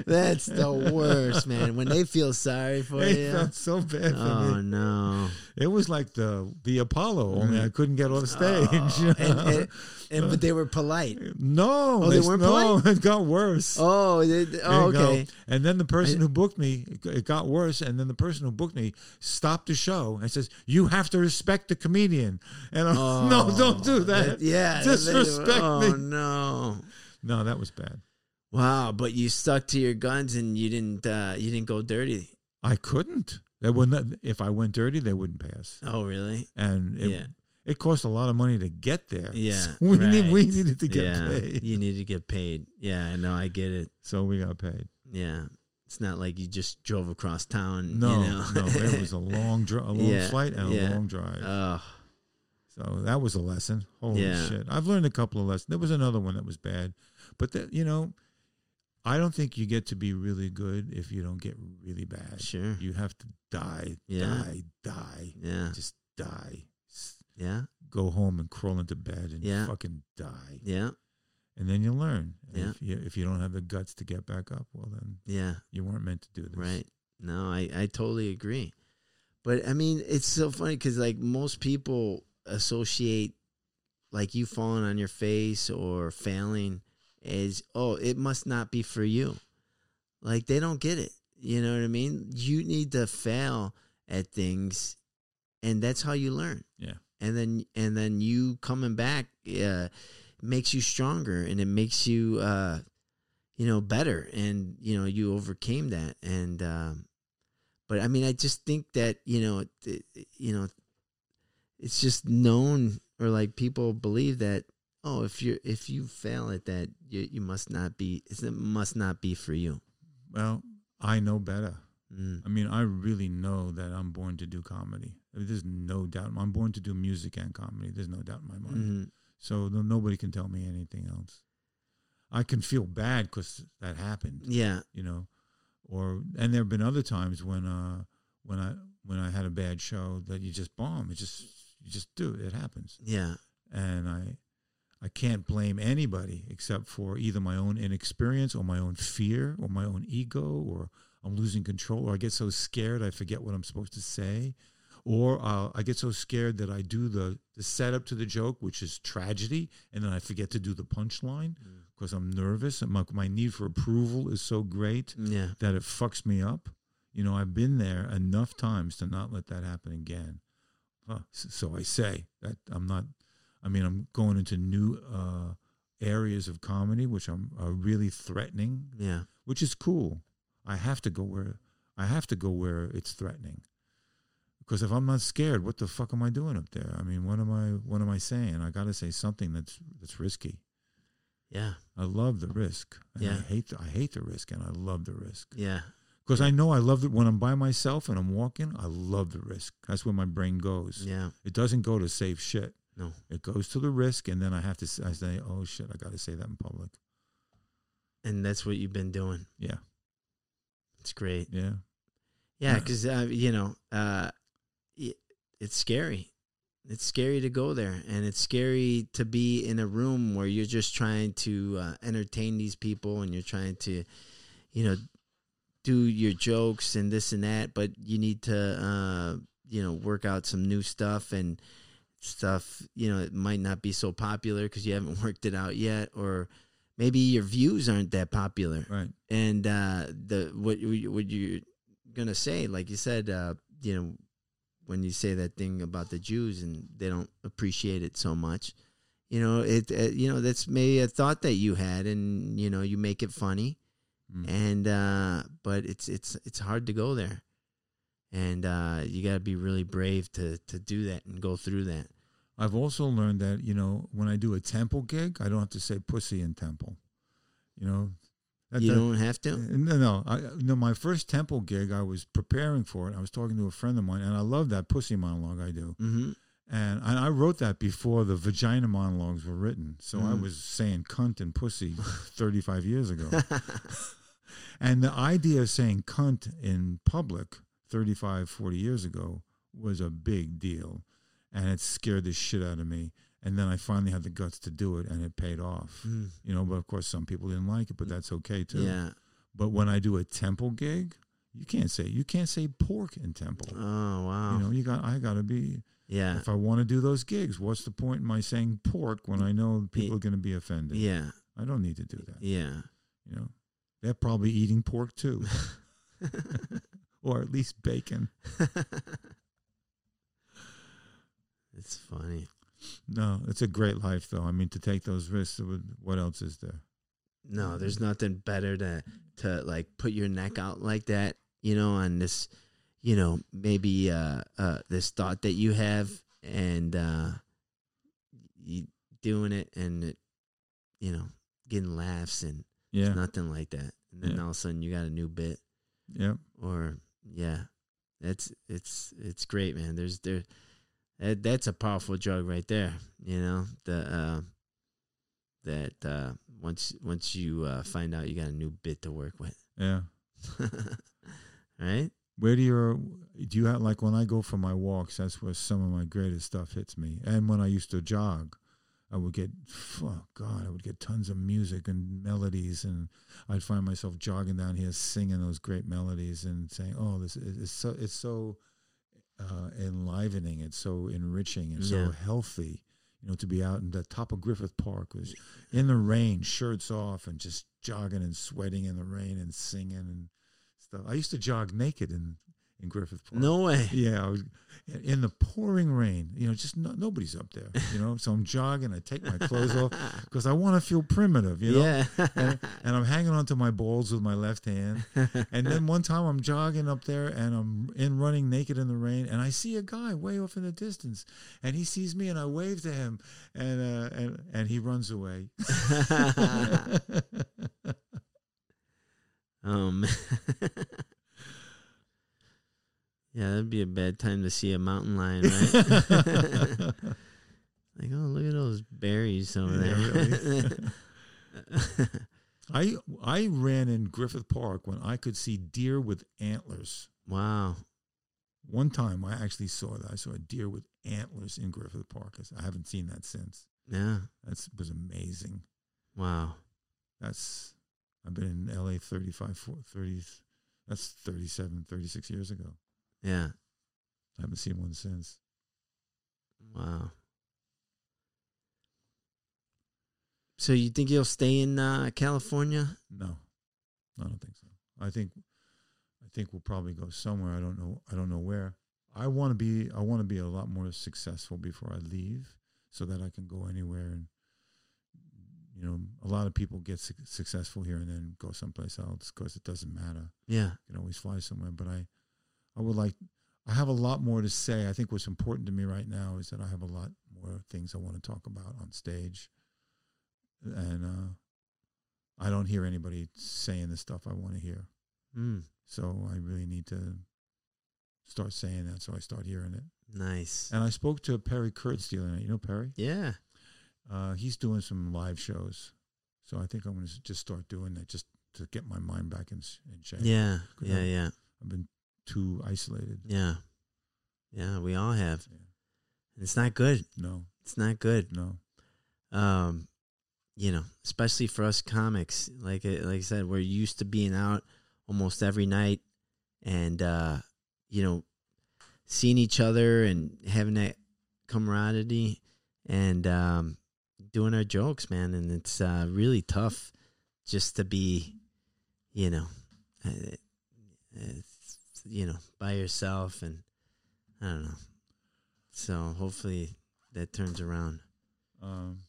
A: that's the worst, man. When they feel sorry for
B: It
A: you.
B: felt so bad for
A: Oh
B: me.
A: no!
B: It was like the the Apollo, only mm. I couldn't get off stage.
A: Oh, and, and, and but they were polite.
B: no,
A: Oh, they
B: it's-
A: weren't
B: no,
A: polite?
B: it got worse.
A: Oh, they, they- oh
B: you go.
A: okay.
B: And then the person who booked me, it got worse. And then the person who booked me stopped the show and says, "You have to respect the comedian." And I'm,
A: Oh,
B: no, don't do that.
A: yeah,
B: disrespect
A: oh,
B: me.
A: no!
B: No, that was bad.
A: Wow, but you stuck to your guns and you didn't. Uh, you didn't go dirty.
B: I couldn't. They would not. If I went dirty, they wouldn't pass.
A: Oh, really?
B: And it,
A: Yeah.
B: It cost a lot of money to get there.
A: Yeah,
B: So we need, we needed to get
A: yeah,
B: paid.
A: you need to get paid. Yeah, I know. I get it.
B: So we got paid.
A: Yeah, it's not like you just drove across town.
B: No,
A: you know?
B: no, it was a long, dri- a long
A: Yeah,
B: flight and
A: yeah.
B: a long drive.
A: Oh,
B: So that was a lesson. Holy
A: Yeah.
B: shit! I've learned a couple of lessons. There was another one that was bad, but that you know, I don't think you get to be really good if you don't get really bad.
A: sure.
B: You have to die, die, die,
A: Yeah,
B: just die.
A: Yeah,
B: Go home and crawl into bed and
A: Yeah.
B: fucking die,
A: yeah,
B: and then you learn.
A: Yeah.
B: If you if you don't have the guts to get back up, well then
A: yeah.
B: you weren't meant to do this.
A: Right. No, I, I totally agree. But I mean, it's so funny because like most people associate like you falling on your face or failing as, oh, it must not be for you. Like they don't get it. You know what I mean? You need to fail at things and that's how you learn.
B: Yeah.
A: And then, and then you coming back, uh, makes you stronger and it makes you, uh, you know, better, and you know, you overcame that, and um, but I mean, I just think that you know, it, you know, it's just known or like people believe that oh, if you if you fail at that, you you must not be it must not be for you.
B: Well, I know better.
A: Mm.
B: I mean, I really know that I'm born to do comedy. I mean, There's no doubt. I'm born to do music and comedy. There's no doubt in my mind.
A: Mhm.
B: So no, nobody can tell me anything else. I can feel bad because that happened,
A: Yeah,
B: you know, or and there have been other times when uh when I when I had a bad show that you just bomb. It just you just do it. It happens,
A: yeah,
B: and I I can't blame anybody except for either my own inexperience or my own fear or my own ego or I'm losing control or I get so scared I forget what I'm supposed to say or uh, I get so scared that I do the, the setup to the joke, which is tragedy, and then I forget to do the punchline because I'm nervous and my, my need for approval is so great
A: yeah.
B: that it fucks me up. You know, I've been there enough times to not let that happen again. Huh. So I say that I'm not. I mean, I'm going into new uh, areas of comedy, which I'm are really threatening,
A: Yeah.
B: which is cool. I have to go where I have to go where it's threatening. Because if I'm not scared, what the fuck am I doing up there? I mean, what am I what am I saying? I got to say something that's that's risky.
A: Yeah.
B: I love the risk.
A: Yeah.
B: I hate the, I hate the risk, and I love the risk
A: Yeah.
B: because I know I love it when I'm by myself and I'm walking. I love the risk. That's where my brain goes.
A: Yeah.
B: It doesn't go to save shit.
A: No.
B: It goes to the risk, and then I have to. I say, "Oh shit, I got to say that in public."
A: And that's what you've been doing.
B: Yeah,
A: It's great.
B: yeah,
A: Yeah,
B: Yeah.
A: because uh, you know, uh, it, it's scary. It's scary to go there, and it's scary to be in a room where you're just trying to uh, entertain these people, and you're trying to, you know, do your jokes and this and that. But you need to, uh, you know, work out some new stuff and stuff. You know, it might not be so popular because you haven't worked it out yet, or maybe your views aren't that popular
B: right.
A: and uh, the what you- what you're gonna say, like you said, uh, you know, when you say that thing about the Jews and they don't appreciate it so much, you know, it, uh you know that's maybe a thought that you had, and you know, you make it funny,
B: Mm.
A: and uh, but it's it's it's hard to go there, and uh, you got to be really brave to to do that and go through that.
B: I've also learned that you know when I do a temple gig, I don't have to say pussy in temple. You know,
A: You don't have to.
B: No, no. I, know, my first temple gig, I was preparing for it. I was talking to a friend of mine, and I love that pussy monologue I do.
A: hmm
B: And I, I wrote that before the vagina monologues were written. So I
A: Mm.
B: was saying cunt and pussy 35 years ago. and the idea of saying cunt in public 35, 40 years ago was a big deal. And it scared the shit out of me. And then I finally had the guts to do it, and it paid off.
A: Mm.
B: You know, but of course, some people didn't like it, but that's okay too.
A: Yeah.
B: But when I do a temple gig, you can't say you can't say pork in temple.
A: Oh wow.
B: You know, you got I got to be
A: yeah.
B: if I want to do those gigs, what's the point in my saying pork when I know people are going to be offended?
A: Yeah.
B: I don't need to do that.
A: Yeah.
B: You know, they're probably eating pork too, or at least bacon.
A: it's funny.
B: No, it's a great life though. I mean, to take those risks, what else is there?
A: No, there's nothing better to to like put your neck out like that, you know, on this, you know, maybe uh uh this thought that you have and uh you doing it and it, you know, getting laughs and
B: Yeah,
A: nothing like that. And then
B: Yeah.
A: all of a sudden you got a new bit
B: yeah.
A: or yeah. That's it's it's great, man. There's there that, that's a powerful drug right there, you know. The uh that uh once once you uh find out you got a new bit to work with.
B: Yeah.
A: right?
B: Where do your do you have like when I go for my walks? That's where some of my greatest stuff hits me. And when I used to jog, I would get oh God, I would get tons of music and melodies, and I'd find myself jogging down here singing those great melodies and saying, "Oh, this is it's so it's so uh, enlivening, it's so enriching, and
A: Yeah.
B: so healthy." You know, to be out in the top of Griffith Park was in the rain, shirts off, and just jogging and sweating in the rain and singing and stuff. I used to jog naked in in Griffith Park.
A: No way.
B: Yeah, I was in the pouring rain. You know, just no, nobody's up there. You know, so I'm jogging. I take my clothes off because I want to feel primitive. You know,
A: Yeah.
B: and, and I'm hanging onto my balls with my left hand. And then one time I'm jogging up there and I'm in running naked in the rain, and I see a guy way off in the distance, and he sees me, and I wave to him, and uh, and and he runs away.
A: um. Yeah, that'd be a bad time to see a mountain lion, right? like, oh, look at those berries over
B: Yeah,
A: there.
B: I I ran in Griffith Park when I could see deer with antlers.
A: wow.
B: One time I actually saw that. I saw a deer with antlers in Griffith Park. I haven't seen that since.
A: Yeah.
B: That was amazing.
A: Wow.
B: That's I've been in LA 35 four- 30 that's 37 36 years ago.
A: Yeah.
B: I haven't seen one since.
A: Wow. So you think you'll stay in uh, California?
B: No. I don't think so. I think I think we'll probably go somewhere. I don't know I don't know where. I want to be I want to be a lot more successful before I leave so that I can go anywhere and you know, a lot of people get suc successful here and then go someplace else because it doesn't matter.
A: Yeah.
B: You can always fly somewhere, but I I would like I have a lot more to say. I think what's important to me right now is that I have a lot more things I want to talk about on stage. And uh I don't hear anybody saying the stuff I want to hear.
A: Mm,
B: So I really need to start saying that. So I start hearing it.
A: nice.
B: And I spoke to Perry Kurtz the other night. You know Perry?
A: Yeah.
B: Uh, he's doing some live shows. So I think I'm going to just start doing that just to get my mind back in, in shape.
A: Yeah. Yeah.
B: night.
A: Yeah.
B: I've been too isolated.
A: Yeah. Yeah. We all have.
B: Yeah.
A: It's not good.
B: No,
A: It's not good.
B: no.
A: Um, you know, especially for us comics. Like I- like I said, we're used to being out almost every night, and uh, you know, seeing each other and having that camaraderie and um, doing our jokes, man. And it's uh, really tough just to be, you know, uh, uh, you know, by yourself, and I don't know. So hopefully that turns around.
B: Um,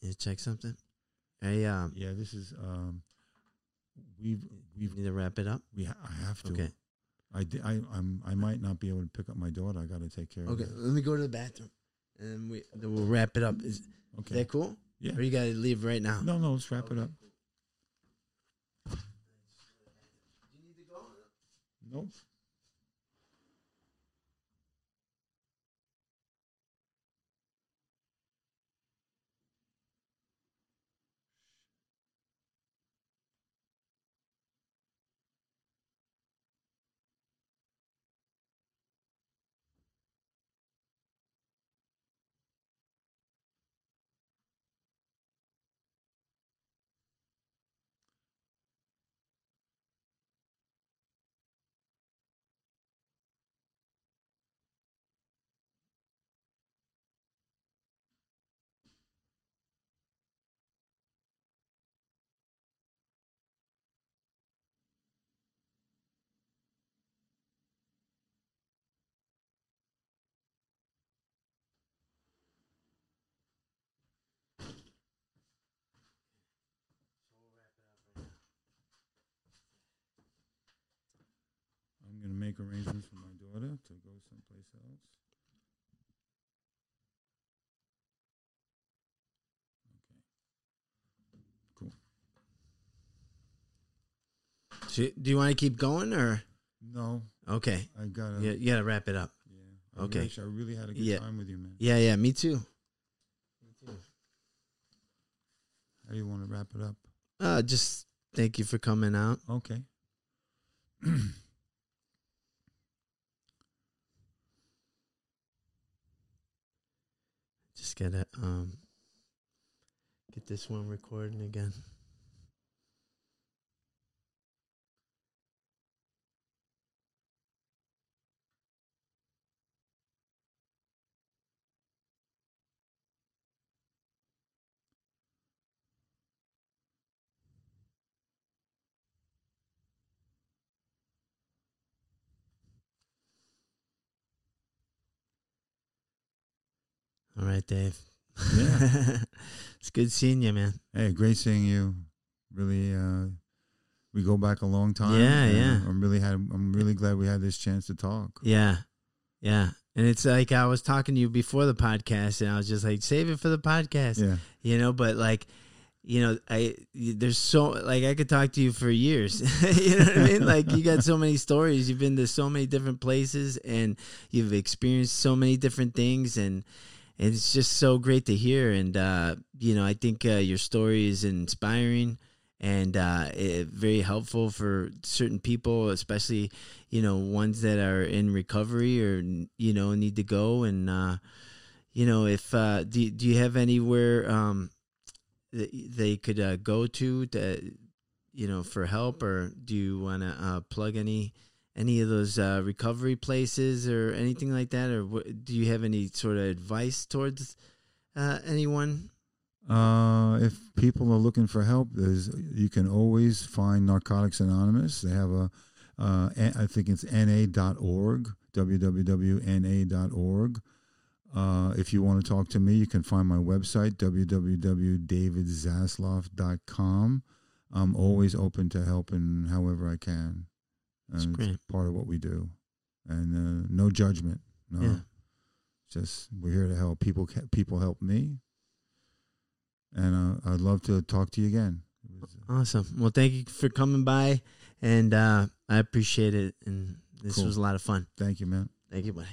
A: You check something? Hey, um,
B: yeah, this is. Um, we've we've
A: need to wrap it up.
B: we ha- I have to.
A: Okay.
B: I, di- I I'm I might not be able to pick up my daughter. I got to take care
A: Okay.
B: of. her.
A: Okay, let me go to the bathroom, and we then we'll wrap it up. Is
B: Okay.
A: that cool?
B: Yeah.
A: Or you gotta leave right now?
B: No, no. Let's wrap it up. Nope. I'm gonna make arrangements for my daughter to go someplace else. Okay.
A: So, do you want to keep going or
B: No,
A: okay?
B: I gotta.
A: Yeah, you gotta wrap it up.
B: yeah. I
A: Okay.
B: Really, I really had a good
A: Yeah.
B: time with you, man.
A: Yeah, yeah. Me too.
B: How do you want to wrap it up?
A: Uh, just thank you for coming out.
B: Okay.
A: Just gotta um get this one recording again. All right, Dave.
B: Yeah.
A: it's good seeing you, man.
B: Hey, great seeing you. Really, uh, we go back a long time.
A: Yeah, yeah.
B: I'm really had. I'm really glad we had this chance to talk.
A: Yeah. Yeah. And it's like I was talking to you before the podcast and I was just like, save it for the podcast.
B: Yeah,
A: You know, but like, you know, I there's so like I could talk to you for years. you know what I mean? Like you got so many stories. You've been to so many different places and you've experienced so many different things and it's just so great to hear and uh you know, I think uh, your story is inspiring and uh, it, very helpful for certain people, especially you know ones that are in recovery or you know need to go. And uh, you know, if uh, do do you have anywhere um, that they could uh, go to to you know for help, or do you want to plug any any of those uh, recovery places or anything like that, or do you have any sort of advice towards uh, anyone?
B: Uh, if people are looking for help, you can always find Narcotics Anonymous. They have a, uh, I think it's na.org, www.na.org. Uh, if you want to talk to me, you can find my website, www.davidzasloff.com. I'm always open to helping however I can.
A: That's
B: And
A: great.
B: part of what we do. And uh, no judgment. No.
A: Yeah.
B: Just we're here to help. People people help me. And uh, I'd love to talk to you again. Uh,
A: Awesome. Well, thank you for coming by, and uh, I appreciate it. And this
B: Cool.
A: was a lot of fun.
B: thank you, man.
A: Thank you, buddy.